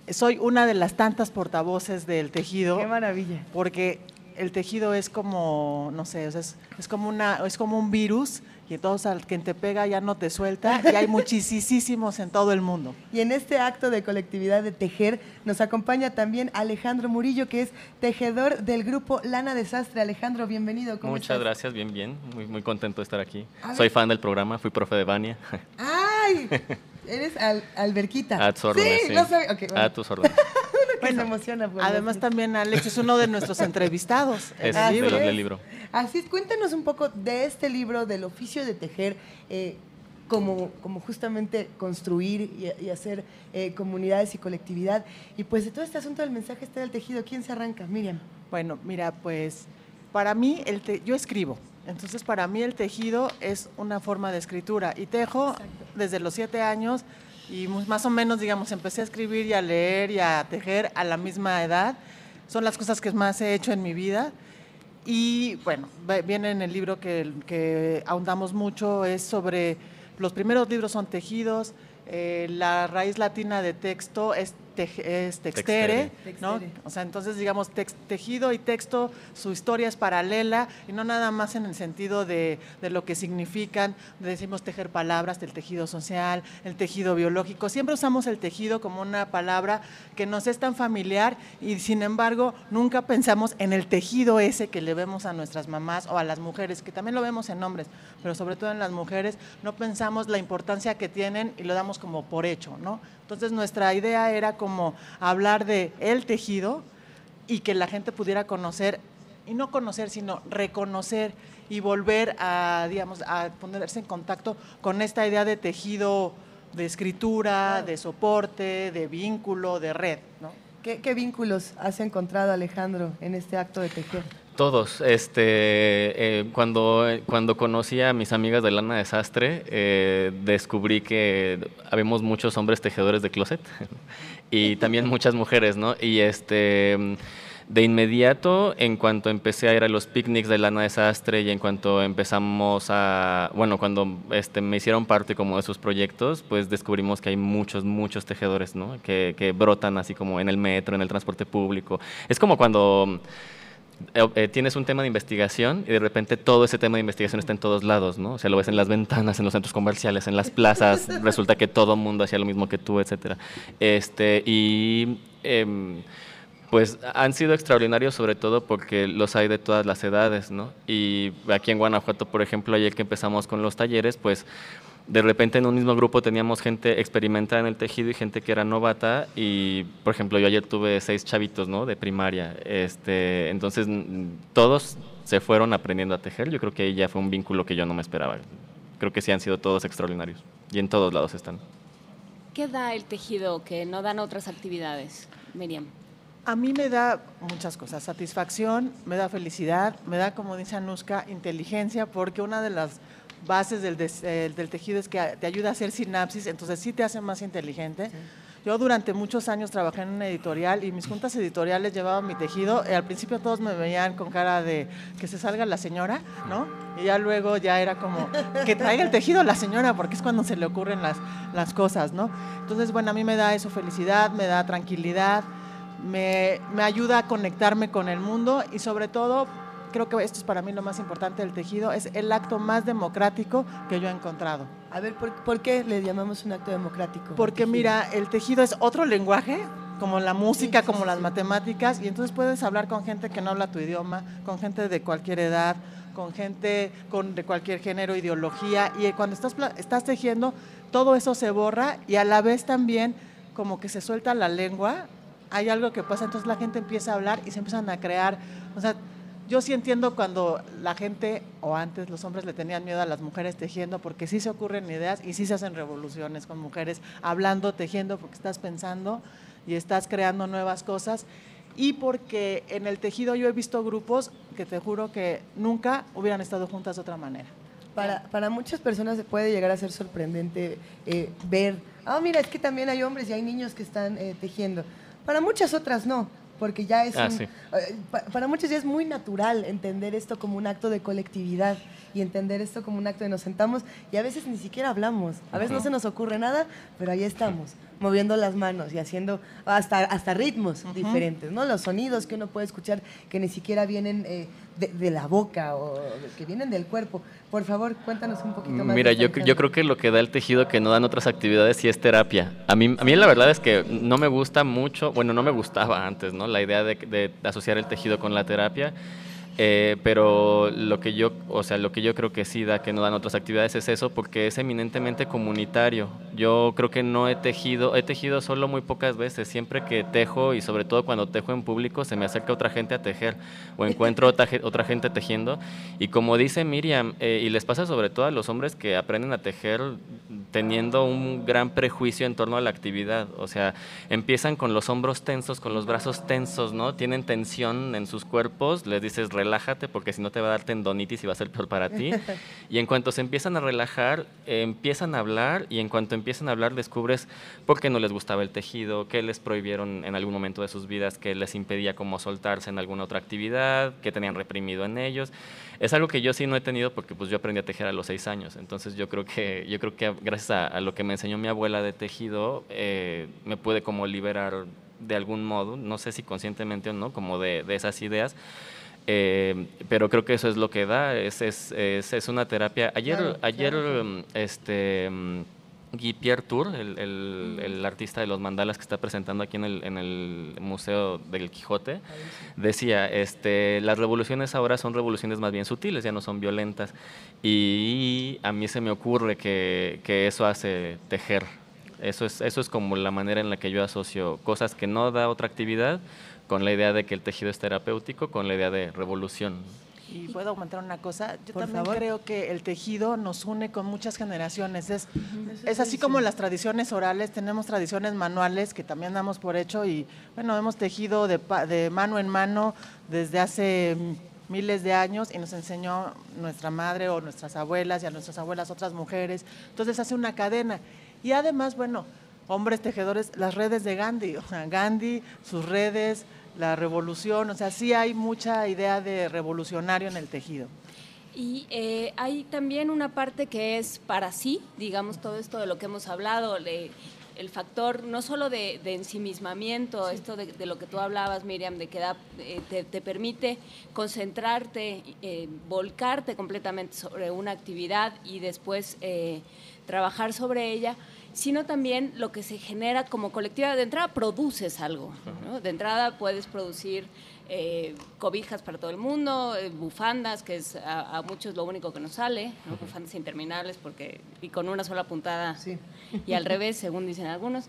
[SPEAKER 31] soy una de las tantas portavoces del tejido.
[SPEAKER 3] Qué maravilla.
[SPEAKER 31] Porque el tejido es como, no sé, o sea, es, es como una, es como un virus y entonces al que te pega ya no te suelta y hay muchísimos en todo el mundo.
[SPEAKER 3] Y en este acto de colectividad de tejer nos acompaña también Alejandro Murillo, que es tejedor del grupo Lana Desastre. Alejandro, bienvenido. ¿cómo
[SPEAKER 32] Muchas
[SPEAKER 3] estás?
[SPEAKER 32] gracias, bien, bien. Muy, muy contento de estar aquí.
[SPEAKER 3] A ver.
[SPEAKER 32] Soy fan del programa, fui profe de Vania.
[SPEAKER 3] ¡Ay! Eres al- alberquita.
[SPEAKER 32] A tus órdenes,
[SPEAKER 3] Sí,
[SPEAKER 32] sí.
[SPEAKER 3] no sabía. Ok, bueno.
[SPEAKER 32] A tus órdenes.
[SPEAKER 3] Se emociona. por
[SPEAKER 31] Además también Alex es uno de nuestros entrevistados. en
[SPEAKER 32] Es
[SPEAKER 31] el libro.
[SPEAKER 32] del libro.
[SPEAKER 3] Así es, cuéntanos un poco de este libro, del oficio de tejer, eh, como, como justamente construir y, y hacer eh, comunidades y colectividad. Y pues de todo este asunto del mensaje está del tejido, ¿quién se arranca? Miriam.
[SPEAKER 31] Bueno, mira, pues para mí, el te- yo escribo. Entonces, para mí el tejido es una forma de escritura. Y tejo desde los siete años y más o menos, digamos, empecé a escribir y a leer y a tejer a la misma edad. Son las cosas que más he hecho en mi vida. Y bueno, viene en el libro que, que ahondamos mucho, es sobre, los primeros libros son tejidos, eh, la raíz latina de texto es, tej- es textere,
[SPEAKER 32] Textere.
[SPEAKER 31] ¿no?
[SPEAKER 32] Textere.
[SPEAKER 31] O sea, entonces digamos tex- tejido y texto, su historia es paralela y no nada más en el sentido de, de lo que significan, decimos tejer palabras del tejido social, el tejido biológico, siempre usamos el tejido como una palabra que nos es tan familiar y sin embargo nunca pensamos en el tejido ese que le vemos a nuestras mamás o a las mujeres, que también lo vemos en hombres, pero sobre todo en las mujeres, no pensamos la importancia que tienen y lo damos como por hecho, ¿no? Entonces nuestra idea era como hablar de el tejido y que la gente pudiera conocer, y no conocer, sino reconocer y volver a, digamos, a ponerse en contacto con esta idea de tejido de escritura, de soporte, de vínculo, de red, ¿no?
[SPEAKER 3] ¿Qué, qué vínculos has encontrado, Alejandro, en este acto de tejer?
[SPEAKER 32] Todos. Este, eh, cuando, cuando conocí a mis amigas de Lana Desastre, eh, descubrí que habemos muchos hombres tejedores de closet y también muchas mujeres, ¿no? Y este, de inmediato, en cuanto empecé a ir a los picnics de Lana Desastre y en cuanto empezamos a, bueno, cuando este, me hicieron parte como de sus proyectos, pues descubrimos que hay muchos, muchos tejedores, ¿no? Que, que brotan así como en el metro, en el transporte público. Es como cuando eh, eh, tienes un tema de investigación y de repente todo ese tema de investigación está en todos lados, ¿no? O sea, lo ves en las ventanas, en los centros comerciales, en las plazas, resulta que todo el mundo hacía lo mismo que tú, etcétera. Este, y em, pues han sido extraordinarios sobre todo porque los hay de todas las edades, ¿no? Y aquí en Guanajuato, por ejemplo, ayer que empezamos con los talleres, pues de repente en un mismo grupo teníamos gente experimentada en el tejido y gente que era novata y por ejemplo yo ayer tuve seis chavitos no de primaria. Este entonces todos se fueron aprendiendo a tejer. Yo creo que ahí ya fue un vínculo que yo no me esperaba. Creo que sí han sido todos extraordinarios y en todos lados están.
[SPEAKER 4] ¿Qué da el tejido que no dan otras actividades, Miriam?
[SPEAKER 31] A mí me da muchas cosas, satisfacción, me da felicidad, me da, como dice Anuska, inteligencia, porque una de las bases del, des- eh, del tejido es que te ayuda a hacer sinapsis, entonces sí te hace más inteligente. Yo Yo durante muchos años trabajé en una editorial y mis juntas editoriales llevaban mi tejido. y al principio todos me veían con cara de que se salga la señora, ¿no? Y ya luego ya era como que traiga el tejido la señora, porque es cuando se le ocurren las, las cosas, ¿no? Entonces, bueno, a mí me da eso felicidad, me da tranquilidad, me, me ayuda a conectarme con el mundo y sobre todo creo que esto es para mí lo más importante del tejido, es el acto más democrático que yo he encontrado.
[SPEAKER 3] A ver, ¿por, por qué le llamamos un acto democrático?
[SPEAKER 31] Porque mira, el tejido es otro lenguaje, como la música, como las matemáticas, y entonces puedes hablar con gente que no habla tu idioma, con gente de cualquier edad, con gente con, de cualquier género, ideología, y cuando estás, estás tejiendo, todo eso se borra y a la vez también como que se suelta la lengua, hay algo que pasa, entonces la gente empieza a hablar y se empiezan a crear, o sea, yo sí entiendo cuando la gente, o antes los hombres le tenían miedo a las mujeres tejiendo, porque sí se ocurren ideas y sí se hacen revoluciones con mujeres hablando, tejiendo, porque estás pensando y estás creando nuevas cosas. Y porque en el tejido yo he visto grupos que te juro que nunca hubieran estado juntas de otra manera.
[SPEAKER 3] Para, para muchas personas puede llegar a ser sorprendente eh, ver, ah, mira, es que también hay hombres y hay niños que están eh, tejiendo. Para muchas otras no, porque ya es...
[SPEAKER 32] Ah,
[SPEAKER 3] un-
[SPEAKER 32] sí.
[SPEAKER 3] eh, pa- para muchos ya es muy natural entender esto como un acto de colectividad y entender esto como un acto de nos sentamos y a veces ni siquiera hablamos, a veces no se nos ocurre nada, pero ahí estamos, moviendo las manos y haciendo hasta, hasta ritmos diferentes, ¿no? Los sonidos que uno puede escuchar que ni siquiera vienen eh, de, de la boca o que vienen del cuerpo. Por favor, cuéntanos un poquito más.
[SPEAKER 32] Mira, yo, yo creo que lo que da el tejido que no dan otras actividades sí es terapia. A mí, a mí la verdad es que no me gusta mucho, bueno, no me gustaba antes, ¿no? La idea de, de asociar el tejido con la terapia. Eh, pero lo que yo, o sea, lo que yo creo que sí da que no dan otras actividades es eso, porque es eminentemente comunitario. Yo creo que no he tejido, he tejido solo muy pocas veces. Siempre que tejo y sobre todo cuando tejo en público, se me acerca otra gente a tejer o encuentro otra, otra gente tejiendo. Y como dice Miriam, eh, y les pasa sobre todo a los hombres que aprenden a tejer teniendo un gran prejuicio en torno a la actividad. O sea, empiezan con los hombros tensos, con los brazos tensos, ¿no? Tienen tensión en sus cuerpos, les dices relájate porque si no te va a dar tendonitis y va a ser peor para ti. Y en cuanto se empiezan a relajar, eh, empiezan a hablar y en cuanto empiezan a hablar descubres por qué no les gustaba el tejido, qué les prohibieron en algún momento de sus vidas, que les impedía como soltarse en alguna otra actividad, que tenían reprimido en ellos. Es algo que yo sí no he tenido porque pues yo aprendí a tejer a los seis años. Entonces yo creo que, yo creo que gracias a, a lo que me enseñó mi abuela de tejido, eh, me pude como liberar de algún modo, no sé si conscientemente o no, como de, de esas ideas. Eh, pero creo que eso es lo que da, es, es, es, es una terapia. Ayer,
[SPEAKER 3] Claro,
[SPEAKER 32] ayer
[SPEAKER 3] claro.
[SPEAKER 32] mm, este, mm, Guy Pierre Tour, el, el- el artista de los mandalas que está presentando aquí en el, en el Museo del Quijote, decía, este, las revoluciones ahora son revoluciones más bien sutiles, ya no son violentas. Y a mí se me ocurre que, que eso hace tejer. Eso es, eso es como la manera en la que yo asocio cosas que no da otra actividad con la idea de que el tejido es terapéutico, con la idea de revolución.
[SPEAKER 31] Y puedo aumentar una cosa, yo
[SPEAKER 3] Por
[SPEAKER 31] también
[SPEAKER 3] favor.
[SPEAKER 31] creo que el tejido nos une con muchas generaciones. Es, es así como las tradiciones orales, tenemos tradiciones manuales que también damos por hecho y bueno, hemos tejido de, de mano en mano desde hace miles de años y nos enseñó nuestra madre o nuestras abuelas y a nuestras abuelas otras mujeres. Entonces hace una cadena. Y además, bueno, hombres tejedores, las redes de Gandhi, o sea, Gandhi, sus redes, la revolución, o sea, sí hay mucha idea de revolucionario en el tejido.
[SPEAKER 4] Y eh, hay también una parte que es para sí, digamos, todo esto de lo que hemos hablado, el factor no solo de, de ensimismamiento, esto de, de lo que tú hablabas, Miriam, de que da- eh, te, te permite concentrarte, eh, volcarte completamente sobre una actividad y después eh, trabajar sobre ella, sino también lo que se genera como colectiva. De entrada produces algo, ¿no? de entrada puedes producir eh, cobijas para todo el mundo, eh, bufandas, que es a, a muchos lo único que nos sale, ¿no? bufandas interminables porque y con una sola puntada y al revés, según dicen algunos.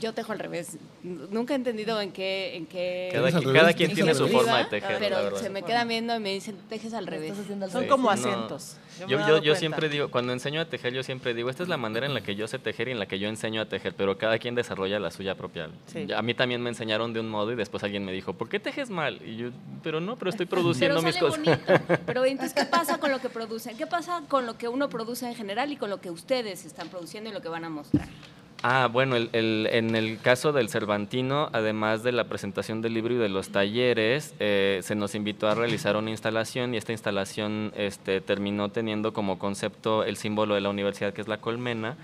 [SPEAKER 4] Yo tejo al revés. Nunca he entendido en qué en qué
[SPEAKER 32] Cada quien-
[SPEAKER 2] revés?
[SPEAKER 32] cada quien
[SPEAKER 2] ¿Tejes
[SPEAKER 32] tiene
[SPEAKER 2] al
[SPEAKER 32] su
[SPEAKER 2] revés?
[SPEAKER 32] forma de tejer,
[SPEAKER 4] pero se me quedan viendo y me dicen tejes al revés.
[SPEAKER 31] Son
[SPEAKER 32] Sí,
[SPEAKER 31] como
[SPEAKER 32] sí, no.
[SPEAKER 31] acentos. Yo,
[SPEAKER 32] Yo, yo, siempre digo, cuando enseño a tejer, yo siempre digo, esta es la manera en la que yo sé tejer y en la que yo enseño a tejer, pero cada quien desarrolla la suya propia.
[SPEAKER 31] Sí.
[SPEAKER 32] A mí también me enseñaron de un modo y después alguien me dijo, ¿por qué tejes mal? Y yo, pero no, pero estoy
[SPEAKER 4] Pero
[SPEAKER 32] produciendo mis
[SPEAKER 4] sale
[SPEAKER 32] cosas.
[SPEAKER 4] bonito. Pero entonces, ¿qué pasa con lo que producen? ¿Qué pasa con lo que uno produce en general y con lo que ustedes están produciendo y lo que van a mostrar?
[SPEAKER 32] Ah, bueno, el- el- en el caso del Cervantino, además de la presentación del libro y de los talleres, eh, se nos invitó a realizar una instalación y esta instalación este, terminó teniendo como concepto el símbolo de la universidad, que es la colmena,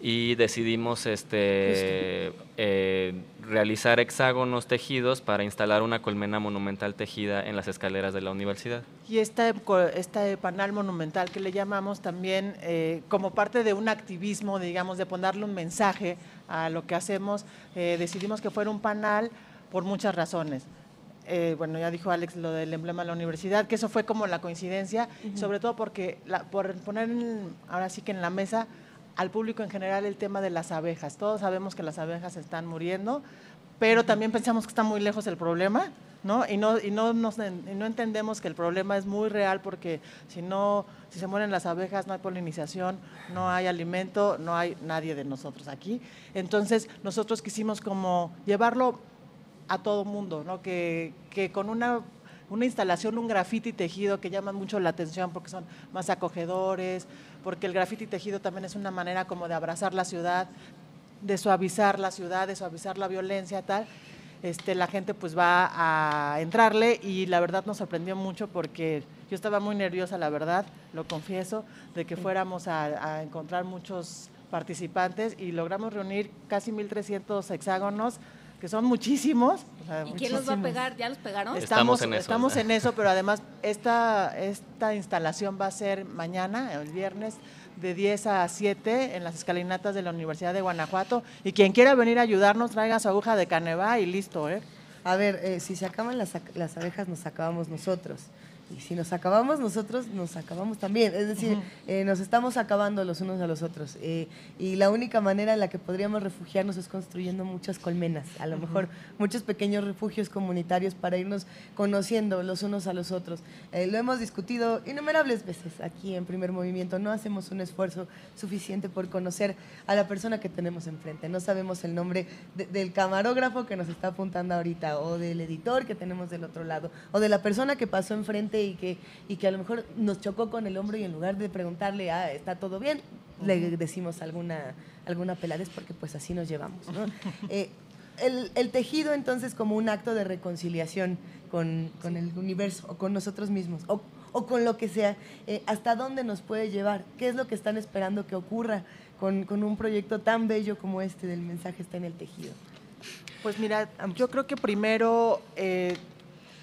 [SPEAKER 32] y decidimos este, eh, realizar hexágonos tejidos para instalar una colmena monumental tejida en las escaleras de la universidad.
[SPEAKER 31] Y este, co- este panel monumental que le llamamos también eh, como parte de un activismo, digamos, de ponerle un mensaje a lo que hacemos, eh, decidimos que fuera un panel por muchas razones. Eh, bueno, ya dijo Alex lo del emblema de la universidad, que eso fue como la coincidencia, sobre todo porque la- por poner en- ahora sí que en la mesa al público en general el tema de las abejas. Todos sabemos que las abejas están muriendo, pero también pensamos que está muy lejos el problema, ¿no? Y no, y no, nos y no entendemos que el problema es muy real porque si no, si se mueren las abejas, no hay polinización, no hay alimento, no hay nadie de nosotros aquí. Entonces, nosotros quisimos como llevarlo a todo mundo, ¿no? Que, que con una, una instalación, un grafiti tejido que llama mucho la atención porque son más acogedores, porque el grafiti tejido también es una manera como de abrazar la ciudad, de suavizar la ciudad, de suavizar la violencia, tal. Este, la gente pues va a entrarle y la verdad nos sorprendió mucho porque yo estaba muy nerviosa, la verdad, lo confieso, de que fuéramos a, a encontrar muchos participantes y logramos reunir casi 1.300 hexágonos, que son muchísimos. o sea,
[SPEAKER 4] ¿Y quién los va a
[SPEAKER 31] muchísimos.
[SPEAKER 4] pegar? ¿Ya los pegaron?
[SPEAKER 31] Estamos,
[SPEAKER 32] Estamos en eso.
[SPEAKER 31] estamos en eso, pero además esta, esta instalación va a ser mañana, el viernes, de 10 a 7 en las escalinatas de la Universidad de Guanajuato. Y quien quiera venir a ayudarnos, traiga su aguja de canevá y listo, ¿eh?
[SPEAKER 3] A ver, eh, si se acaban las, las abejas, nos acabamos nosotros. Y si nos acabamos nosotros, nos acabamos también. Es decir, eh, nos estamos acabando los unos a los otros. Eh, y la única manera en la que podríamos refugiarnos es construyendo muchas colmenas. A lo mejor muchos pequeños refugios comunitarios para irnos conociendo los unos a los otros. Eh, lo hemos discutido innumerables veces aquí en Primer Movimiento. No hacemos un esfuerzo suficiente por conocer a la persona que tenemos enfrente. No sabemos el nombre de- del camarógrafo que nos está apuntando ahorita, o del editor que tenemos del otro lado, o de la persona que pasó enfrente y que, y que a lo mejor nos chocó con el hombro y en lugar de preguntarle, ah, ¿está todo bien? Le decimos alguna, alguna peladez porque pues así nos llevamos. ¿no? Eh, el, el tejido entonces como un acto de reconciliación con, con el universo o con nosotros mismos o, o con lo que sea, eh, ¿hasta dónde nos puede llevar? ¿Qué es lo que están esperando que ocurra con, con un proyecto tan bello como este del mensaje está en el tejido?
[SPEAKER 31] Pues mira, yo creo que primero eh,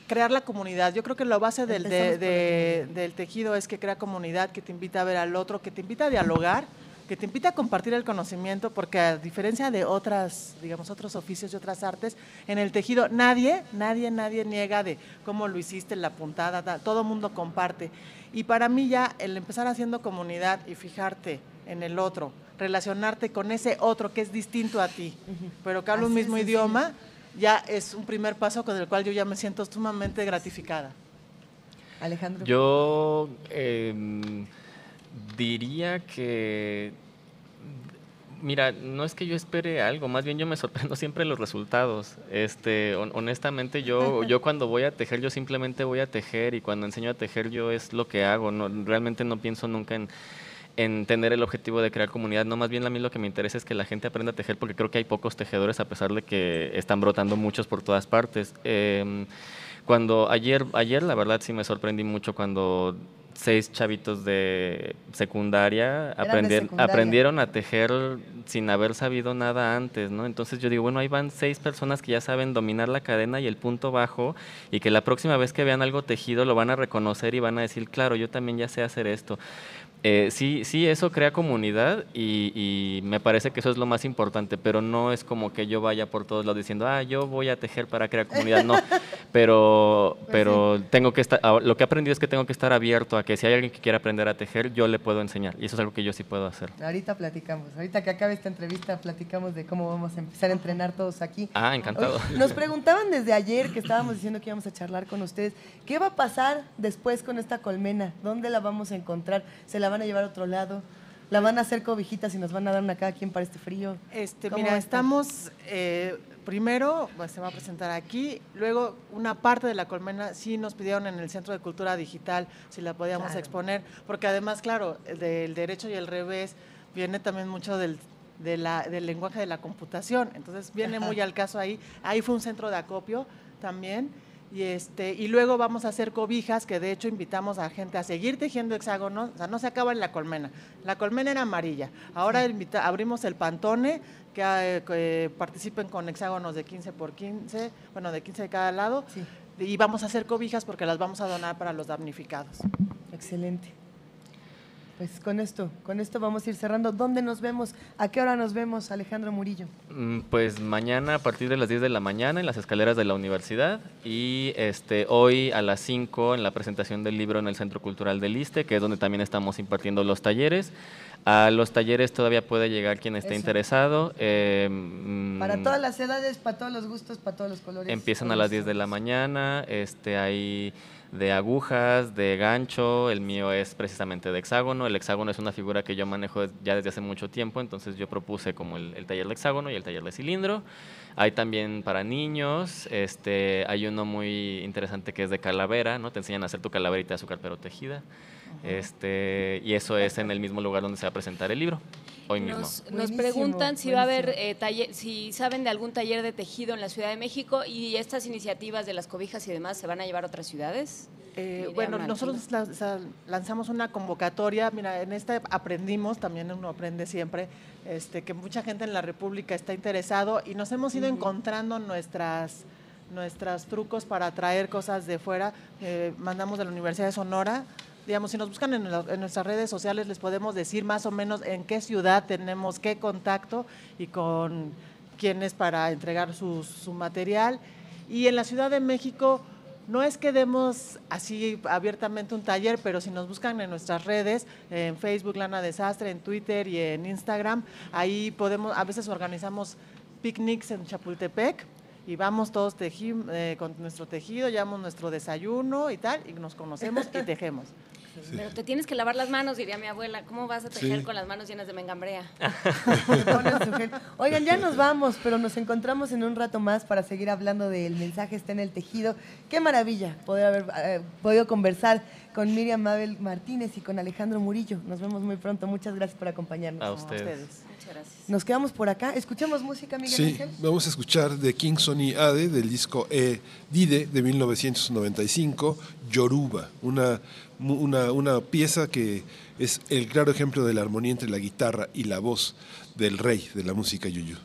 [SPEAKER 31] crear la comunidad. Yo creo que la base del, de- del tejido es que crea comunidad, que te invita a ver al otro, que te invita a dialogar, que te invita a compartir el conocimiento, porque a diferencia de otras, digamos, otros oficios y otras artes, en el tejido nadie, nadie, nadie niega de cómo lo hiciste, la puntada, ta- todo mundo comparte. Y para mí ya el empezar haciendo comunidad y fijarte en el otro, relacionarte con ese otro que es distinto a ti, pero que habla un mismo
[SPEAKER 3] es,
[SPEAKER 31] idioma, ya es un primer paso con el cual yo ya me siento sumamente gratificada.
[SPEAKER 3] Alejandro.
[SPEAKER 32] Yo em, diría que, mira, no es que yo espere algo, más bien yo me sorprendo siempre los resultados. Este, hon- honestamente, yo, yo cuando voy a tejer, yo simplemente voy a tejer y cuando enseño a tejer, yo es lo que hago. No, realmente no pienso nunca en en tener el objetivo de crear comunidad. No, más bien a mí lo que me interesa es que la gente aprenda a tejer porque creo que hay pocos tejedores a pesar de que están brotando muchos por todas partes. Em, cuando ayer, ayer la verdad sí me sorprendí mucho cuando seis chavitos de secundaria,
[SPEAKER 3] de
[SPEAKER 32] aprendi-
[SPEAKER 3] secundaria.
[SPEAKER 32] aprendieron a tejer sin haber sabido nada antes, ¿no? Entonces yo digo, bueno, ahí van seis personas que ya saben dominar la cadena y el punto bajo y que la próxima vez que vean algo tejido lo van a reconocer y van a decir, claro, yo también ya sé hacer esto. Eh, sí, sí, eso crea comunidad y, y me parece que eso es lo más importante, pero no es como que yo vaya por todos lados diciendo, ah, yo voy a tejer para crear comunidad, no, pero,
[SPEAKER 3] Pues
[SPEAKER 32] pero tengo que estar, ah, lo que he aprendido es que tengo que estar abierto a que si hay alguien que quiera aprender a tejer, yo le puedo enseñar y eso es algo que yo sí puedo hacer.
[SPEAKER 3] Ahorita platicamos, ahorita que acabe esta entrevista platicamos de cómo vamos a empezar a entrenar todos aquí.
[SPEAKER 32] Ah, encantado.
[SPEAKER 3] Oye, Nos preguntaban desde ayer que estábamos diciendo que íbamos a charlar con ustedes, ¿qué va a pasar después con esta colmena? ¿Dónde la vamos a encontrar? ¿Se la van a llevar a otro lado? ¿La van a hacer cobijitas y nos van a dar una cada quien para este frío?
[SPEAKER 31] Este,
[SPEAKER 3] ¿Cómo va
[SPEAKER 31] mira, estamos, eh, primero pues, se va a presentar aquí, luego una parte de la colmena sí nos pidieron en el Centro de Cultura Digital si la podíamos
[SPEAKER 3] Claro.
[SPEAKER 31] exponer, porque además, claro, el del derecho y el revés viene también mucho del, de la- del lenguaje de la computación. Entonces viene muy al caso ahí. Ahí fue un centro de acopio también. Y, este, y luego vamos a hacer cobijas, que de hecho invitamos a gente a seguir tejiendo hexágonos. O sea, no se acaba en la colmena. La colmena era amarilla. Ahora invita- abrimos el pantone, que, eh, que participen con hexágonos de 15 por 15, bueno, de 15 de cada lado. Y vamos a hacer cobijas porque las vamos a donar para los damnificados.
[SPEAKER 3] Excelente. Pues con esto, con esto vamos a ir cerrando. ¿Dónde nos vemos? ¿A qué hora nos vemos, Alejandro Murillo?
[SPEAKER 32] Mm, Pues mañana a partir de las 10 de la mañana en las escaleras de la universidad y este hoy a las 5 en la presentación del libro en el Centro Cultural del Iste, que es donde también estamos impartiendo los talleres. A los talleres todavía puede llegar quien esté
[SPEAKER 3] Eso.
[SPEAKER 32] interesado. eh, mm,
[SPEAKER 3] Para todas las edades, para todos los gustos, para todos los colores.
[SPEAKER 32] Empiezan a las 10 de la mañana, este hay de agujas, de gancho, el mío es precisamente de hexágono, el hexágono es una figura que yo manejo ya desde hace mucho tiempo, entonces yo propuse como el, el taller de hexágono y el taller de cilindro. Hay también para niños, este, hay uno muy interesante que es de calavera, ¿no? Te enseñan a hacer tu calaverita de azúcar pero tejida. Este, y eso es en el mismo lugar donde se va a presentar el libro, hoy mismo.
[SPEAKER 4] Nos, preguntan si va a haber eh, taller, si saben de algún taller de tejido en la Ciudad de México y estas iniciativas de las cobijas y demás se van a llevar a otras ciudades.
[SPEAKER 31] Eh, bueno, nosotros lanzamos una convocatoria, mira, en esta aprendimos, también uno aprende siempre, este, que mucha gente en la República está interesado y nos hemos ido encontrando nuestras nuestros trucos para traer cosas de fuera. Eh, mandamos de la Universidad de Sonora. Digamos, si nos buscan en, la- en nuestras redes sociales, les podemos decir más o menos en qué ciudad tenemos qué contacto y con quiénes para entregar su, su material. Y en la Ciudad de México, no es que demos así abiertamente un taller, pero si nos buscan en nuestras redes, en Facebook Lana Desastre, en Twitter y en Instagram, ahí podemos, a veces organizamos picnics en Chapultepec y vamos todos teji- eh, con nuestro tejido, llevamos nuestro desayuno y tal, y nos conocemos y tejemos.
[SPEAKER 4] Pero te tienes que lavar las manos, diría mi abuela. ¿Cómo vas a tejer
[SPEAKER 2] Sí.
[SPEAKER 4] con las manos llenas de mengambrea?
[SPEAKER 3] Oigan, ya nos vamos, pero nos encontramos en un rato más para seguir hablando del mensaje está en el tejido. Qué maravilla poder haber eh, podido conversar con Miriam Mabel Martínez y con Alejandro Murillo. Nos vemos muy pronto. Muchas gracias por acompañarnos.
[SPEAKER 32] A ustedes.
[SPEAKER 4] Muchas gracias.
[SPEAKER 3] Nos quedamos por acá. Escuchemos música, Miguel
[SPEAKER 2] Sí,
[SPEAKER 3] Ángel.
[SPEAKER 2] vamos a escuchar de King Sonny Ade del disco E Dide de 1995, Yoruba, una, una, una pieza que es el claro ejemplo de la armonía entre la guitarra y la voz del rey de la música yuyu.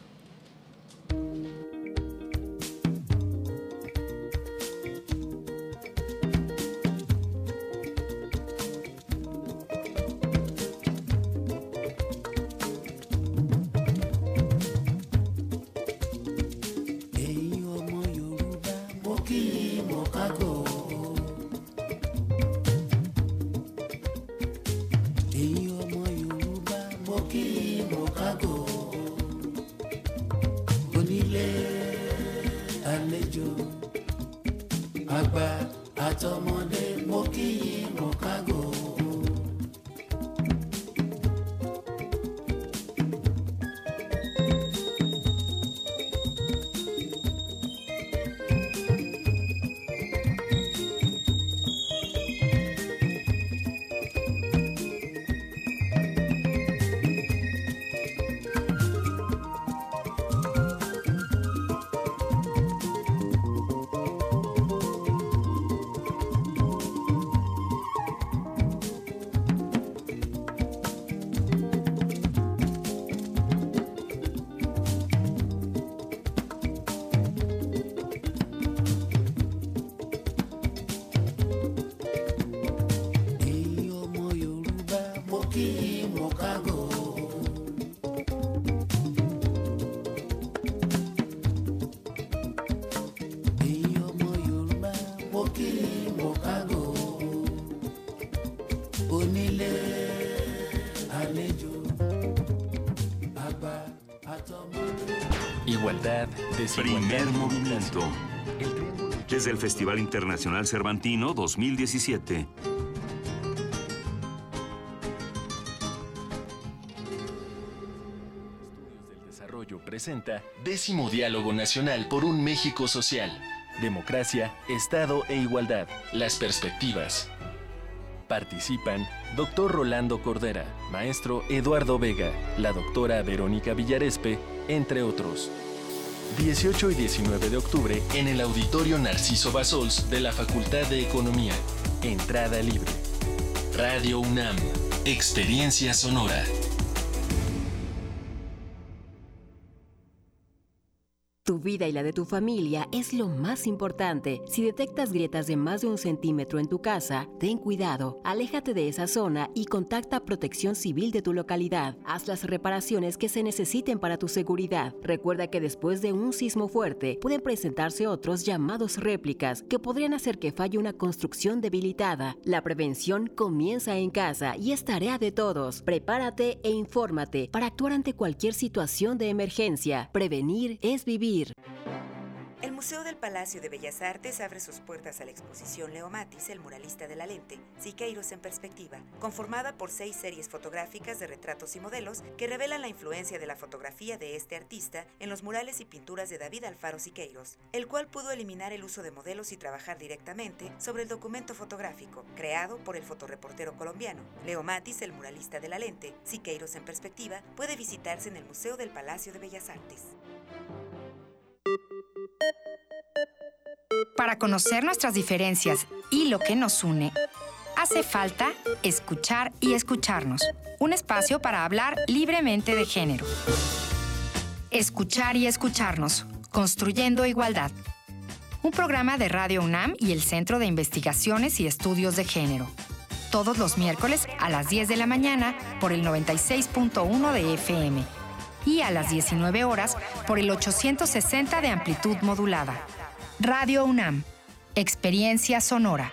[SPEAKER 1] Desde el Festival Internacional Cervantino 2017.
[SPEAKER 23] del Desarrollo presenta Décimo Diálogo Nacional por un México Social. Democracia, Estado e Igualdad. Las perspectivas. Participan Dr. Rolando Cordera, Maestro Eduardo Vega, la doctora Verónica Villarespe, entre otros. 18 y 19 de octubre en el Auditorio Narciso Basols de la Facultad de Economía. Entrada libre. Radio UNAM. Experiencia sonora.
[SPEAKER 33] Tu vida y la de tu familia es lo más importante. Si detectas grietas de más de un centímetro en tu casa, ten cuidado, aléjate de esa zona y contacta Protección Civil de tu localidad. Haz las reparaciones que se necesiten para tu seguridad. Recuerda que después de un sismo fuerte pueden presentarse otros llamados réplicas que podrían hacer que falle una construcción debilitada. La prevención comienza en casa y es tarea de todos. Prepárate e infórmate para actuar ante cualquier situación de emergencia. Prevenir es vivir.
[SPEAKER 34] El Museo del Palacio de Bellas Artes abre sus puertas a la exposición Leo Matis, el muralista de la lente, Siqueiros en perspectiva, conformada por seis series fotográficas de retratos y modelos que revelan la influencia de la fotografía de este artista en los murales y pinturas de David Alfaro Siqueiros, el cual pudo eliminar el uso de modelos y trabajar directamente sobre el documento fotográfico, creado por el fotoreportero colombiano. Leo Matis, el muralista de la lente, Siqueiros en perspectiva, puede visitarse en el Museo del Palacio de Bellas Artes.
[SPEAKER 35] Para conocer nuestras diferencias y lo que nos une, hace falta escuchar y escucharnos. Un espacio para hablar libremente de género. Escuchar y escucharnos, construyendo igualdad. Un programa de Radio UNAM y el Centro de Investigaciones y Estudios de Género. Todos los miércoles a las 10 de la mañana por el 96.1 de FM y a las 19 horas por el 860 de amplitud modulada. Radio UNAM, Experiencia Sonora.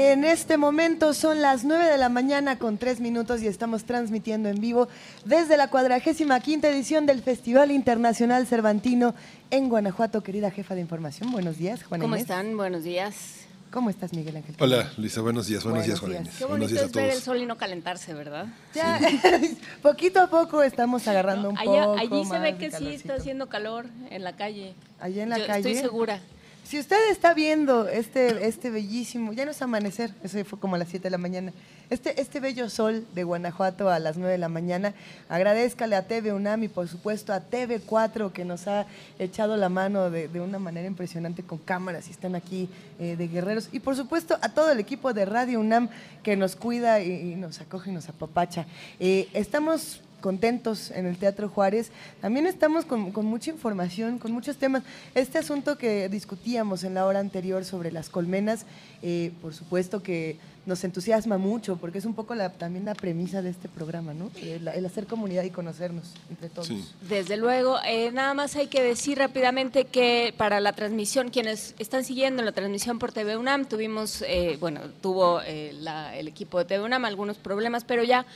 [SPEAKER 3] En este momento son las 9 de la mañana con 3 minutos y estamos transmitiendo en vivo desde la cuadragésima quinta edición del Festival Internacional Cervantino en Guanajuato. Querida jefa de información, buenos días, Juana
[SPEAKER 4] ¿Cómo
[SPEAKER 3] Inés.
[SPEAKER 4] están? Buenos días.
[SPEAKER 3] ¿Cómo estás, Miguel Ángel?
[SPEAKER 2] Hola, Luisa, buenos días. Buenos, días,
[SPEAKER 3] días.
[SPEAKER 2] Inés.
[SPEAKER 4] Qué
[SPEAKER 2] Buenos
[SPEAKER 4] bonito
[SPEAKER 2] días a
[SPEAKER 4] es ver el
[SPEAKER 2] todos.
[SPEAKER 4] sol y no calentarse, ¿verdad?
[SPEAKER 3] Ya, poquito a poco estamos agarrando un
[SPEAKER 4] Allá-
[SPEAKER 3] poco
[SPEAKER 4] allí se
[SPEAKER 3] más
[SPEAKER 4] ve que sí está haciendo calor en la calle.
[SPEAKER 3] Allá en la
[SPEAKER 4] Yo
[SPEAKER 3] calle.
[SPEAKER 4] Estoy segura.
[SPEAKER 3] Si usted está viendo este, este bellísimo, ya no es amanecer, eso fue como a las 7 de la mañana, este, este bello sol de Guanajuato a las 9 de la mañana, agradezcale a TV UNAM y por supuesto a TV4 que nos ha echado la mano de, de una manera impresionante con cámaras y están aquí eh, de guerreros. Y por supuesto a todo el equipo de Radio UNAM que nos cuida y, nos acoge y nos apapacha. Eh, estamos contentos en el Teatro Juárez. También estamos con, con mucha información, con muchos temas. Este asunto que discutíamos en la hora anterior sobre las colmenas, eh, por supuesto que nos entusiasma mucho, porque es un poco la, también la premisa de este programa, ¿no? El, el hacer comunidad y conocernos entre todos.
[SPEAKER 4] Desde luego, eh, nada más hay que decir rápidamente que para la transmisión, quienes están siguiendo la transmisión por TV UNAM, tuvimos, eh, bueno, tuvo eh, la- el equipo de TV UNAM algunos problemas, pero ya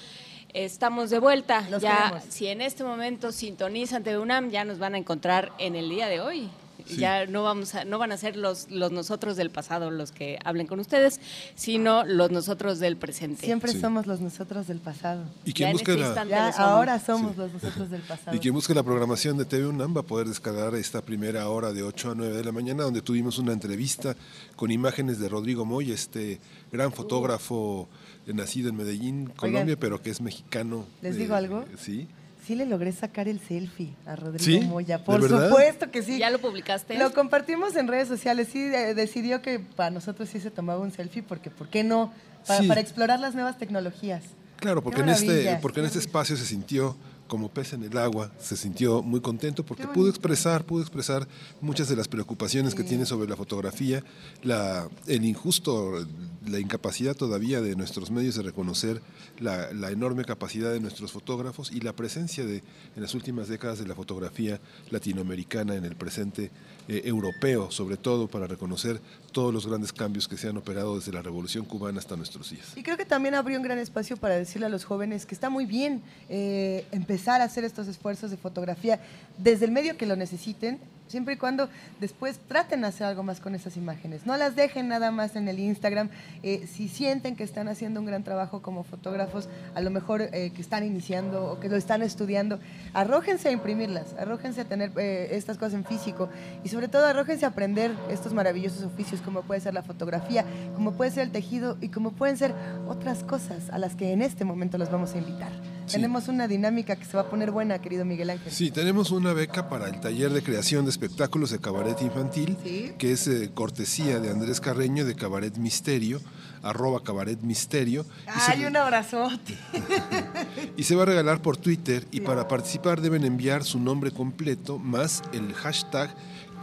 [SPEAKER 4] estamos de vuelta.
[SPEAKER 3] Los
[SPEAKER 4] ya,
[SPEAKER 3] queremos.
[SPEAKER 4] si en este momento sintonizan TV UNAM, ya nos van a encontrar en el día de hoy.
[SPEAKER 2] Sí.
[SPEAKER 4] Ya no vamos a, no van a ser los, los nosotros del pasado los que hablen con ustedes, sino los nosotros del presente.
[SPEAKER 3] Siempre
[SPEAKER 2] Sí.
[SPEAKER 3] somos los nosotros del pasado.
[SPEAKER 2] Y quien
[SPEAKER 4] Ya en
[SPEAKER 2] busque
[SPEAKER 4] este
[SPEAKER 2] la-
[SPEAKER 4] instante
[SPEAKER 3] Ya
[SPEAKER 4] lo somos.
[SPEAKER 3] ahora somos los nosotros del pasado.
[SPEAKER 2] Y quien busque la programación de TV UNAM va a poder descargar esta primera hora de 8 a 9 de la mañana, donde tuvimos una entrevista con imágenes de Rodrigo Moy, este gran fotógrafo nacido en Medellín, Colombia, pero que es mexicano.
[SPEAKER 3] ¿Les
[SPEAKER 2] eh,
[SPEAKER 3] digo algo?
[SPEAKER 2] Sí.
[SPEAKER 3] Sí le logré sacar el selfie a Rodrigo
[SPEAKER 2] ¿Sí?
[SPEAKER 3] Moya.
[SPEAKER 2] ¿De
[SPEAKER 3] Por supuesto que sí.
[SPEAKER 4] ¿Ya lo publicaste?
[SPEAKER 3] Lo compartimos en redes sociales. Sí, eh, decidió que para nosotros sí se tomaba un selfie porque, ¿por qué no? Para,
[SPEAKER 2] Sí.
[SPEAKER 3] para explorar las nuevas tecnologías.
[SPEAKER 2] Claro, porque en este, porque en este espacio se sintió como pez en el agua, se sintió muy contento porque pudo expresar, pudo expresar muchas de las preocupaciones que tiene sobre la fotografía, la, el injusto, la incapacidad todavía de nuestros medios de reconocer la, la enorme capacidad de nuestros fotógrafos y la presencia de, en las últimas décadas de la fotografía latinoamericana en el presente eh, europeo, sobre todo para reconocer todos los grandes cambios que se han operado desde la Revolución Cubana hasta nuestros días.
[SPEAKER 3] Y creo que también abrió un gran espacio para decirle a los jóvenes que está muy bien eh, empezar a hacer estos esfuerzos de fotografía desde el medio que lo necesiten, siempre y cuando después traten de hacer algo más con esas imágenes. No las dejen nada más en el Instagram. Eh, si sienten que están haciendo un gran trabajo como fotógrafos, a lo mejor eh, que están iniciando o que lo están estudiando, arrójense a imprimirlas, arrójense a tener eh, estas cosas en físico y sobre todo arrójense a aprender estos maravillosos oficios como puede ser la fotografía, como puede ser el tejido y como pueden ser otras cosas a las que en este momento los vamos a invitar.
[SPEAKER 2] Sí.
[SPEAKER 3] Tenemos una dinámica que se va a poner buena, querido Miguel Ángel.
[SPEAKER 2] Sí, tenemos una beca para el taller de creación de espectáculos de cabaret infantil,
[SPEAKER 3] Sí.
[SPEAKER 2] que es eh, cortesía de Andrés Carreño de Cabaret Misterio, arroba Cabaret Misterio. se-
[SPEAKER 3] ¡Ay, un abrazote!
[SPEAKER 2] y se va a regalar por Twitter y para participar deben enviar su nombre completo más el hashtag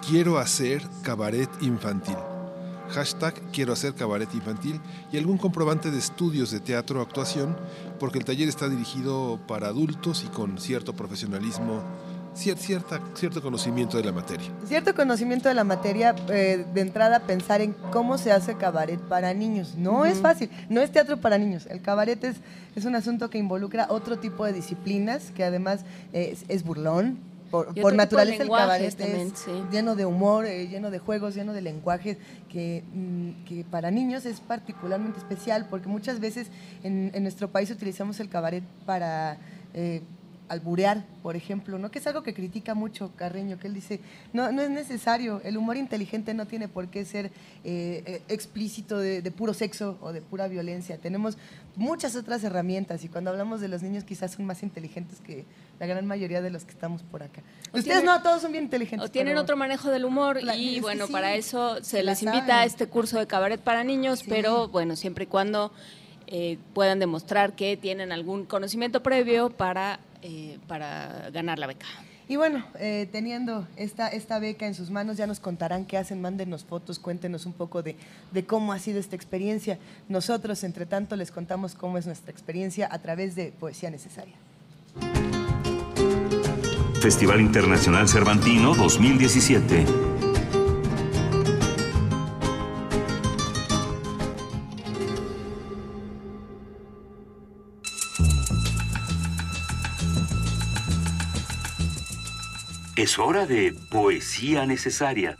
[SPEAKER 2] quiero hacer cabaret infantil. Hashtag quiero hacer cabaret infantil y algún comprobante de estudios de teatro o actuación porque el taller está dirigido para adultos y con cierto profesionalismo, cierta, cierto conocimiento de la materia.
[SPEAKER 3] Cierto conocimiento de la materia, eh, de entrada pensar en cómo se hace cabaret para niños. No es fácil, no es teatro para niños. El cabaret es, es un asunto que involucra otro tipo de disciplinas, que además es, es burlón. Por, por naturaleza el cabaret
[SPEAKER 4] también,
[SPEAKER 3] es
[SPEAKER 4] sí.
[SPEAKER 3] lleno de humor, eh, lleno de juegos, lleno de lenguajes, que, mm, que para niños es particularmente especial, porque muchas veces en, en nuestro país utilizamos el cabaret para... eh, alburear, por ejemplo, ¿no? Que es algo que critica mucho Carreño, que él dice, no, no es necesario, el humor inteligente no tiene por qué ser eh, eh, explícito de, de puro sexo o de pura violencia. Tenemos muchas otras herramientas y cuando hablamos de los niños quizás son más inteligentes que la gran mayoría de los que estamos por acá.
[SPEAKER 4] O
[SPEAKER 3] Ustedes
[SPEAKER 4] tienen-
[SPEAKER 3] no, todos son bien inteligentes.
[SPEAKER 4] O tienen
[SPEAKER 3] pero-
[SPEAKER 4] otro manejo del humor
[SPEAKER 3] La-
[SPEAKER 4] y bueno,
[SPEAKER 3] sí,
[SPEAKER 4] para eso se les invita
[SPEAKER 3] saben.
[SPEAKER 4] a este curso de cabaret para niños, pero bueno, siempre y cuando eh, puedan demostrar que tienen algún conocimiento previo para, eh, para ganar la beca.
[SPEAKER 3] Y bueno, eh, teniendo esta, esta beca en sus manos, ya nos contarán qué hacen, mándenos fotos, cuéntenos un poco de, de cómo ha sido esta experiencia. Nosotros, entre tanto, les contamos cómo es nuestra experiencia a través de Poesía Necesaria.
[SPEAKER 1] Festival Internacional Cervantino 2017. Es hora de poesía necesaria.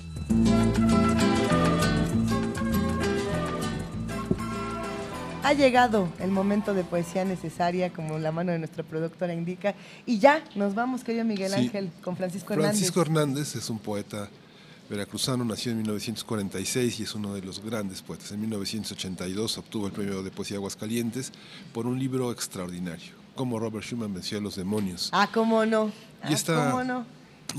[SPEAKER 3] Ha llegado el momento de poesía necesaria, como la mano de nuestra productora indica, y ya nos vamos, querido Miguel
[SPEAKER 2] Sí.
[SPEAKER 3] Ángel, con Francisco Hernández.
[SPEAKER 2] Francisco Hernández es un poeta veracruzano, nació en 1946 y es uno de los grandes poetas. En 1982 obtuvo el premio de poesía Aguascalientes por un libro extraordinario, como Robert Schumann venció a los demonios.
[SPEAKER 3] Ah, cómo no.
[SPEAKER 2] Y
[SPEAKER 3] Ah,
[SPEAKER 2] esta-
[SPEAKER 3] cómo no.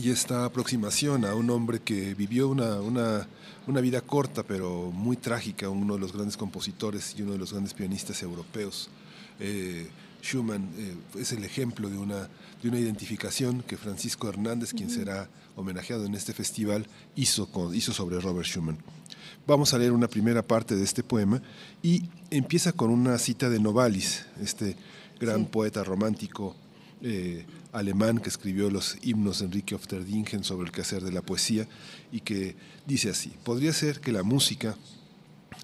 [SPEAKER 2] Y esta aproximación a un hombre que vivió una, una, una vida corta pero muy trágica, uno de los grandes compositores y uno de los grandes pianistas europeos. Eh, Schumann eh, es el ejemplo de una, de una identificación que Francisco Hernández, quien será homenajeado en este festival, hizo, con- hizo sobre Robert Schumann. Vamos a leer una primera parte de este poema y empieza con una cita de Novalis, este gran poeta romántico eh, alemán que escribió los himnos de Enrique Ofterdingen sobre el quehacer de la poesía y que dice así, podría ser que la música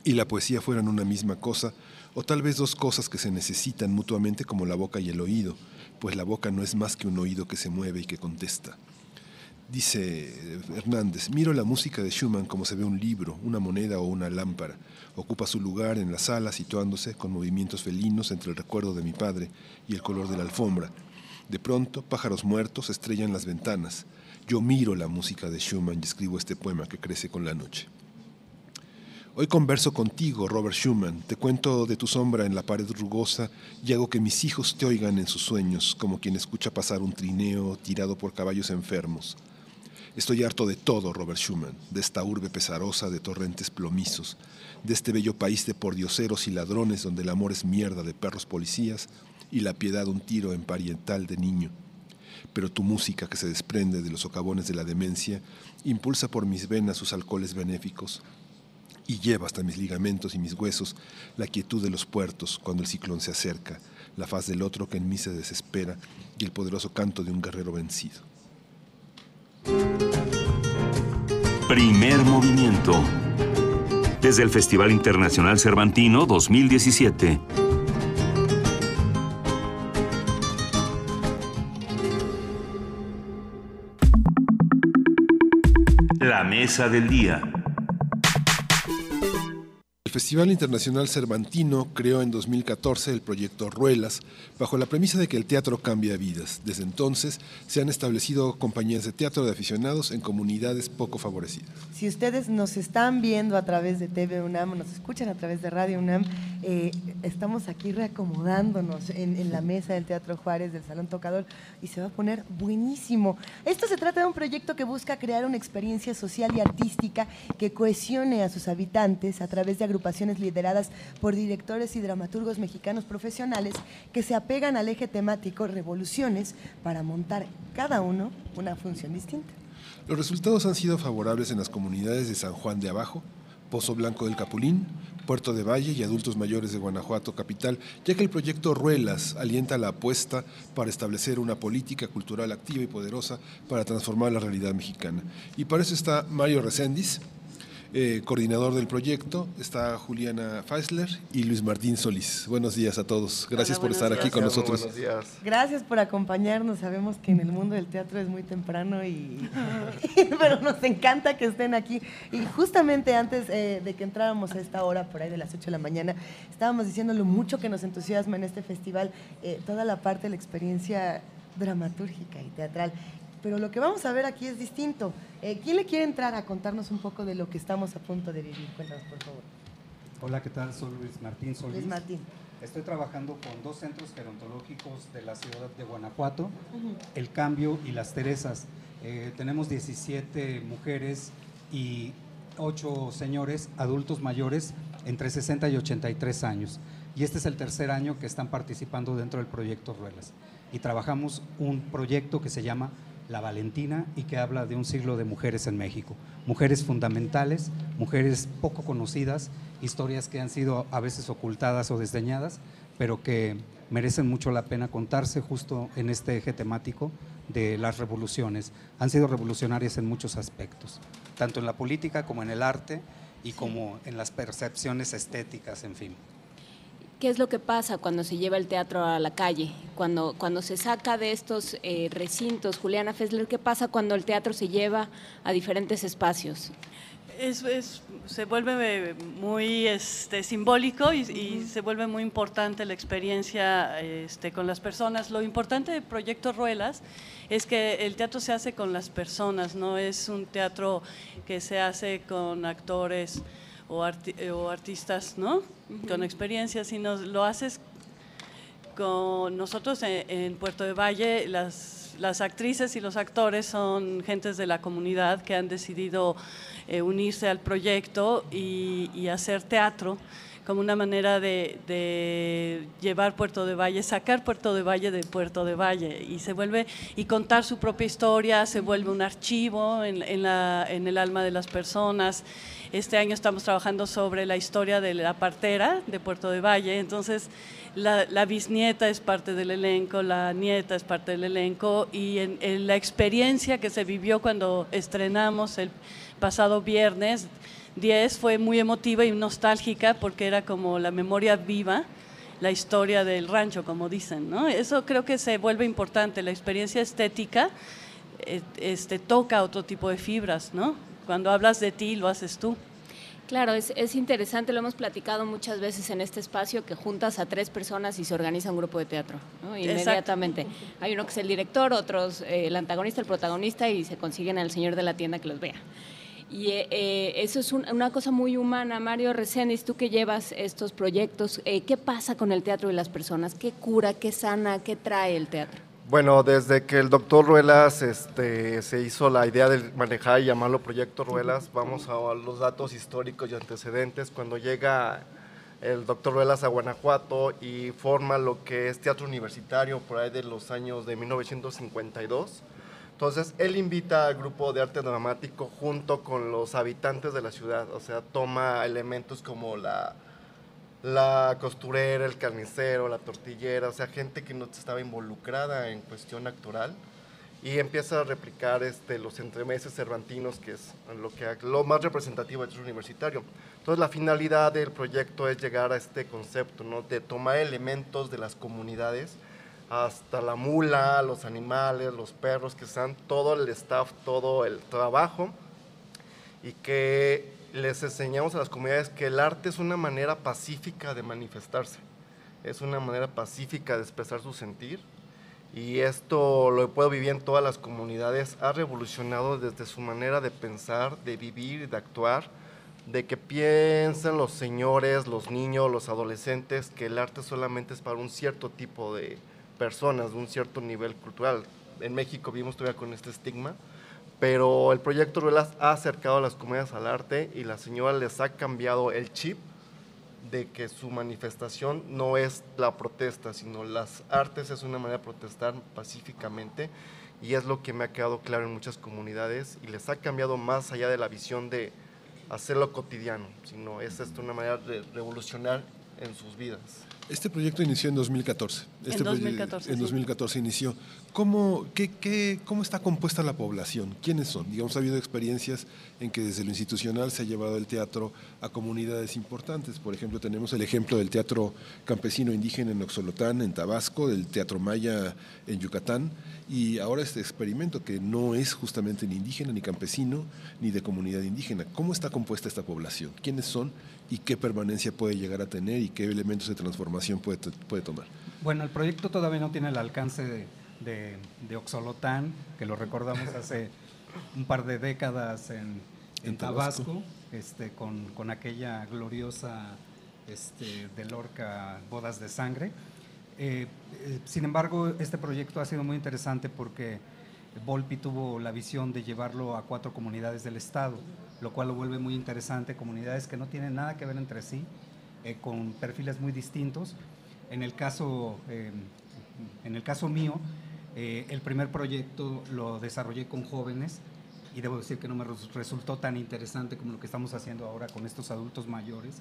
[SPEAKER 2] y la poesía fueran una misma cosa, o tal vez dos cosas que se necesitan mutuamente como la boca y el oído, pues la boca no es más que un oído que se mueve y que contesta. Dice Hernández, miro la música de Schumann como se ve un libro, una moneda o una lámpara. Ocupa su lugar en la sala situándose con movimientos felinos entre el recuerdo de mi padre y el color de la alfombra. De pronto, pájaros muertos estrellan las ventanas. Yo miro la música de Schumann y escribo este poema que crece con la noche. Hoy converso contigo, Robert Schumann, te cuento de tu sombra en la pared rugosa y hago que mis hijos te oigan en sus sueños, como quien escucha pasar un trineo tirado por caballos enfermos. Estoy harto de todo, Robert Schumann, de esta urbe pesarosa de torrentes plomizos, de este bello país de pordioseros y ladrones donde el amor es mierda de perros policías y la piedad un tiro en parietal de niño. pero tu música que se desprende de los socavones de la demencia impulsa por mis venas sus alcoholes benéficos y lleva hasta mis ligamentos y mis huesos la quietud de los puertos cuando el ciclón se acerca, la faz del otro que en mí se desespera y el poderoso canto de un guerrero vencido.
[SPEAKER 1] Primer movimiento. Desde el Festival Internacional Cervantino 2017. La mesa del día.
[SPEAKER 2] El Festival Internacional Cervantino creó en 2014 el proyecto Ruelas bajo la premisa de que el teatro cambia vidas. Desde entonces se han establecido compañías de teatro de aficionados en comunidades poco favorecidas.
[SPEAKER 3] Si ustedes nos están viendo a través de TV UNAM, o nos escuchan a través de Radio UNAM, eh, estamos aquí reacomodándonos en, en la mesa del Teatro Juárez del Salón Tocador y se va a poner buenísimo. Esto se trata de un proyecto que busca crear una experiencia social y artística que cohesione a sus habitantes a través de agrupaciones lideradas por directores y dramaturgos mexicanos profesionales que se apegan al eje temático revoluciones para montar cada uno una función distinta.
[SPEAKER 2] Los resultados han sido favorables en las comunidades de San Juan de Abajo, Pozo Blanco del Capulín, Puerto de Valle y adultos mayores de Guanajuato capital, ya que el proyecto Ruelas alienta la apuesta para establecer una política cultural activa y poderosa para transformar la realidad mexicana. Y para eso está Mario Reséndiz, eh, coordinador del proyecto, está Juliana Feisler y Luis Martín Solís. Buenos días a todos. Gracias
[SPEAKER 3] Hola,
[SPEAKER 2] por estar aquí con
[SPEAKER 3] Gracias,
[SPEAKER 2] nosotros.
[SPEAKER 3] buenos días. Gracias por acompañarnos. Sabemos que en el mundo del teatro es muy temprano y pero nos encanta que estén aquí. Y justamente antes eh, de que entráramos a esta hora, por ahí de las 8 de la mañana, estábamos diciendo lo mucho que nos entusiasma en este festival eh, toda la parte de la experiencia dramatúrgica y teatral. Pero lo que vamos a ver aquí es distinto. Eh, ¿Quién le quiere entrar a contarnos un poco de lo que estamos a punto de vivir? Cuéntanos, por favor.
[SPEAKER 36] Hola, ¿qué tal? Soy Luis Martín Solís.
[SPEAKER 3] Luis Martín.
[SPEAKER 36] Estoy trabajando con dos centros gerontológicos de la ciudad de Guanajuato. El Cambio y Las Teresas. Eh, tenemos 17 mujeres y 8 señores adultos mayores entre 60 y 83 años. Y este es el tercer año que están participando dentro del proyecto Ruelas. Y trabajamos un proyecto que se llama La Valentina y que habla de un siglo de mujeres en México. Mujeres fundamentales, mujeres poco conocidas, historias que han sido a veces ocultadas o desdeñadas, pero que merecen mucho la pena contarse justo en este eje temático de las revoluciones. Han sido revolucionarias en muchos aspectos, tanto en la política como en el arte y como en las percepciones estéticas, en fin.
[SPEAKER 4] ¿Qué es lo que pasa cuando se lleva el teatro a la calle? Cuando, cuando se saca de estos eh, recintos, Juliana Fessler, ¿qué pasa cuando el teatro se lleva a diferentes espacios?
[SPEAKER 37] es, es- se vuelve muy este, simbólico y, y se vuelve muy importante la experiencia este, con las personas. Lo importante de Proyecto Ruelas es que el teatro se hace con las personas, no es un teatro que se hace con actores o, arti- o artistas ¿no? con experiencia, sino lo haces con nosotros en, en Puerto de Valle, las, las actrices y los actores son gentes de la comunidad que han decidido eh, unirse al proyecto y, y hacer teatro como una manera de, de llevar Puerto de Valle, sacar Puerto de Valle de Puerto de Valle y se vuelve y contar su propia historia, se vuelve un archivo en, en la- en el alma de las personas. Este año estamos trabajando sobre la historia de la partera de Puerto de Valle, entonces la, bisnieta es parte del elenco, la nieta es parte del elenco y en la experiencia que se vivió cuando estrenamos el pasado viernes 10 fue muy emotiva y nostálgica porque era como la memoria viva, la historia del rancho, como dicen, ¿no? Eso creo que se vuelve importante, la experiencia estética eh, este, toca otro tipo de fibras, ¿no? Cuando hablas de ti, lo haces tú.
[SPEAKER 4] Claro, es, es interesante, lo hemos platicado muchas veces en este espacio, que juntas a tres personas y se organiza un grupo de teatro, ¿no?
[SPEAKER 37] Exacto.
[SPEAKER 4] inmediatamente. Hay uno que es el director, otros eh, el antagonista, el protagonista, y se consiguen al señor de la tienda que los vea. Y eh, eh, eso es un- una cosa muy humana. Mario Reséndiz, tú que llevas estos proyectos, eh, ¿qué pasa con el teatro y las personas? ¿Qué cura, qué sana, qué trae el teatro?
[SPEAKER 38] Bueno, desde que el doctor Ruelas este, se hizo la idea de manejar y llamarlo Proyecto Ruelas, vamos a los datos históricos y antecedentes. Cuando llega el doctor Ruelas a Guanajuato y forma lo que es teatro universitario por ahí de los años de 1952. Entonces, él invita al grupo de arte dramático junto con los habitantes de la ciudad, o sea, toma elementos como la, la costurera, el carnicero, la tortillera, o sea, gente que no estaba involucrada en cuestión actoral y empieza a replicar este, los entremeses cervantinos, que es lo, que, lo más representativo del universitario. Entonces, la finalidad del proyecto es llegar a este concepto, ¿no? de tomar elementos de las comunidades, hasta la mula, los animales, los perros, que sean todo el staff, todo el trabajo, y que les enseñamos a las comunidades que el arte es una manera pacífica de manifestarse, es una manera pacífica de expresar su sentir, y esto lo puedo vivir en todas las comunidades, ha revolucionado desde su manera de pensar, de vivir de actuar, de que piensen los señores, los niños, los adolescentes, que el arte solamente es para un cierto tipo de personas, de un cierto nivel cultural. En México vivimos todavía con este estigma, pero el proyecto Ruelas ha acercado a las comunidades al arte y la señora les ha cambiado el chip de que su manifestación no es la protesta, sino las artes es una manera de protestar pacíficamente y es lo que me ha quedado claro en muchas comunidades y les ha cambiado más allá de la visión de hacerlo cotidiano, sino es esto una manera de revolucionar en sus vidas.
[SPEAKER 2] Este proyecto inició en 2014. Este
[SPEAKER 37] En 2014,
[SPEAKER 2] En
[SPEAKER 37] sí.
[SPEAKER 2] 2014 inició. ¿Cómo, qué, qué- ¿Cómo está compuesta la población? ¿Quiénes son? Digamos, ha habido experiencias en que desde lo institucional se ha llevado el teatro a comunidades importantes. Por ejemplo, tenemos el ejemplo del teatro campesino indígena en Oxolotán, en Tabasco, del teatro maya en Yucatán, y ahora este experimento que no es justamente ni indígena, ni campesino, ni de comunidad indígena. ¿Cómo está compuesta esta población? ¿Quiénes son y qué permanencia puede llegar a tener y qué elementos de transformación puede, puede tomar?
[SPEAKER 36] Bueno, el proyecto todavía no tiene el alcance de, de, de Oxolotán, que lo recordamos hace un par de décadas en, en
[SPEAKER 2] En Tabasco.
[SPEAKER 36] Tabasco, este, con, con aquella gloriosa este, de Lorca Bodas de Sangre. Eh, eh, sin embargo, este proyecto ha sido muy interesante porque Volpi tuvo la visión de llevarlo a cuatro comunidades del estado, lo cual lo vuelve muy interesante, comunidades que no tienen nada que ver entre sí, eh, con perfiles muy distintos. En el caso, eh, en el caso mío, eh, el primer proyecto lo desarrollé con jóvenes y debo decir que no me res- resultó tan interesante como lo que estamos haciendo ahora con estos adultos mayores.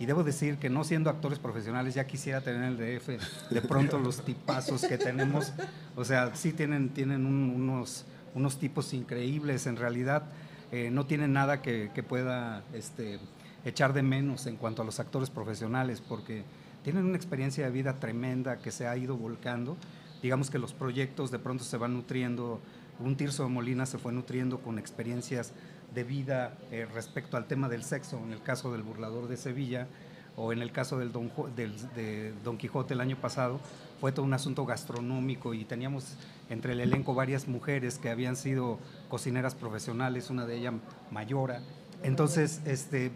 [SPEAKER 36] Y debo decir que no siendo actores profesionales ya quisiera tener el DF de pronto los tipazos que tenemos. O sea, sí tienen, tienen un- unos, unos tipos increíbles. En realidad eh, no tienen nada que, que pueda este, echar de menos en cuanto a los actores profesionales porque tienen una experiencia de vida tremenda que se ha ido volcando. Digamos que los proyectos de pronto se van nutriendo. Un Tirso de Molina se fue nutriendo con experiencias de vida eh, respecto al tema del sexo, en el caso del burlador de Sevilla o en el caso del Don, del- de Don Quijote el año pasado, fue todo un asunto gastronómico y teníamos entre el elenco varias mujeres que habían sido cocineras profesionales, una de ellas Mayora. Entonces, este,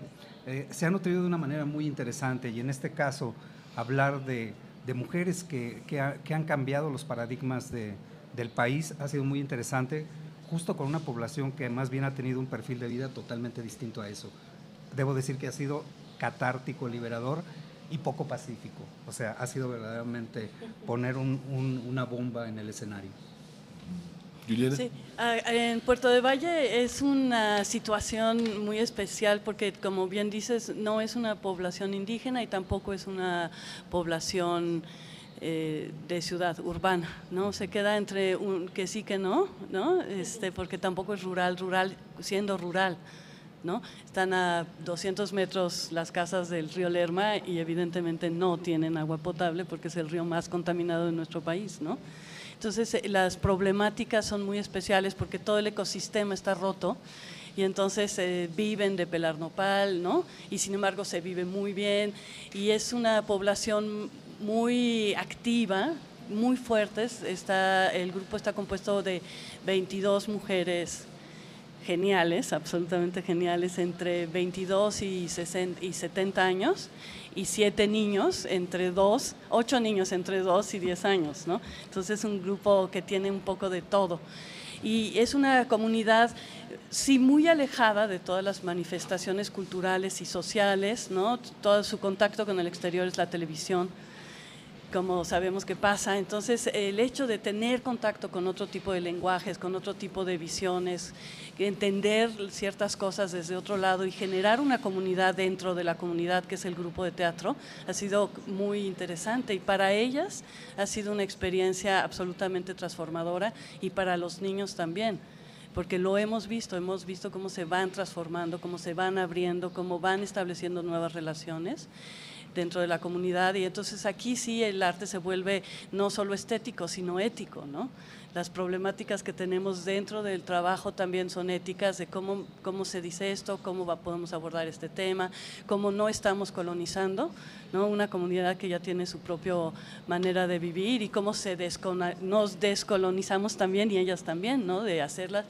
[SPEAKER 36] eh, se ha nutrido de una manera muy interesante y en este caso hablar de, mujeres que, que ha- que han cambiado los paradigmas de- del país ha sido muy interesante, justo con una población que más bien ha tenido un perfil de vida totalmente distinto a eso. Debo decir que ha sido catártico, liberador y poco pacífico. O sea, ha sido verdaderamente poner un- un- una bomba en el escenario.
[SPEAKER 2] Juliana.
[SPEAKER 37] Sí, ah, en Puerto de Valle es una situación muy especial porque, como bien dices, no es una población indígena y tampoco es una población eh, de ciudad urbana, ¿no? Se queda entre un que sí que no, ¿no? Este, porque tampoco es rural, rural siendo rural. ¿no? Están a 200 metros las casas del río Lerma y evidentemente no tienen agua potable porque es el río más contaminado de nuestro país, ¿no? Entonces eh, las problemáticas son muy especiales porque todo el ecosistema está roto y entonces eh, viven de pelar nopal, ¿no? Y sin embargo se vive muy bien y es una población muy activa, muy fuertes. Está, el grupo está compuesto de 22 mujeres geniales, absolutamente geniales, entre 22 y, 60 y 70 años, y siete niños entre 2, ocho niños entre 2 y 10 años, ¿no? Entonces es un grupo que tiene un poco de todo. Y es una comunidad sí muy alejada de todas las manifestaciones culturales y sociales. Todo su contacto con el exterior es la televisión como sabemos que pasa. Entonces, el hecho de tener contacto con otro tipo de lenguajes, con otro tipo de visiones, entender ciertas cosas desde otro lado y generar una comunidad dentro de la comunidad que es el grupo de teatro, ha sido muy interesante y para ellas ha sido una experiencia absolutamente transformadora y para los niños también porque lo hemos visto, hemos visto cómo se van transformando, cómo se van abriendo, cómo van estableciendo nuevas relaciones dentro de la comunidad y entonces aquí sí el arte se vuelve no solo estético, sino ético, ¿no? Las problemáticas que tenemos dentro del trabajo también son éticas de cómo, cómo se dice esto, cómo va, podemos abordar este tema, cómo no estamos colonizando, ¿no? Una comunidad que ya tiene su propia manera de vivir y cómo se nos descolonizamos también y ellas también, ¿no? De hacerlas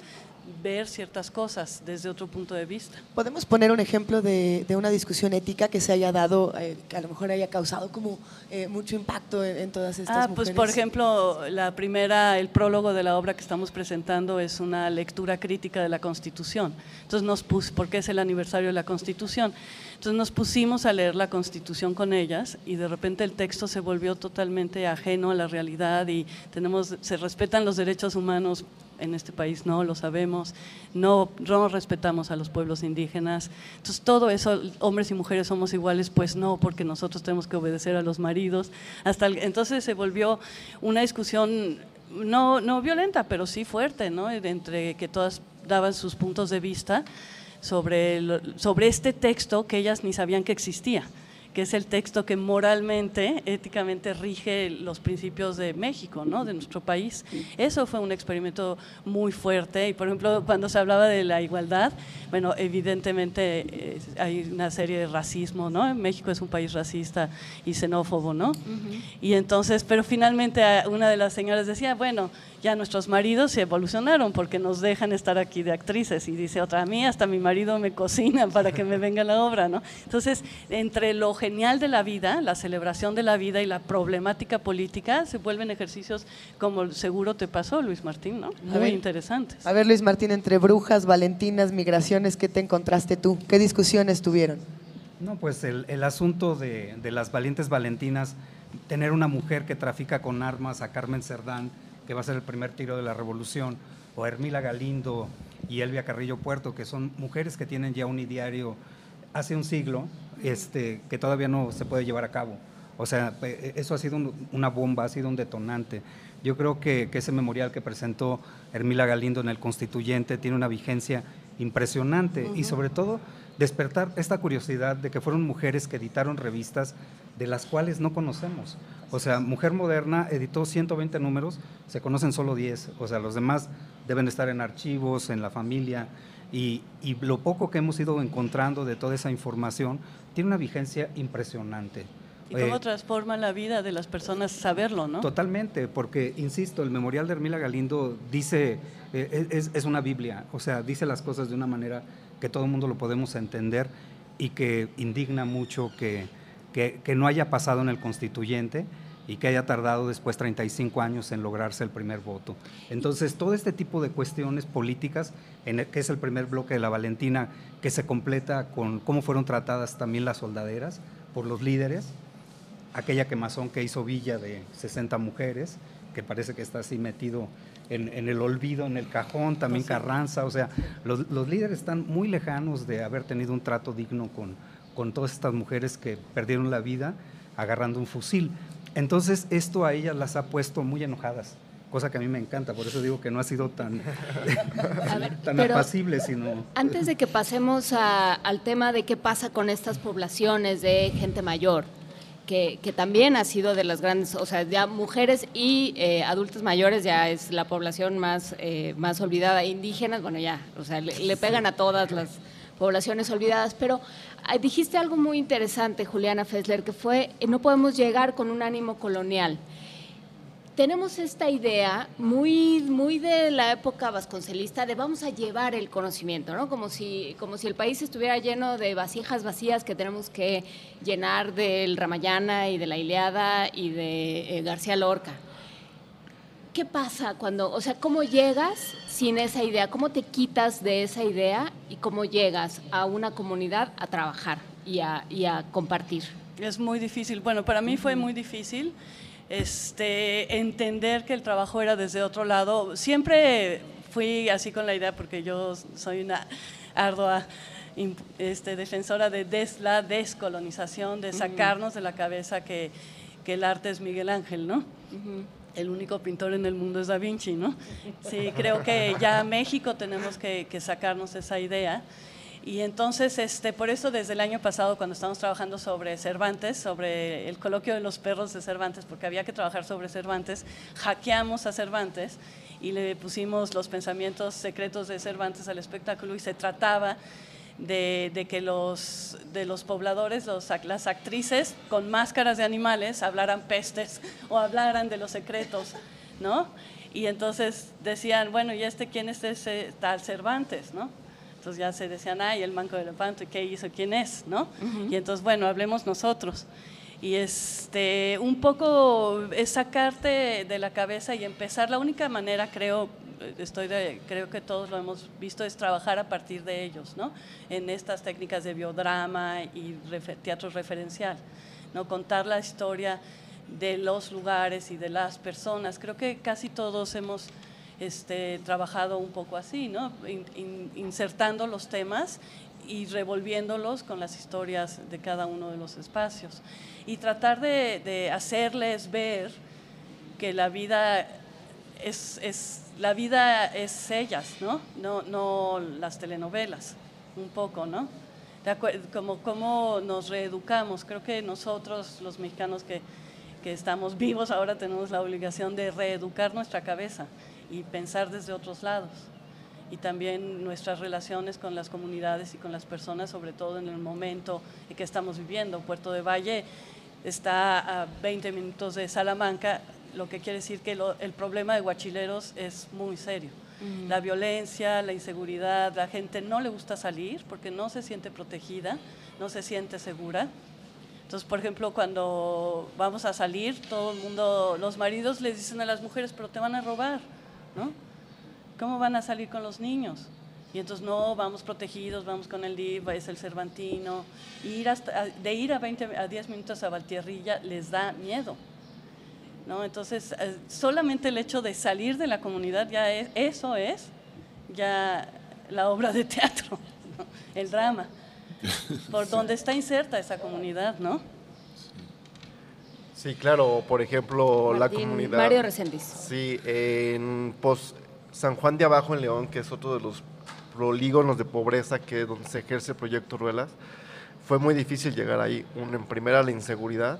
[SPEAKER 37] ver ciertas cosas desde otro punto de vista.
[SPEAKER 3] ¿Podemos poner un ejemplo de, de una discusión ética que se haya dado, eh, que a lo mejor haya causado como eh, mucho impacto en, en todas estas
[SPEAKER 37] Ah,
[SPEAKER 3] mujeres?
[SPEAKER 37] pues por ejemplo, la primera, el prólogo de la obra que estamos presentando es una lectura crítica de la Constitución. Entonces nos pus, porque es el aniversario de la Constitución. Entonces nos pusimos a leer la Constitución con ellas y de repente el texto se volvió totalmente ajeno a la realidad y tenemos, se respetan los derechos humanos en este país no lo sabemos, no, no respetamos a los pueblos indígenas. Entonces, todo eso, hombres y mujeres somos iguales, pues no, porque nosotros tenemos que obedecer a los maridos. Hasta el- entonces se volvió una discusión no, no violenta, pero sí fuerte, ¿no? Entre que todas daban sus puntos de vista sobre, lo- sobre este texto que ellas ni sabían que existía que es el texto que moralmente, éticamente rige los principios de México, ¿no? de nuestro país. Eso fue un experimento muy fuerte y, por ejemplo, cuando se hablaba de la igualdad, bueno, evidentemente eh, hay una serie de racismo, ¿no? México es un país racista y xenófobo, ¿no? Y entonces, pero finalmente una de las señoras decía, bueno, ya nuestros maridos se evolucionaron porque nos dejan estar aquí de actrices y dice otra, a mí hasta mi marido me cocina para que me venga la obra, ¿no? Entonces, entre lo genial de la vida, la celebración de la vida y la problemática política, se vuelven ejercicios como seguro te pasó, Luis Martín, ¿no?
[SPEAKER 3] A
[SPEAKER 37] Muy
[SPEAKER 3] ver.
[SPEAKER 37] interesantes.
[SPEAKER 3] A ver, Luis Martín, entre brujas, valentinas, migraciones, ¿qué te encontraste tú? ¿Qué discusiones tuvieron?
[SPEAKER 36] No, pues el, el asunto de, de las valientes valentinas, tener una mujer que trafica con armas, a Carmen Cerdán, que va a ser el primer tiro de la revolución, o a Hermila Galindo y Elvia Carrillo Puerto, que son mujeres que tienen ya un ideario hace un siglo, este, que todavía no se puede llevar a cabo. O sea, pe- eso ha sido un- una bomba, ha sido un detonante. Yo creo que, que ese memorial que presentó Hermila Galindo en el Constituyente tiene una vigencia impresionante y sobre todo despertar esta curiosidad de que fueron mujeres que editaron revistas de las cuales no conocemos. O sea, Mujer Moderna editó 120 números, se conocen solo 10, o sea, los demás deben estar en archivos, en la familia, y, y lo poco que hemos ido encontrando de toda esa información tiene una vigencia impresionante.
[SPEAKER 37] Y cómo
[SPEAKER 36] Eh,
[SPEAKER 37] transforma la vida de las personas saberlo, ¿no?
[SPEAKER 36] Totalmente, porque, insisto, el memorial de Hermila Galindo dice, eh, es, es una Biblia, o sea, dice las cosas de una manera que todo el mundo lo podemos entender y que indigna mucho que, que, que no haya pasado en el constituyente y que haya tardado después 35 años en lograrse el primer voto. Entonces, todo este tipo de cuestiones políticas, en el- que es el primer bloque de la Valentina, que se completa con cómo fueron tratadas también las soldaderas por los líderes, aquella quemazón que hizo Villa de 60 mujeres, que parece que está así metido en, en el olvido, en el cajón, también. Carranza, o sea, los, los líderes están muy lejanos de haber tenido un trato digno con, con todas estas mujeres que perdieron la vida agarrando un fusil. Entonces, esto a ellas las ha puesto muy enojadas, cosa que a mí me encanta, por eso digo que no ha sido tan, tan apacible, sino...
[SPEAKER 4] Antes de que pasemos a- al tema de qué pasa con estas poblaciones de gente mayor, que, que también ha sido de las grandes, o sea, ya mujeres y eh, adultos mayores ya es la población más, eh, más olvidada, indígenas, bueno, ya, o sea, le, le pegan a todas las poblaciones olvidadas, pero dijiste algo muy interesante, Juliana Fessler, que fue, eh, no podemos llegar con un ánimo colonial tenemos esta idea muy, muy de la época vasconcelista de vamos a llevar el conocimiento, ¿no? Como si, como si el país estuviera lleno de vasijas vacías que tenemos que llenar del Ramayana y de la Iliada y de eh, García Lorca. ¿Qué pasa cuando, o sea, cómo llegas sin esa idea? ¿Cómo te quitas de esa idea y cómo llegas a una comunidad a trabajar y a, y a compartir?
[SPEAKER 37] Es muy difícil. Bueno, para mí fue muy difícil este, entender que el trabajo era desde otro lado. Siempre fui así con la idea porque yo soy una ardua este, defensora de des- la descolonización, de sacarnos de la cabeza que, que el arte es Miguel Ángel, ¿no? El único pintor en el mundo es Da Vinci, ¿no? Sí, creo que ya México tenemos que, sacarnos esa idea. Y entonces, este, por eso desde el año pasado, cuando estamos trabajando sobre Cervantes, sobre el coloquio de los perros de Cervantes, porque había que trabajar sobre Cervantes, hackeamos a Cervantes y le pusimos los pensamientos secretos de Cervantes al espectáculo y se trataba de, de que los, de los pobladores, los las actrices con máscaras de animales hablaran pestes o hablaran de los secretos, ¿no? Y entonces decían, bueno, ¿y este quién es ese tal Cervantes, no? Entonces ya se decían, ay, el manco de elefante, ¿qué hizo? ¿Quién es? ¿no? Y entonces, bueno, hablemos nosotros. Y este, un poco es sacarte de la cabeza y empezar. La única manera, creo, estoy creo que todos lo hemos visto, es trabajar a partir de ellos, ¿no? En estas técnicas de biodrama y refe- teatro referencial, ¿no? Contar la historia de los lugares y de las personas. Creo que casi todos hemos este, trabajado un poco así, ¿no? In- in- insertando los temas y revolviéndolos con las historias de cada uno de los espacios. Y tratar de, de hacerles ver que la vida es, es- la vida es ellas, ¿no? No, no las telenovelas, un poco, ¿no? Como, como nos reeducamos. Creo que nosotros, los mexicanos que, que estamos vivos, ahora tenemos la obligación de reeducar nuestra cabeza y pensar desde otros lados. Y también nuestras relaciones con las comunidades y con las personas, sobre todo en el momento en que estamos viviendo. Puerto de Valle está a 20 minutos de Salamanca, lo que quiere decir que lo- el problema de guachileros es muy serio.
[SPEAKER 4] Ujú.
[SPEAKER 37] La violencia, la inseguridad, la gente no le gusta salir porque no se siente protegida, no se siente segura. Entonces, por ejemplo, cuando vamos a salir, todo el mundo, los maridos les dicen a las mujeres, pero te van a robar, ¿no? ¿Cómo van a salir con los niños? Y entonces, no, vamos protegidos, vamos con el DIV, es el Cervantino. Ir hasta, de ir a, 20, a 10 minutos a Valtierrilla les da miedo. ¿no? Entonces, eh, solamente el hecho de salir de la comunidad, ya es, eso es ya la obra de teatro, ¿no? el drama, por donde está inserta esa comunidad, ¿no?
[SPEAKER 38] Sí, claro, por ejemplo,
[SPEAKER 4] Martín-
[SPEAKER 38] la comunidad.
[SPEAKER 4] Mario Reséndiz.
[SPEAKER 38] Sí, en pues, San Juan de Abajo en León, que es otro de los polígonos de pobreza que donde se ejerce el proyecto Ruelas, fue muy difícil llegar ahí. Un- en primera, la inseguridad.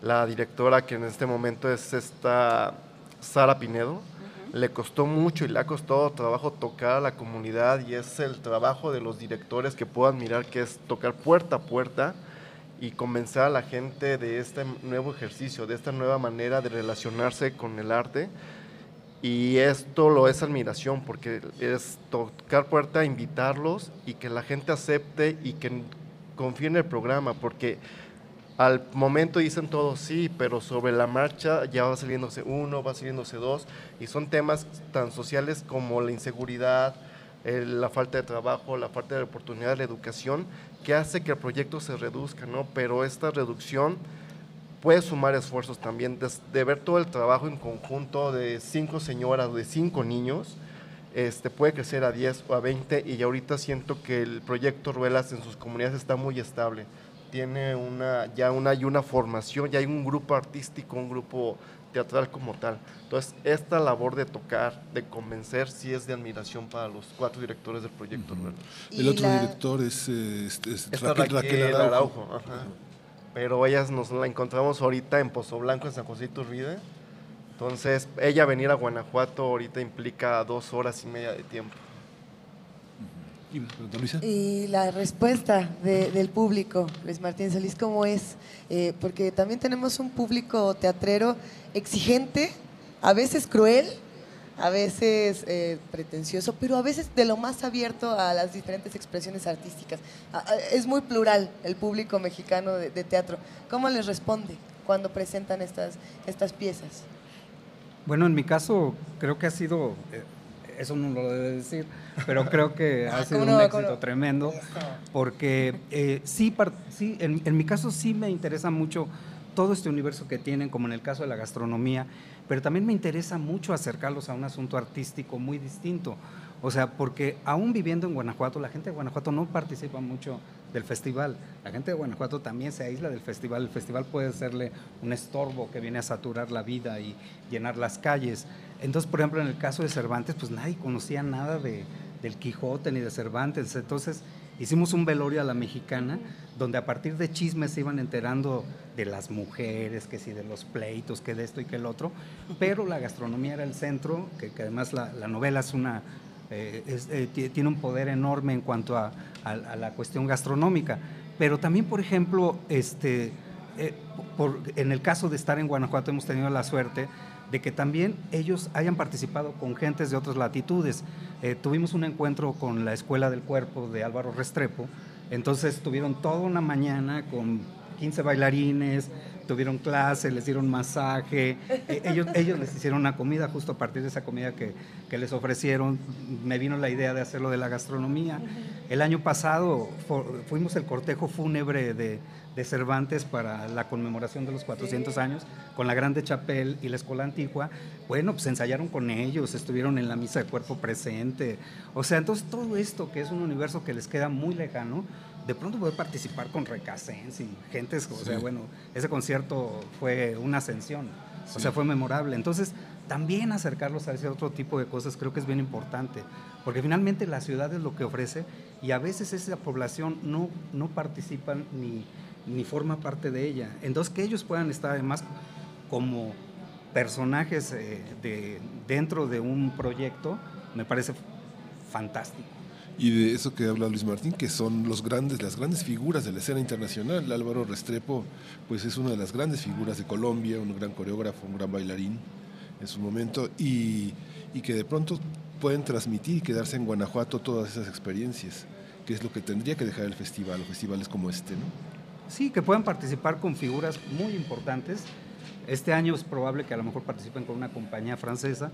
[SPEAKER 38] La directora, que en este momento es esta Sara Pinedo, le costó mucho y le ha costado trabajo tocar a la comunidad y es el trabajo de los directores que puedan mirar que es tocar puerta a puerta y convencer a la gente de este nuevo ejercicio, de esta nueva manera de relacionarse con el arte. Y esto lo es admiración, porque es tocar puerta, invitarlos y que la gente acepte y que confíe en el programa, porque al momento dicen todos sí, pero sobre la marcha ya va saliéndose uno, va saliéndose dos, y son temas tan sociales como la inseguridad, la falta de trabajo, la falta de oportunidad, la educación, que hace que el proyecto se reduzca, ¿no? Pero esta reducción puede sumar esfuerzos también, de, ver todo el trabajo en conjunto de cinco señoras, de cinco niños, este, puede crecer a 10 o a 20 y ya ahorita siento que el proyecto Ruelas en sus comunidades está muy estable. Tiene una, ya una, hay una formación, ya hay un grupo artístico, un grupo teatral como tal. Entonces, esta labor de tocar, de convencer, sí es de admiración para los cuatro directores del proyecto Ruelas.
[SPEAKER 2] El otro director es, eh, es- es
[SPEAKER 38] Esta
[SPEAKER 2] Raquel, Raquel Araujo.
[SPEAKER 38] Araujo, ajá. Pero ellas nos la encontramos ahorita en Pozo Blanco, en San José Iturbide. Entonces, ella venir a Guanajuato ahorita implica dos horas y media de tiempo.
[SPEAKER 2] Y
[SPEAKER 3] la respuesta de- del público, Luis Martín Solís, ¿cómo es? Eh, porque también tenemos un público teatrero exigente, a veces cruel, a veces eh, pretencioso, pero a veces de lo más abierto a las diferentes expresiones artísticas. Es muy plural el público mexicano de, de teatro. ¿Cómo les responde cuando presentan estas, estas piezas?
[SPEAKER 36] Bueno, en mi caso creo que ha sido, eh, eso no lo debe decir, pero creo que ha
[SPEAKER 3] Ah,
[SPEAKER 36] sido
[SPEAKER 3] ¿cómo
[SPEAKER 36] un éxito tremendo, porque eh, sí, sí en, en mi caso sí me interesa mucho todo este universo que tienen, como en el caso de la gastronomía, pero también me interesa mucho acercarlos a un asunto artístico muy distinto. O sea, porque aún viviendo en Guanajuato, la gente de Guanajuato no participa mucho del festival. La gente de Guanajuato también se aísla del festival. El festival puede serle un estorbo que viene a saturar la vida y llenar las calles. Entonces, por ejemplo, en el caso de Cervantes, pues nadie conocía nada de, del Quijote ni de Cervantes. Entonces, hicimos un velorio a la mexicana, donde a partir de chismes se iban enterando de las mujeres, que si de los pleitos, que de esto y que el otro, pero la gastronomía era el centro, que, además la, la novela es una, eh, eh, ti- tiene un poder enorme en cuanto a, la cuestión gastronómica. Pero también, por ejemplo, este, eh, en el caso de estar en Guanajuato hemos tenido la suerte de que también ellos hayan participado con gentes de otras latitudes. Eh, tuvimos un encuentro con la Escuela del Cuerpo de Álvaro Restrepo, entonces tuvieron toda una mañana con 15 bailarines, tuvieron clase, les dieron masaje, eh, ellos, ellos les hicieron una comida, justo a partir de esa comida que, que les ofrecieron, me vino la idea de hacerlo de la gastronomía. El año pasado fu- fuimos el cortejo fúnebre de, de Cervantes para la conmemoración de los 400 años con la Grande Chapelle y la Escuela Antigua. Bueno, pues ensayaron con ellos, estuvieron en la misa de cuerpo presente. O sea, entonces todo esto que es un universo que les queda muy lejano, de pronto poder participar con Recasens y gentes, o sea, bueno, ese concierto fue una ascensión, o sea, fue memorable. Entonces, también acercarlos a ese otro tipo de cosas creo que es bien importante, porque finalmente la ciudad es lo que ofrece y a veces esa población no, no participa ni, ni forma parte de ella. Entonces, que ellos puedan estar además como personajes eh, de, dentro de un proyecto, me parece fantástico.
[SPEAKER 2] Y de eso que habla Luis Martín, que son los grandes, las grandes figuras de la escena internacional. Álvaro Restrepo, pues es una de las grandes figuras de Colombia, un gran coreógrafo, un gran bailarín en su momento, y, y que de pronto pueden transmitir y quedarse en Guanajuato todas esas experiencias, que es lo que tendría que dejar el festival, o festivales como este, ¿no?
[SPEAKER 36] Sí, que puedan participar con figuras muy importantes. Este año es probable que a lo mejor participen con una compañía francesa.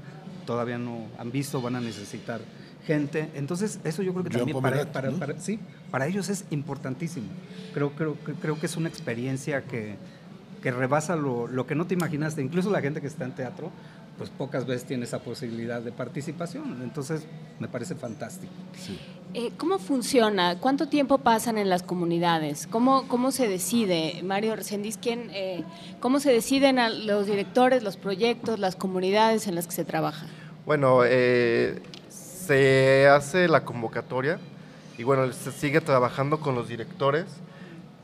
[SPEAKER 36] Todavía no han visto, van a necesitar gente. Entonces, eso yo creo que también para, para- para- sí, para ellos es importantísimo. Creo, creo, que- creo que es una experiencia que, que rebasa lo, lo que no te imaginaste. Incluso la gente que está en teatro, pues pocas veces tiene esa posibilidad de participación. Entonces, me parece fantástico.
[SPEAKER 4] Eh, ¿Cómo funciona? ¿Cuánto tiempo pasan en las comunidades? ¿Cómo, cómo se decide, Mario Resendiz, quién, eh, cómo se deciden a los directores, los proyectos, las comunidades en las que se trabaja?
[SPEAKER 38] Bueno, eh, se hace la convocatoria y bueno, se sigue trabajando con los directores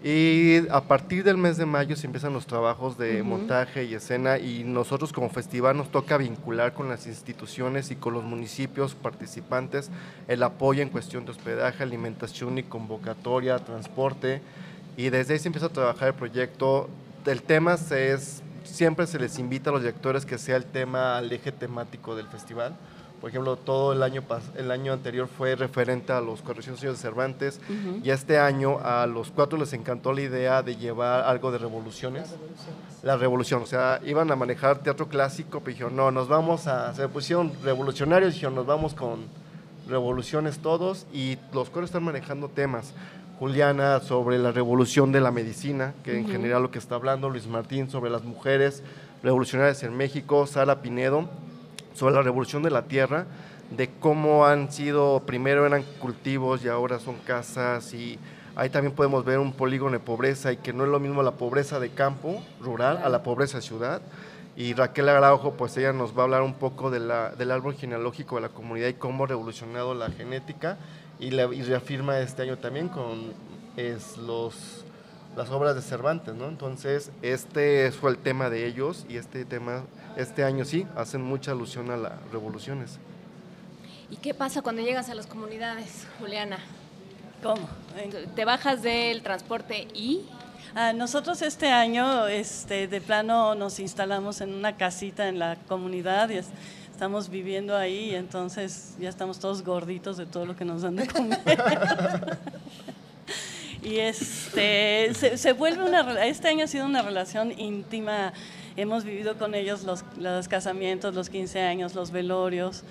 [SPEAKER 38] y a partir del mes de mayo se empiezan los trabajos de montaje y escena y nosotros como festival nos toca vincular con las instituciones y con los municipios participantes el apoyo en cuestión de hospedaje, alimentación y convocatoria, transporte y desde ahí se empieza a trabajar el proyecto. El tema es, siempre se les invita a los directores que sea el tema, el eje temático del festival. Por ejemplo, todo el año, el año anterior fue referente a los 400 años de Cervantes y este año a los cuatro les encantó la idea de llevar algo de revoluciones. La revolución, o sea, iban a manejar teatro clásico, pero dijeron, no, nos vamos a, se pusieron revolucionarios, dijeron, nos vamos con revoluciones todos y los coros están manejando temas. Juliana sobre la revolución de la medicina, que en general lo que está hablando, Luis Martín sobre las mujeres revolucionarias en México, Sara Pinedo sobre la revolución de la tierra, de cómo han sido, primero eran cultivos y ahora son casas y ahí también podemos ver un polígono de pobreza y que no es lo mismo la pobreza de campo, rural, a la pobreza de ciudad. Y Raquel Araujo, pues ella nos va a hablar un poco de la- del árbol genealógico de la comunidad y cómo ha revolucionado la genética y, la- y reafirma este año también con es, los, las obras de Cervantes, ¿no? Entonces, este fue el tema de ellos y este tema, este año sí, hacen mucha alusión a las revoluciones.
[SPEAKER 4] ¿Y qué pasa cuando llegas a las comunidades, Juliana?
[SPEAKER 37] ¿Cómo?
[SPEAKER 4] Te bajas del transporte y...
[SPEAKER 37] Ah, nosotros este año este, de plano nos instalamos en una casita en la comunidad y es- estamos viviendo ahí, entonces ya estamos todos gorditos de todo lo que nos dan de comer. Y este, se, se vuelve una, este año ha sido una relación íntima. Hemos vivido con ellos los, los casamientos, los 15 años, los velorios.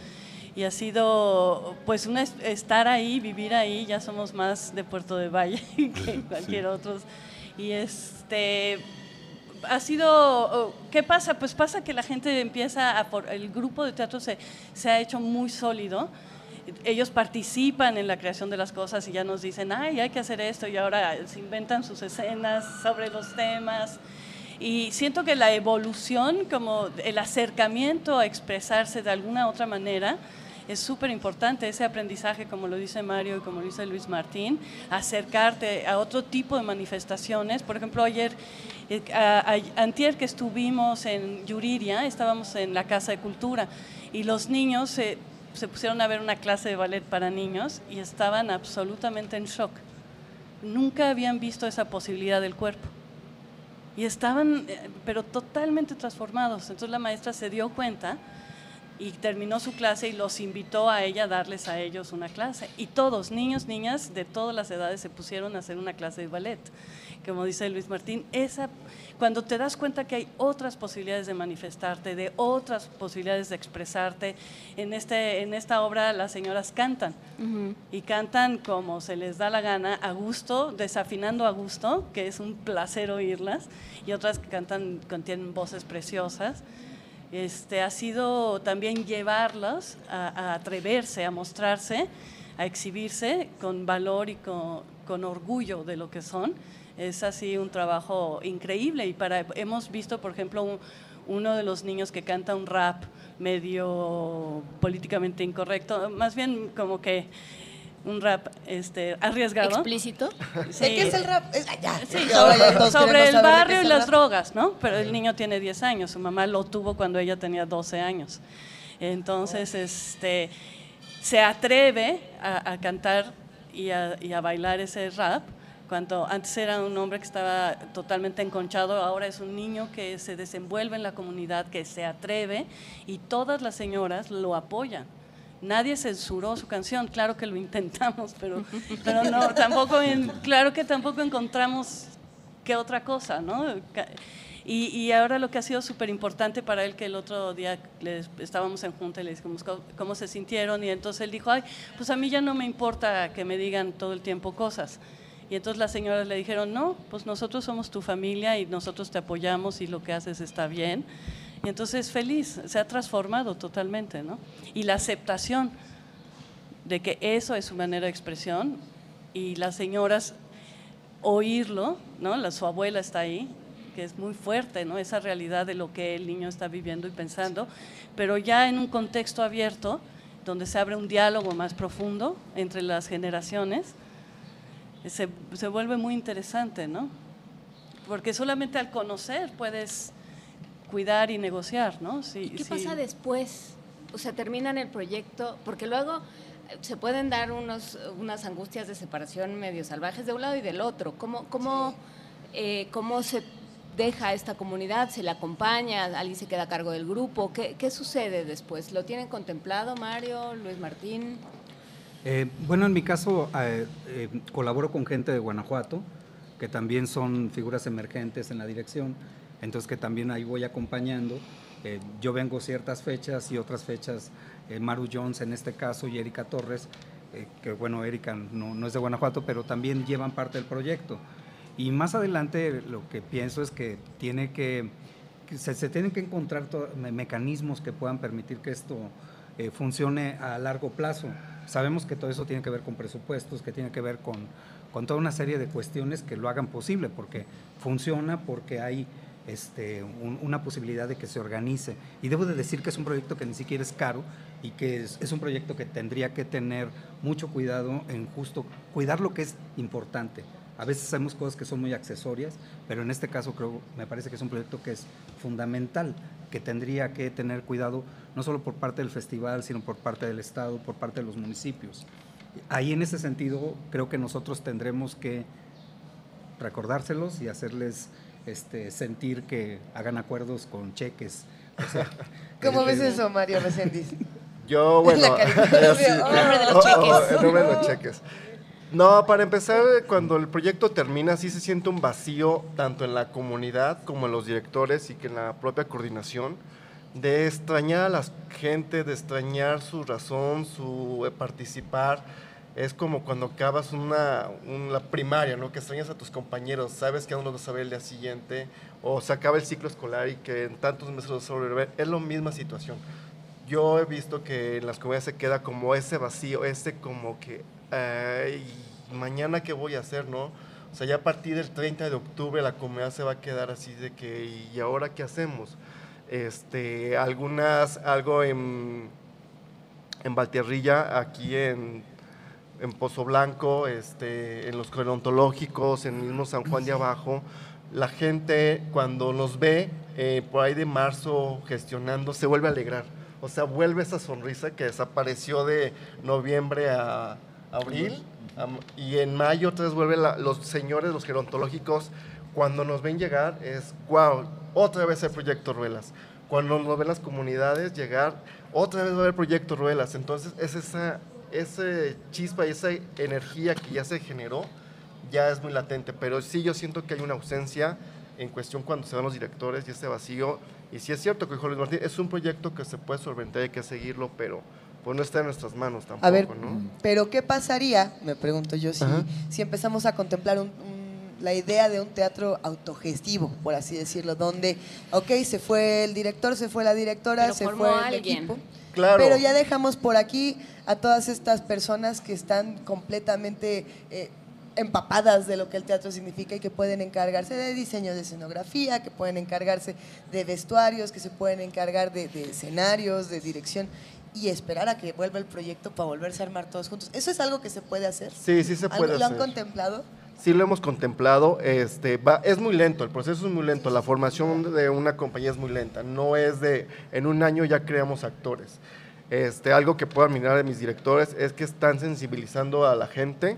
[SPEAKER 37] Y ha sido, pues, una, es- estar ahí, vivir ahí. Ya somos más de Puerto de Valle que cualquier otro. Y este, ha sido, oh, ¿qué pasa? Pues pasa que la gente empieza a, por, el grupo de teatro se, se ha hecho muy sólido. Ellos participan en la creación de las cosas y ya nos dicen, ay, hay que hacer esto y ahora se inventan sus escenas sobre los temas. Y siento que la evolución, como el acercamiento a expresarse de alguna otra manera, es súper importante ese aprendizaje, como lo dice Mario y como lo dice Luis Martín, acercarte a otro tipo de manifestaciones. Por ejemplo, ayer, eh, a- a- antier que estuvimos en Yuriria, estábamos en la Casa de Cultura y los niños se, se pusieron a ver una clase de ballet para niños y estaban absolutamente en shock. Nunca habían visto esa posibilidad del cuerpo. Y estaban, eh, pero totalmente transformados. Entonces la maestra se dio cuenta y terminó su clase y los invitó a ella a darles a ellos una clase. Y todos, niños, niñas de todas las edades, se pusieron a hacer una clase de ballet. Como dice Luis Martín, esa, cuando te das cuenta que hay otras posibilidades de manifestarte, de otras posibilidades de expresarte, en, este, en esta obra las señoras cantan y cantan como se les da la gana, a gusto, desafinando a gusto, que es un placer oírlas, y otras que cantan, contienen voces preciosas. Este, ha sido también llevarlas a, a atreverse, a mostrarse, a exhibirse con valor y con, con orgullo de lo que son. Es así un trabajo increíble y para, hemos visto, por ejemplo, un- uno de los niños que canta un rap medio políticamente incorrecto, más bien como que un rap este, arriesgado.
[SPEAKER 4] ¿Explícito?
[SPEAKER 3] ¿De qué es el rap? Es- ah, ya.
[SPEAKER 37] Sí, sobre, el barrio y las
[SPEAKER 3] rap.
[SPEAKER 37] drogas, ¿no? Pero el niño tiene 10 años, su mamá lo tuvo cuando ella tenía 12 años. Entonces, este, se atreve a, a cantar y a, y a bailar ese rap, cuando antes era un hombre que estaba totalmente enconchado, ahora es un niño que se desenvuelve en la comunidad, que se atreve y todas las señoras lo apoyan. Nadie censuró su canción, claro que lo intentamos, pero, pero no, tampoco, claro que tampoco encontramos qué otra cosa, ¿no? Y, y ahora lo que ha sido súper importante para él, que el otro día les- estábamos en junta y le dijimos cómo se sintieron, y entonces él dijo, ay, pues a mí ya no me importa que me digan todo el tiempo cosas. Y entonces las señoras le dijeron, no, pues nosotros somos tu familia y nosotros te apoyamos y lo que haces está bien. Y entonces feliz, se ha transformado totalmente, ¿no? Y la aceptación de que eso es su manera de expresión y las señoras oírlo, ¿no? La, su abuela está ahí, que es muy fuerte, ¿no? Esa realidad de lo que el niño está viviendo y pensando, pero ya en un contexto abierto, donde se abre un diálogo más profundo entre las generaciones, se, se vuelve muy interesante, ¿no? Porque solamente al conocer puedes cuidar y negociar, ¿no? Si-
[SPEAKER 4] ¿Qué
[SPEAKER 37] si-
[SPEAKER 4] pasa después? O sea, terminan el proyecto, porque luego eh, se pueden dar unos, unas angustias de separación medio salvajes de un lado y del otro. ¿Cómo, cómo, eh, cómo se deja a esta comunidad? ¿Se la acompaña? ¿Alguien se queda a cargo del grupo? ¿Qué, qué sucede después? ¿Lo tienen contemplado, Mario, Luis Martín?
[SPEAKER 36] Eh, bueno, en mi caso eh, eh, colaboro con gente de Guanajuato, que también son figuras emergentes en la dirección, entonces que también ahí voy acompañando. Eh, yo vengo ciertas fechas y otras fechas, eh, Maru Jones en este caso y Erika Torres, eh, que bueno, Erika no, no es de Guanajuato, pero también llevan parte del proyecto. Y más adelante lo que pienso es que tiene que, que se, se tienen que encontrar me- mecanismos que puedan permitir que esto eh, funcione a largo plazo. Sabemos que todo eso tiene que ver con presupuestos, que tiene que ver con, con toda una serie de cuestiones que lo hagan posible, porque funciona, porque hay este, un- una posibilidad de que se organice. Y debo de decir que es un proyecto que ni siquiera es caro y que es, es un proyecto que tendría que tener mucho cuidado en justo cuidar lo que es importante. A veces hacemos cosas que son muy accesorias, pero en este caso creo, me parece que es un proyecto que es fundamental, que tendría que tener cuidado no solo por parte del festival, sino por parte del Estado, por parte de los municipios. Ahí en ese sentido creo que nosotros tendremos que recordárselos y hacerles este, sentir que hagan acuerdos con cheques. O sea,
[SPEAKER 3] ¿Cómo
[SPEAKER 36] eh,
[SPEAKER 3] ves
[SPEAKER 36] eh,
[SPEAKER 3] eso, Mario Reséndiz?
[SPEAKER 38] Yo, bueno,
[SPEAKER 3] La El nombre de los
[SPEAKER 38] oh, oh,
[SPEAKER 3] cheques.
[SPEAKER 38] el nombre de los cheques. No, para empezar, cuando el proyecto termina, sí se siente un vacío tanto en la comunidad como en los directores y que en la propia coordinación, de extrañar a la gente, de extrañar su razón, su eh, participar. Es como cuando acabas una, una primaria, ¿no? Que extrañas a tus compañeros, sabes que aún no vas a ver el día siguiente, o se acaba el ciclo escolar y que en tantos meses vas a volver. Es la misma situación. Yo he visto que en las comunidades se queda como ese vacío, ese como que, ay, mañana qué voy a hacer, ¿no? O sea, ya a partir del 30 de octubre la comunidad se va a quedar así de que, ¿y ahora qué hacemos? Este, algunas, algo en, en Valtierrilla, aquí en, en Pozo Blanco, este, en los gerontológicos, en San Juan de Abajo, la gente cuando nos ve eh, por ahí de marzo gestionando se vuelve a alegrar. O sea, vuelve esa sonrisa que desapareció de noviembre a abril. y en mayo otra vez vuelve la- los señores, los gerontológicos, cuando nos ven llegar es, wow, otra vez el proyecto Ruelas. Cuando nos ven las comunidades llegar, otra vez va a haber proyecto Ruelas. Entonces es esa, ese chispa y esa energía que ya se generó, ya es muy latente. Pero sí yo siento que hay una ausencia en cuestión cuando se van los directores y ese vacío. Y sí es cierto que dijo Luis Martín, es un proyecto que se puede solventar, hay que seguirlo, pero pues no está en nuestras manos tampoco,
[SPEAKER 3] A ver,
[SPEAKER 38] ¿no?
[SPEAKER 3] pero ¿qué pasaría, me pregunto yo, si,
[SPEAKER 38] Ajá.
[SPEAKER 3] si empezamos a contemplar un- un- la idea de un teatro autogestivo, por así decirlo, donde, ok, se fue el director, se fue la directora,
[SPEAKER 4] Pero
[SPEAKER 3] se
[SPEAKER 4] formó
[SPEAKER 3] fue el
[SPEAKER 4] a alguien.
[SPEAKER 3] equipo,
[SPEAKER 38] Claro.
[SPEAKER 3] pero ya dejamos por aquí a todas estas personas que están completamente eh, empapadas de lo que el teatro significa y que pueden encargarse de diseño de escenografía, que pueden encargarse de vestuarios, que se pueden encargar de, de escenarios, de dirección y esperar a que vuelva el proyecto para volverse a armar todos juntos. ¿Eso es algo que se puede hacer?
[SPEAKER 38] Sí, sí se
[SPEAKER 3] ¿Algo-
[SPEAKER 38] puede
[SPEAKER 3] ¿Lo han
[SPEAKER 38] hacer.
[SPEAKER 3] contemplado?
[SPEAKER 38] Sí lo hemos contemplado, este, va, es muy lento, el proceso es muy lento, la formación de una compañía es muy lenta, no es de, en un año ya creamos actores. Este, algo que puedo admirar de mis directores es que están sensibilizando a la gente,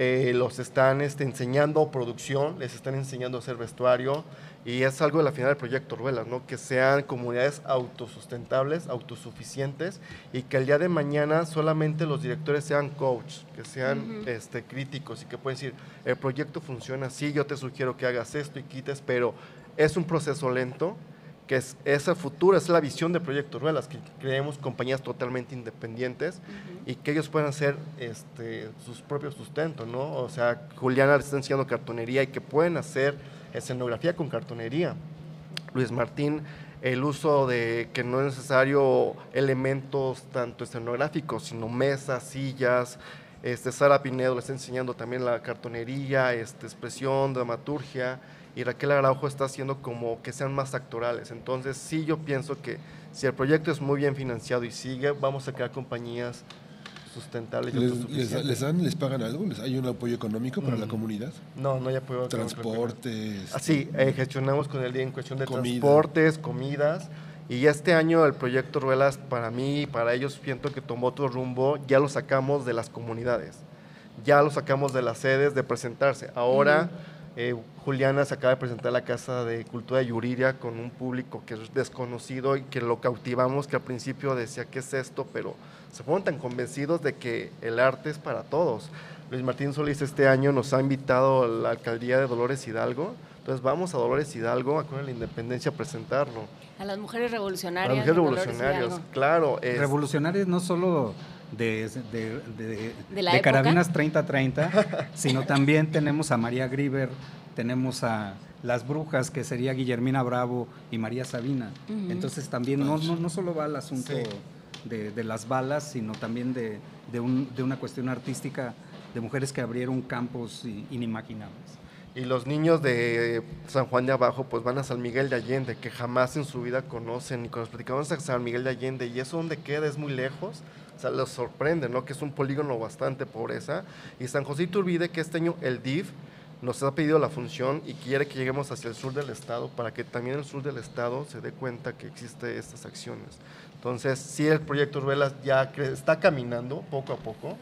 [SPEAKER 38] eh, los están este, enseñando producción, les están enseñando a hacer vestuario y es algo de la final del proyecto Ruelas, ¿no? que sean comunidades autosustentables, autosuficientes y que el día de mañana solamente los directores sean coach, que sean
[SPEAKER 39] Ujú.
[SPEAKER 38] este, críticos y que pueden decir, el proyecto funciona así, yo te sugiero que hagas esto y quites, pero es un proceso lento, que es esa futura, es la visión del proyecto Ruelas, que creemos compañías totalmente independientes y que ellos puedan hacer este, sus propios sustentos, ¿no? O sea, Juliana está enseñando cartonería y que pueden hacer escenografía con cartonería. Luis Martín, el uso de que no es necesario elementos tanto escenográficos, sino mesas, sillas. Este, Sara Pinedo le está enseñando también la cartonería, este, expresión, dramaturgia. Y Raquel Araujo está haciendo como que sean más actorales. Entonces, sí, yo pienso que si el proyecto es muy bien financiado y sigue, vamos a crear compañías sustentables y
[SPEAKER 2] ¿Les, les, dan, les pagan algo? ¿Les- ¿Hay un apoyo económico para la
[SPEAKER 38] Mm.
[SPEAKER 2] comunidad?
[SPEAKER 38] No, no hay apoyo.
[SPEAKER 2] Transportes.
[SPEAKER 38] Así, eh, gestionamos con el día en cuestión de
[SPEAKER 2] Comida.
[SPEAKER 38] transportes, comidas. Y este año el proyecto Ruelas, para mí y para ellos, siento que tomó otro rumbo. Ya lo sacamos de las comunidades. Ya lo sacamos de las sedes de presentarse. Ahora, eh, Juliana se acaba de presentar a la Casa de Cultura de Yuriria con un público que es desconocido y que lo cautivamos, que al principio decía, ¿qué es esto? Pero se fueron tan convencidos de que el arte es para todos. Luis Martín Solís este año nos ha invitado a la alcaldía de Dolores Hidalgo. Entonces vamos a Dolores Hidalgo, a con la Independencia, a presentarlo.
[SPEAKER 4] A las mujeres revolucionarias.
[SPEAKER 38] A las mujeres
[SPEAKER 4] de
[SPEAKER 38] revolucionarias, claro. es-
[SPEAKER 36] Revolucionarios no solo de, de, de-
[SPEAKER 4] ¿De la
[SPEAKER 36] de
[SPEAKER 4] época?
[SPEAKER 36] Carabinas 3030, sino también tenemos a María Grieber, tenemos a Las Brujas, que sería Guillermina Bravo y María Sabina. Entonces también no, no, no solo va al asunto
[SPEAKER 38] Sí.
[SPEAKER 36] De, las balas, sino también de, de, un- de una cuestión artística de mujeres que abrieron campos inimaginables.
[SPEAKER 38] Y los niños de San Juan de Abajo pues van a San Miguel de Allende, que jamás en su vida conocen. Y cuando nos platicamos a San Miguel de Allende, y eso donde queda es muy lejos, o sea, los sorprende, ¿no? Que es un polígono bastante pobreza. Y San José Iturbide, que este año el DIF nos ha pedido la función y quiere que lleguemos hacia el sur del estado para que también el sur del estado se dé cuenta que existen estas acciones. Entonces, sí, el proyecto Ruelas ya está caminando poco a poco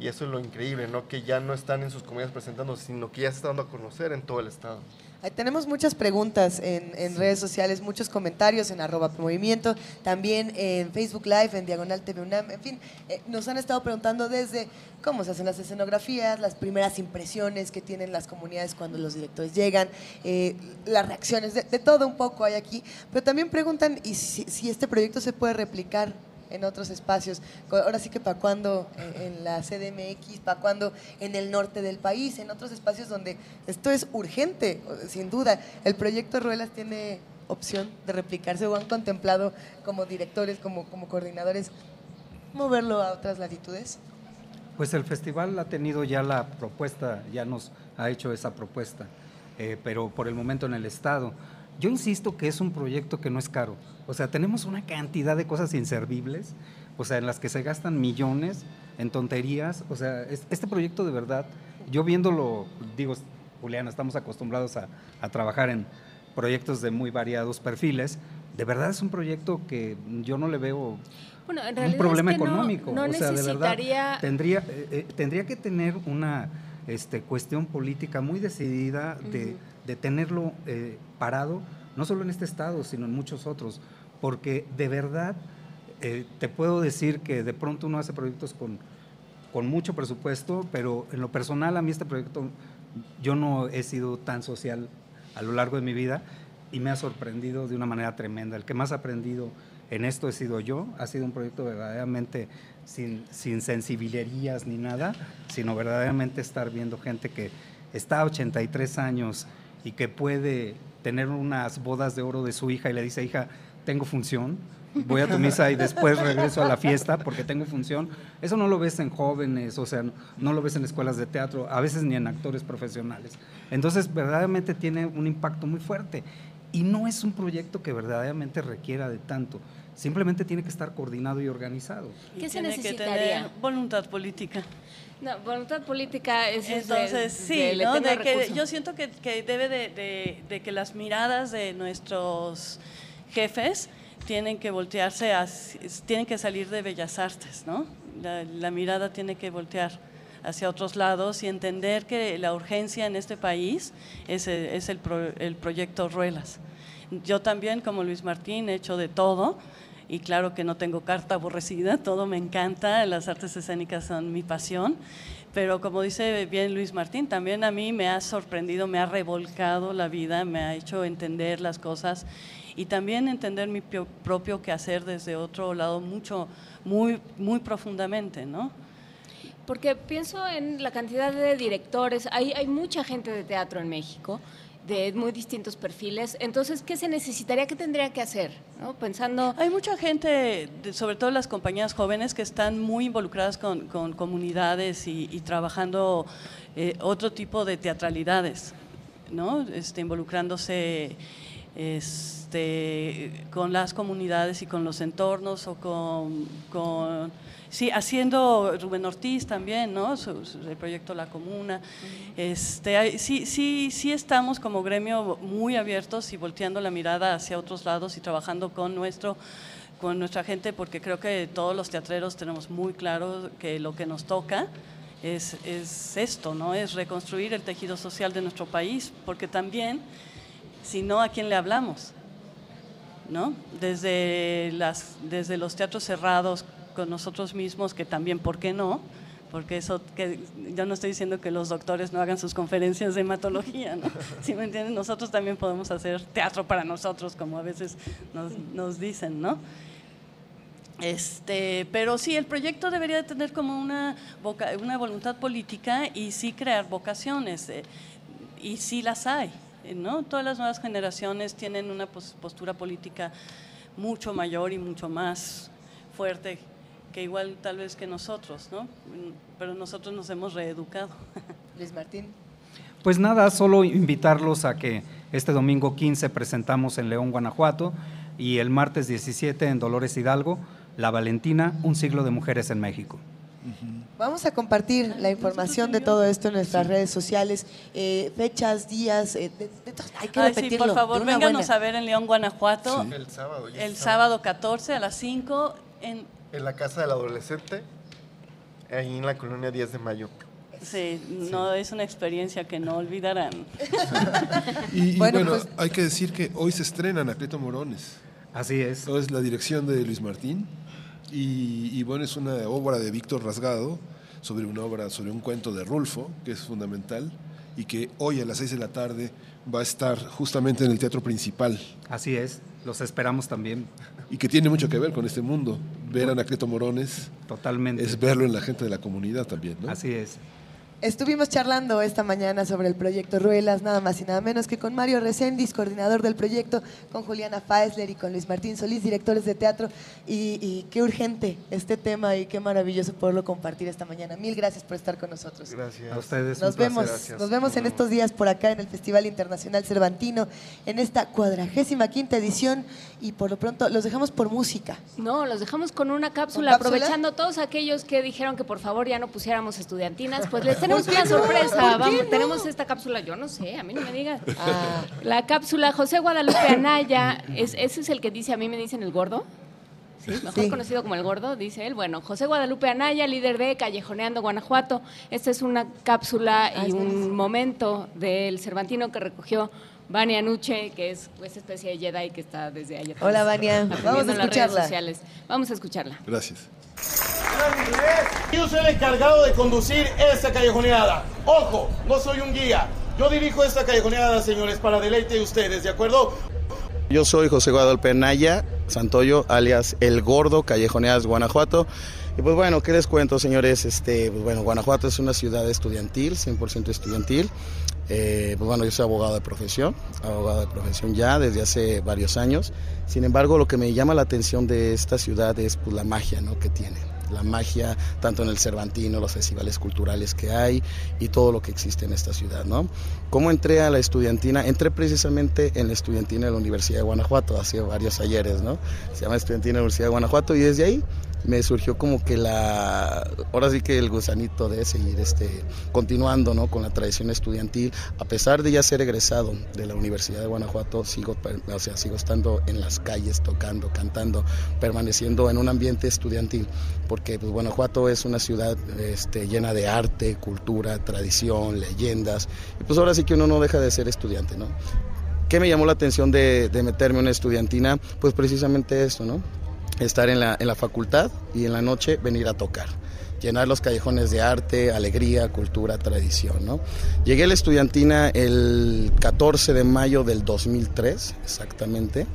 [SPEAKER 38] Y eso es lo increíble, ¿no? Que ya no están en sus comunidades presentándose, sino que ya se están dando a conocer en todo el estado.
[SPEAKER 3] Ahí tenemos muchas preguntas en, en redes sociales, muchos comentarios en arroba movimiento, también en Facebook Live, en Diagonal TV UNAM, en fin, eh, nos han estado preguntando desde cómo se hacen las escenografías, las primeras impresiones que tienen las comunidades cuando los directores llegan, eh, las reacciones, de, de todo un poco hay aquí, pero también preguntan y si, si este proyecto se puede replicar en otros espacios. Ahora sí que para cuando en, en la CDMX, para cuando en el norte del país, en otros espacios donde esto es urgente, sin duda. El proyecto Ruelas tiene opción de replicarse o han contemplado como directores, como, como coordinadores, moverlo a otras latitudes.
[SPEAKER 36] Pues el festival ha tenido ya la propuesta, ya nos ha hecho esa propuesta, eh, pero por el momento en el Estado. Yo insisto que es un proyecto que no es caro. O sea, tenemos una cantidad de cosas inservibles, o sea, en las que se gastan millones en tonterías. O sea, es- este proyecto de verdad, yo viéndolo, digo, Juliana, estamos acostumbrados a, a trabajar en proyectos de muy variados perfiles. De verdad es un proyecto que yo no le veo
[SPEAKER 4] Bueno, en
[SPEAKER 36] un problema
[SPEAKER 4] es que no-
[SPEAKER 36] económico.
[SPEAKER 4] no
[SPEAKER 36] o sea, de verdad, tendría, eh, eh, tendría que tener una este, cuestión política muy decidida de. De tenerlo eh, parado, no solo en este estado, sino en muchos otros, porque de verdad eh, te puedo decir que de pronto uno hace proyectos con, con mucho presupuesto, pero en lo personal a mí este proyecto, yo no he sido tan social a lo largo de mi vida y me ha sorprendido de una manera tremenda. El que más ha aprendido en esto he sido yo, ha sido un proyecto verdaderamente sin, sin sensibilerías ni nada, sino verdaderamente estar viendo gente que está a 83 años y que puede tener unas bodas de oro de su hija y le dice, hija, tengo función, voy a tu misa y después regreso a la fiesta porque tengo función. Eso no lo ves en jóvenes, o sea, no lo ves en escuelas de teatro, a veces ni en actores profesionales. Entonces, verdaderamente tiene un impacto muy fuerte. Y no es un proyecto que verdaderamente requiera de tanto. Simplemente tiene que estar coordinado y organizado.
[SPEAKER 4] ¿Qué se
[SPEAKER 37] Tiene que
[SPEAKER 4] necesitaría?
[SPEAKER 37] tener voluntad política.
[SPEAKER 4] No, voluntad política es de-
[SPEAKER 37] Entonces,
[SPEAKER 4] de-
[SPEAKER 37] sí, ¿no? De que yo siento que, que debe de, que las miradas de nuestros jefes tienen que voltearse, hacia- tienen que salir de Bellas Artes, ¿no? La, la mirada tiene que voltear hacia otros lados y entender que la urgencia en este país es, es el, pro- el proyecto Ruelas. Yo también, como Luis Martín, he hecho de todo y claro que no tengo carta aborrecida, todo me encanta, las artes escénicas son mi pasión, pero como dice bien Luis Martín, también a mí me ha sorprendido, me ha revolcado la vida, me ha hecho entender las cosas y también entender mi pio- propio quehacer desde otro lado mucho, muy, muy profundamente, ¿no?
[SPEAKER 4] Porque pienso en la cantidad de directores, hay, hay mucha gente de teatro en México, de muy distintos perfiles, entonces, ¿qué se necesitaría, qué tendría que hacer? Pensando...
[SPEAKER 37] Hay mucha gente, sobre todo las compañías jóvenes, que están muy involucradas con, con comunidades y, y trabajando eh, otro tipo de teatralidades, ¿no? Este, involucrándose este, con las comunidades y con los entornos o con, con- sí, haciendo Rubén Ortiz también, ¿no? Su- su- el proyecto La Comuna. Este, hay- sí, sí, sí estamos como gremio muy abiertos y volteando la mirada hacia otros lados y trabajando con nuestro con nuestra gente porque creo que todos los teatreros tenemos muy claro que lo que nos toca es, es esto, ¿no? Es reconstruir el tejido social de nuestro país, porque también, si no, ¿a quién le hablamos? ¿No? Desde, las, desde los teatros cerrados con nosotros mismos, que también, ¿por qué no? Porque eso, que yo no estoy diciendo que los doctores no hagan sus conferencias de hematología, ¿no? ¿Sí me entienden? Nosotros también podemos hacer teatro para nosotros, como a veces nos, nos dicen, ¿no? Este, pero sí, el proyecto debería de tener como una, una voluntad política y sí crear vocaciones, eh, y sí las hay, ¿no? Todas las nuevas generaciones tienen una pos- postura política mucho mayor y mucho más fuerte que igual tal vez que nosotros, ¿no? Pero nosotros nos hemos reeducado.
[SPEAKER 3] Luis Martín.
[SPEAKER 36] Pues nada, solo invitarlos a que este domingo 15 presentamos en León, Guanajuato, y el martes 17 en Dolores Hidalgo, La Valentina, un siglo de mujeres en México.
[SPEAKER 3] Vamos a compartir la información de todo esto en nuestras redes sociales, eh, fechas, días, eh, de- de todo- hay que
[SPEAKER 37] Ay, sí,
[SPEAKER 3] repetirlo.
[SPEAKER 37] por favor, vénganos
[SPEAKER 3] buena.
[SPEAKER 37] a ver en León, Guanajuato.
[SPEAKER 38] Sí. El sábado,
[SPEAKER 37] El
[SPEAKER 38] está.
[SPEAKER 37] sábado 14 a las 5 en
[SPEAKER 38] En la casa del adolescente, ahí en la colonia 10 de Mayo.
[SPEAKER 37] Sí, no es una experiencia que no olvidarán.
[SPEAKER 2] Y, y
[SPEAKER 3] Bueno,
[SPEAKER 2] bueno,
[SPEAKER 3] pues-
[SPEAKER 2] hay que decir que hoy se estrena Anacleto Morones.
[SPEAKER 36] Así es.
[SPEAKER 2] Es la dirección de Luis Martín. Y, y bueno, es una obra de Víctor Rasgado sobre una obra, sobre un cuento de Rulfo, que es fundamental, y que hoy a las seis de la tarde va a estar justamente en el teatro principal.
[SPEAKER 36] Así es, los esperamos también.
[SPEAKER 2] Y que tiene mucho que ver con este mundo. Ver a Anacleto Morones
[SPEAKER 36] Totalmente.
[SPEAKER 2] es verlo en la gente de la comunidad también, ¿no?
[SPEAKER 36] Así es.
[SPEAKER 3] Estuvimos charlando esta mañana sobre el proyecto Ruelas, nada más y nada menos que con Mario Recendis, coordinador del proyecto, con Juliana Faesler y con Luis Martín Solís, directores de teatro. Y, y qué urgente este tema y qué maravilloso poderlo compartir esta mañana. Mil gracias por estar con nosotros.
[SPEAKER 38] Gracias.
[SPEAKER 36] A ustedes.
[SPEAKER 3] Nos vemos, nos vemos en estos días por acá en el Festival Internacional Cervantino, en esta cuadragésima quinta edición. Y por lo pronto los dejamos por música.
[SPEAKER 4] No, los dejamos con una cápsula,
[SPEAKER 3] ¿Con cápsula?
[SPEAKER 4] aprovechando todos aquellos que dijeron que por favor ya no pusiéramos estudiantinas, pues les tenemos
[SPEAKER 3] ¿Por qué
[SPEAKER 4] una sorpresa.
[SPEAKER 3] ¿Por qué
[SPEAKER 4] Vamos,
[SPEAKER 3] no?
[SPEAKER 4] tenemos esta cápsula, yo no sé, a mí no me digas.
[SPEAKER 3] Ah,
[SPEAKER 4] La cápsula José Guadalupe Anaya, es, ese es el que dice, a mí me dicen el gordo. Sí, mejor
[SPEAKER 3] Sí.
[SPEAKER 4] conocido como el gordo, dice él. Bueno, José Guadalupe Anaya, líder de Callejoneando Guanajuato. Esta es una cápsula
[SPEAKER 3] Ah,
[SPEAKER 4] y un
[SPEAKER 3] buenísimo.
[SPEAKER 4] momento del Cervantino que recogió Vania Nuche, que es esa especie de Jedi que está desde ayer.
[SPEAKER 3] Hola, Vania. Vamos a
[SPEAKER 4] en las redes
[SPEAKER 3] escucharla.
[SPEAKER 4] sociales. Vamos a escucharla.
[SPEAKER 2] Gracias.
[SPEAKER 39] Yo soy el encargado de conducir esta callejoneada. Ojo, no soy un guía. Yo dirijo esta callejoneada, señores, para deleite de ustedes, ¿de acuerdo?
[SPEAKER 40] Yo soy José Guadalupe Naya Santoyo, alias El Gordo, Callejoneadas, Guanajuato. Y pues bueno, ¿qué les cuento, señores? Este, pues bueno, Guanajuato es una ciudad estudiantil, 100% estudiantil. Eh, pues bueno, yo soy abogado de profesión, abogado de profesión ya desde hace varios años. Sin embargo, lo que me llama la atención de esta ciudad es pues, la magia ¿no? que tiene. La magia, tanto en el Cervantino, los festivales culturales que hay y todo lo que existe en esta ciudad. ¿no? ¿Cómo entré a la estudiantina? Entré precisamente en la estudiantina de la Universidad de Guanajuato, hace varios ayeres, ¿no? Se llama Estudiantina de la Universidad de Guanajuato y desde ahí me surgió como que la, ahora sí que el gusanito de seguir este, continuando ¿no? con la tradición estudiantil. A pesar de ya ser egresado de la Universidad de Guanajuato, sigo, o sea, sigo estando en las calles, tocando, cantando, permaneciendo en un ambiente estudiantil, porque pues, Guanajuato es una ciudad este, llena de arte, cultura, tradición, leyendas, y pues ahora sí que uno no deja de ser estudiante, ¿no? ¿Qué me llamó la atención de, de meterme en una estudiantina? Pues precisamente esto, ¿no? Estar en la, en la facultad y en la noche venir a tocar. Llenar los callejones de arte, alegría, cultura, tradición, ¿no? Llegué a la estudiantina el 14 de mayo del 2003, exactamente.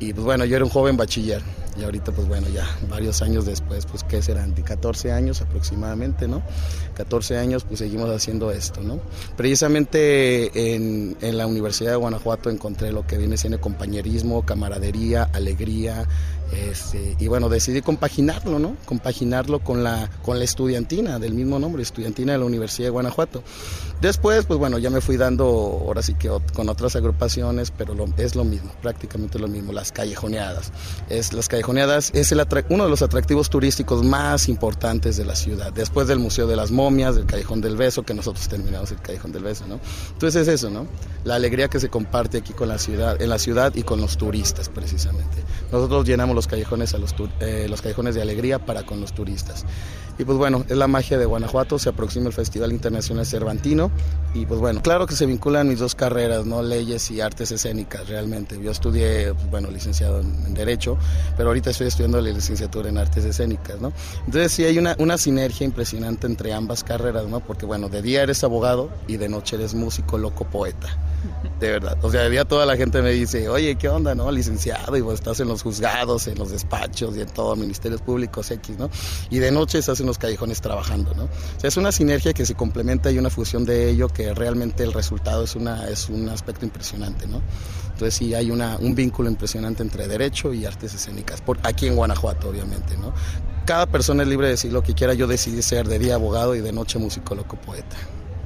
[SPEAKER 40] Y pues bueno, yo era un joven bachiller. Y ahorita pues bueno, ya varios años después, pues qué serán, de 14 años aproximadamente, ¿no? 14 años pues seguimos haciendo esto, ¿no? Precisamente en, en la Universidad de Guanajuato encontré lo que viene siendo compañerismo, camaradería, alegría, este, y bueno, decidí compaginarlo, ¿no? Compaginarlo con la, con la estudiantina del mismo nombre, estudiantina de la Universidad de Guanajuato. Después, pues bueno, ya me fui dando, ahora sí que con otras agrupaciones, pero es lo mismo, prácticamente lo mismo, las callejoneadas. Es, las callejoneadas es el uno de los atractivos turísticos más importantes de la ciudad, después del Museo de las Momias, del Callejón del Beso, que nosotros terminamos el Callejón del Beso, ¿no? Entonces es eso, ¿no? La alegría que se comparte aquí con la ciudad, en la ciudad y con los turistas, precisamente. Nosotros llenamos los callejones, a los, eh, los callejones de alegría para con los turistas. Y pues bueno, es la magia de Guanajuato, se aproxima el Festival Internacional Cervantino y pues bueno, claro que se vinculan mis dos carreras, ¿no? Leyes y artes escénicas, realmente. Yo estudié, pues, bueno, licenciado en, en Derecho, pero ahorita estoy estudiando la licenciatura en artes escénicas, ¿no? Entonces sí hay una, una sinergia impresionante entre ambas carreras, ¿no? Porque bueno, de día eres abogado y de noche eres músico, loco, poeta. De verdad. O sea, de día toda la gente me dice, oye, ¿qué onda, no? Licenciado, y vos estás en los juzgados, en los despachos y en todo, ministerios públicos X, ¿no? Y de noche estás en los callejones trabajando, ¿no? O sea, es una sinergia que se complementa y una fusión de ello que realmente el resultado es, una, es un aspecto impresionante, ¿no? Entonces sí hay una, un vínculo impresionante entre derecho y artes escénicas, por, aquí en Guanajuato, obviamente, ¿no? Cada persona es libre de decir lo que quiera, yo decidí ser de día abogado y de noche músico, loco, poeta.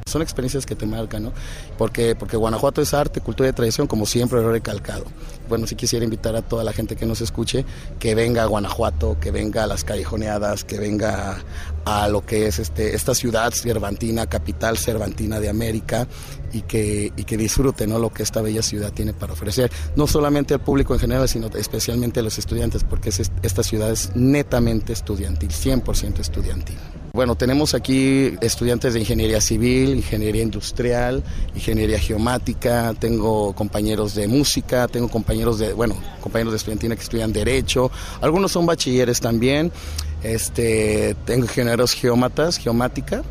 [SPEAKER 40] Son experiencias que te marcan, ¿no? Porque, porque Guanajuato es arte, cultura y tradición, como siempre lo he recalcado. Bueno, sí quisiera invitar a toda la gente que nos escuche que venga a Guanajuato, que venga a las callejoneadas, que venga a lo que es este, esta ciudad cervantina, capital cervantina de América, y que, y que disfrute ¿no? lo que esta bella ciudad tiene para ofrecer, no solamente al público en general, sino especialmente a los estudiantes, porque es, esta ciudad es netamente estudiantil, 100% estudiantil. Bueno, tenemos aquí estudiantes de ingeniería civil, ingeniería industrial, ingeniería geomática, tengo compañeros de música, tengo compañeros de, bueno, compañeros de estudiantina que estudian derecho, algunos son bachilleres también, este, tengo ingenieros geómatas, geomática,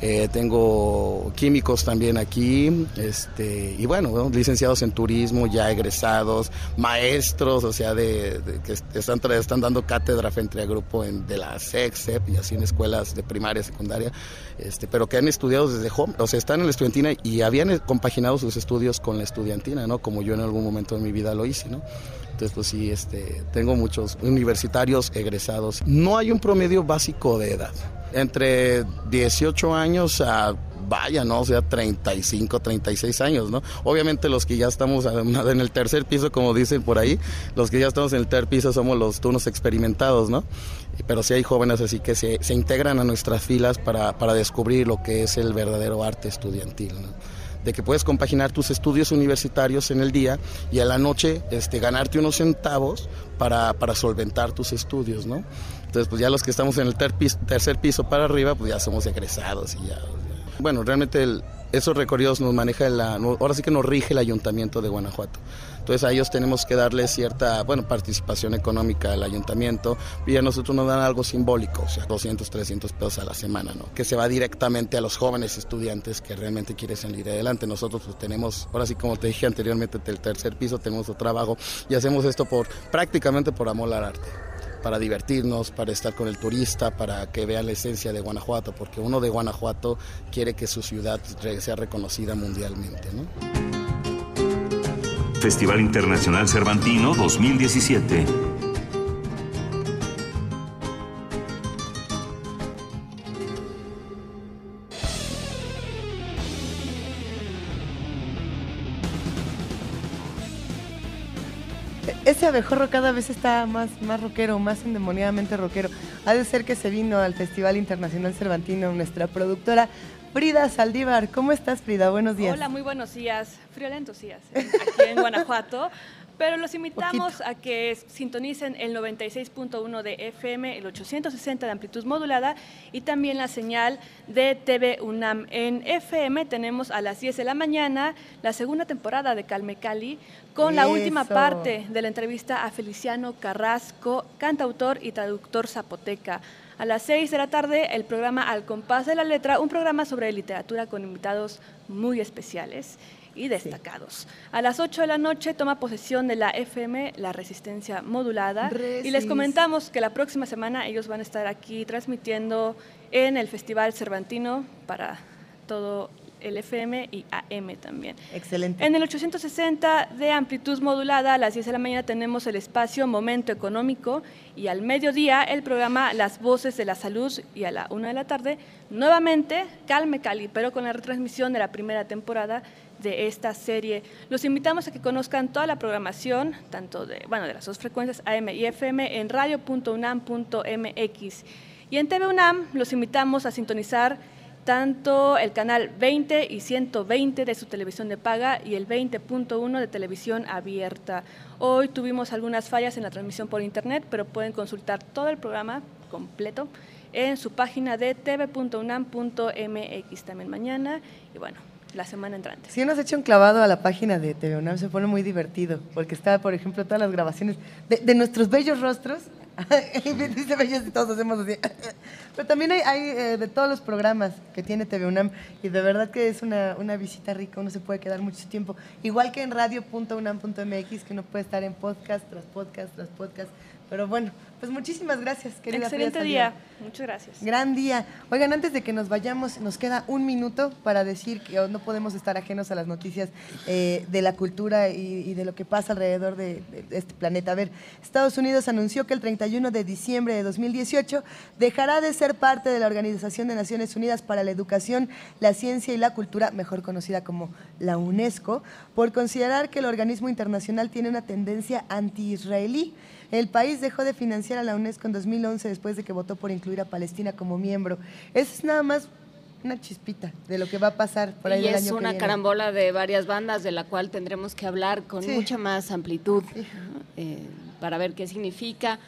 [SPEAKER 40] eh, tengo químicos también aquí, este, y bueno, ¿no? licenciados en turismo, ya egresados, maestros, o sea, de, de- que están, están dando cátedra frente al grupo en- de la SEXEP y así en escuelas de primaria, secundaria, este, pero que han estudiado desde joven, o sea, están en la estudiantina y habían eh, compaginado sus estudios con la estudiantina, ¿no? Como yo en algún momento de mi vida lo hice, ¿no? Entonces, pues sí, este, tengo muchos universitarios egresados. No hay un promedio básico de edad. Entre 18 años a, vaya, ¿no? O sea, 35, 36 años, ¿no? Obviamente los que ya estamos en el tercer piso, como dicen por ahí, los que ya estamos en el tercer piso somos los turnos experimentados, ¿no? Pero sí hay jóvenes así que se, se integran a nuestras filas para, para descubrir lo que es el verdadero arte estudiantil, ¿no? De que puedes compaginar tus estudios universitarios en el día y a la noche este, ganarte unos centavos para, solventar tus estudios. Entonces, pues ya los que estamos en el tercer piso para arriba, pues ya somos egresados y ya. Bueno, realmente esos recorridos nos maneja, la, ahora sí que nos rige el ayuntamiento de Guanajuato. Entonces a ellos tenemos que darle cierta, bueno, participación económica al ayuntamiento y a nosotros nos dan algo simbólico, o sea, 200, 300 pesos a la semana, ¿no? Que se va directamente a los jóvenes estudiantes que realmente quieren salir adelante. Nosotros pues tenemos, ahora sí como te dije anteriormente, del tercer piso tenemos otro trabajo y hacemos esto por prácticamente por amor al arte para divertirnos, para estar con el turista, para que vea la esencia de Guanajuato, porque uno de Guanajuato quiere que su ciudad sea reconocida mundialmente. ¿no?
[SPEAKER 1] Festival Internacional Cervantino 2017.
[SPEAKER 3] Ese abejorro cada vez está más, más rockero, más endemoniadamente rockero. Ha de ser que se vino al Festival Internacional Cervantino nuestra productora Frida Saldívar. ¿Cómo estás, Frida? Buenos días.
[SPEAKER 41] Hola, muy buenos días. Friolentos días ¿eh? aquí en Guanajuato. Pero los invitamos a que sintonicen el 96.1 de FM, el 860 de amplitud modulada y también la señal de TV UNAM. En FM tenemos a las 10 de la mañana la segunda temporada de Calme Cali con la última parte de la entrevista a Feliciano Carrasco, cantautor y traductor zapoteca. A las 6 de la tarde, el programa Al compás de la letra, un programa sobre literatura con invitados muy especiales y destacados. A las 8 de la noche toma posesión de la FM, la Resistencia Modulada. Y les comentamos que la próxima semana ellos van a estar aquí transmitiendo en el Festival Cervantino para todo el FM y AM también.
[SPEAKER 3] Excelente.
[SPEAKER 41] En el 860 de amplitud modulada, a las 10 de la mañana tenemos el espacio Momento Económico y al mediodía el programa Las Voces de la Salud y a la 1 de la tarde nuevamente Calme Cali, pero con la retransmisión de la primera temporada de esta serie. Los invitamos a que conozcan toda la programación, tanto de, bueno, de las dos frecuencias AM y FM en radio.unam.mx. Y en TV UNAM los invitamos a sintonizar tanto el canal 20 y 120 de su televisión de paga y el 20.1 de televisión abierta. Hoy tuvimos algunas fallas en la transmisión por internet, pero pueden consultar todo el programa completo en su página de tv.unam.mx también mañana y bueno, la semana entrante.
[SPEAKER 3] Si nos echa un clavado a la página de TV UNAM, se pone muy divertido, porque está, por ejemplo, todas las grabaciones de, de nuestros bellos rostros. Y todos hacemos así. Pero también hay, hay, eh, de todos los programas que tiene TV UNAM, y de verdad que es una, una visita rica, uno se puede quedar mucho tiempo. Igual que en radio.unam.mx, que uno puede estar en podcast tras podcast tras podcast. Pero bueno, pues muchísimas gracias, querida
[SPEAKER 41] Excelente día, muchas gracias.
[SPEAKER 3] Gran día. Oigan, antes de que nos vayamos, nos queda un minuto para decir que no podemos estar ajenos a las noticias eh, de la cultura y, y de lo que pasa alrededor de, de este planeta. A ver, Estados Unidos anunció que el 31 de diciembre de 2018 dejará de ser parte de la Organización de Naciones Unidas para la Educación, la Ciencia y la Cultura, mejor conocida como la UNESCO, por considerar que el organismo internacional tiene una tendencia anti-israelí. El país dejó de financiar a la UNESCO en 2011 después de que votó por incluir a Palestina como miembro. Eso es nada más una chispita de lo que va a pasar por ahí
[SPEAKER 4] y
[SPEAKER 3] el
[SPEAKER 4] es
[SPEAKER 3] año que
[SPEAKER 4] una
[SPEAKER 3] viene.
[SPEAKER 4] carambola de varias bandas de la cual tendremos que hablar con
[SPEAKER 3] Sí.
[SPEAKER 4] mucha más amplitud. Eh, para ver qué significa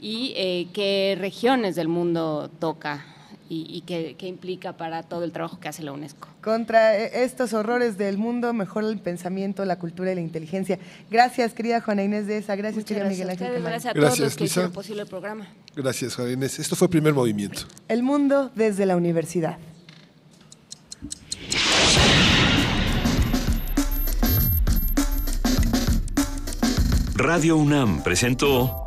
[SPEAKER 4] y eh, qué regiones del mundo toca y, y qué, qué implica para todo el trabajo que hace la UNESCO.
[SPEAKER 3] Contra eh, estos horrores del mundo, mejor el pensamiento, la cultura y la inteligencia. Gracias, querida Juana Inés de esa. Gracias,
[SPEAKER 4] Muchas
[SPEAKER 3] querida
[SPEAKER 4] gracias
[SPEAKER 3] Miguel Ángel
[SPEAKER 4] gracias a todos los que
[SPEAKER 2] Lisa.
[SPEAKER 4] hicieron posible el programa.
[SPEAKER 2] Gracias, Juan Inés. Esto fue Primer Movimiento.
[SPEAKER 3] El mundo desde la universidad.
[SPEAKER 1] Radio UNAM presentó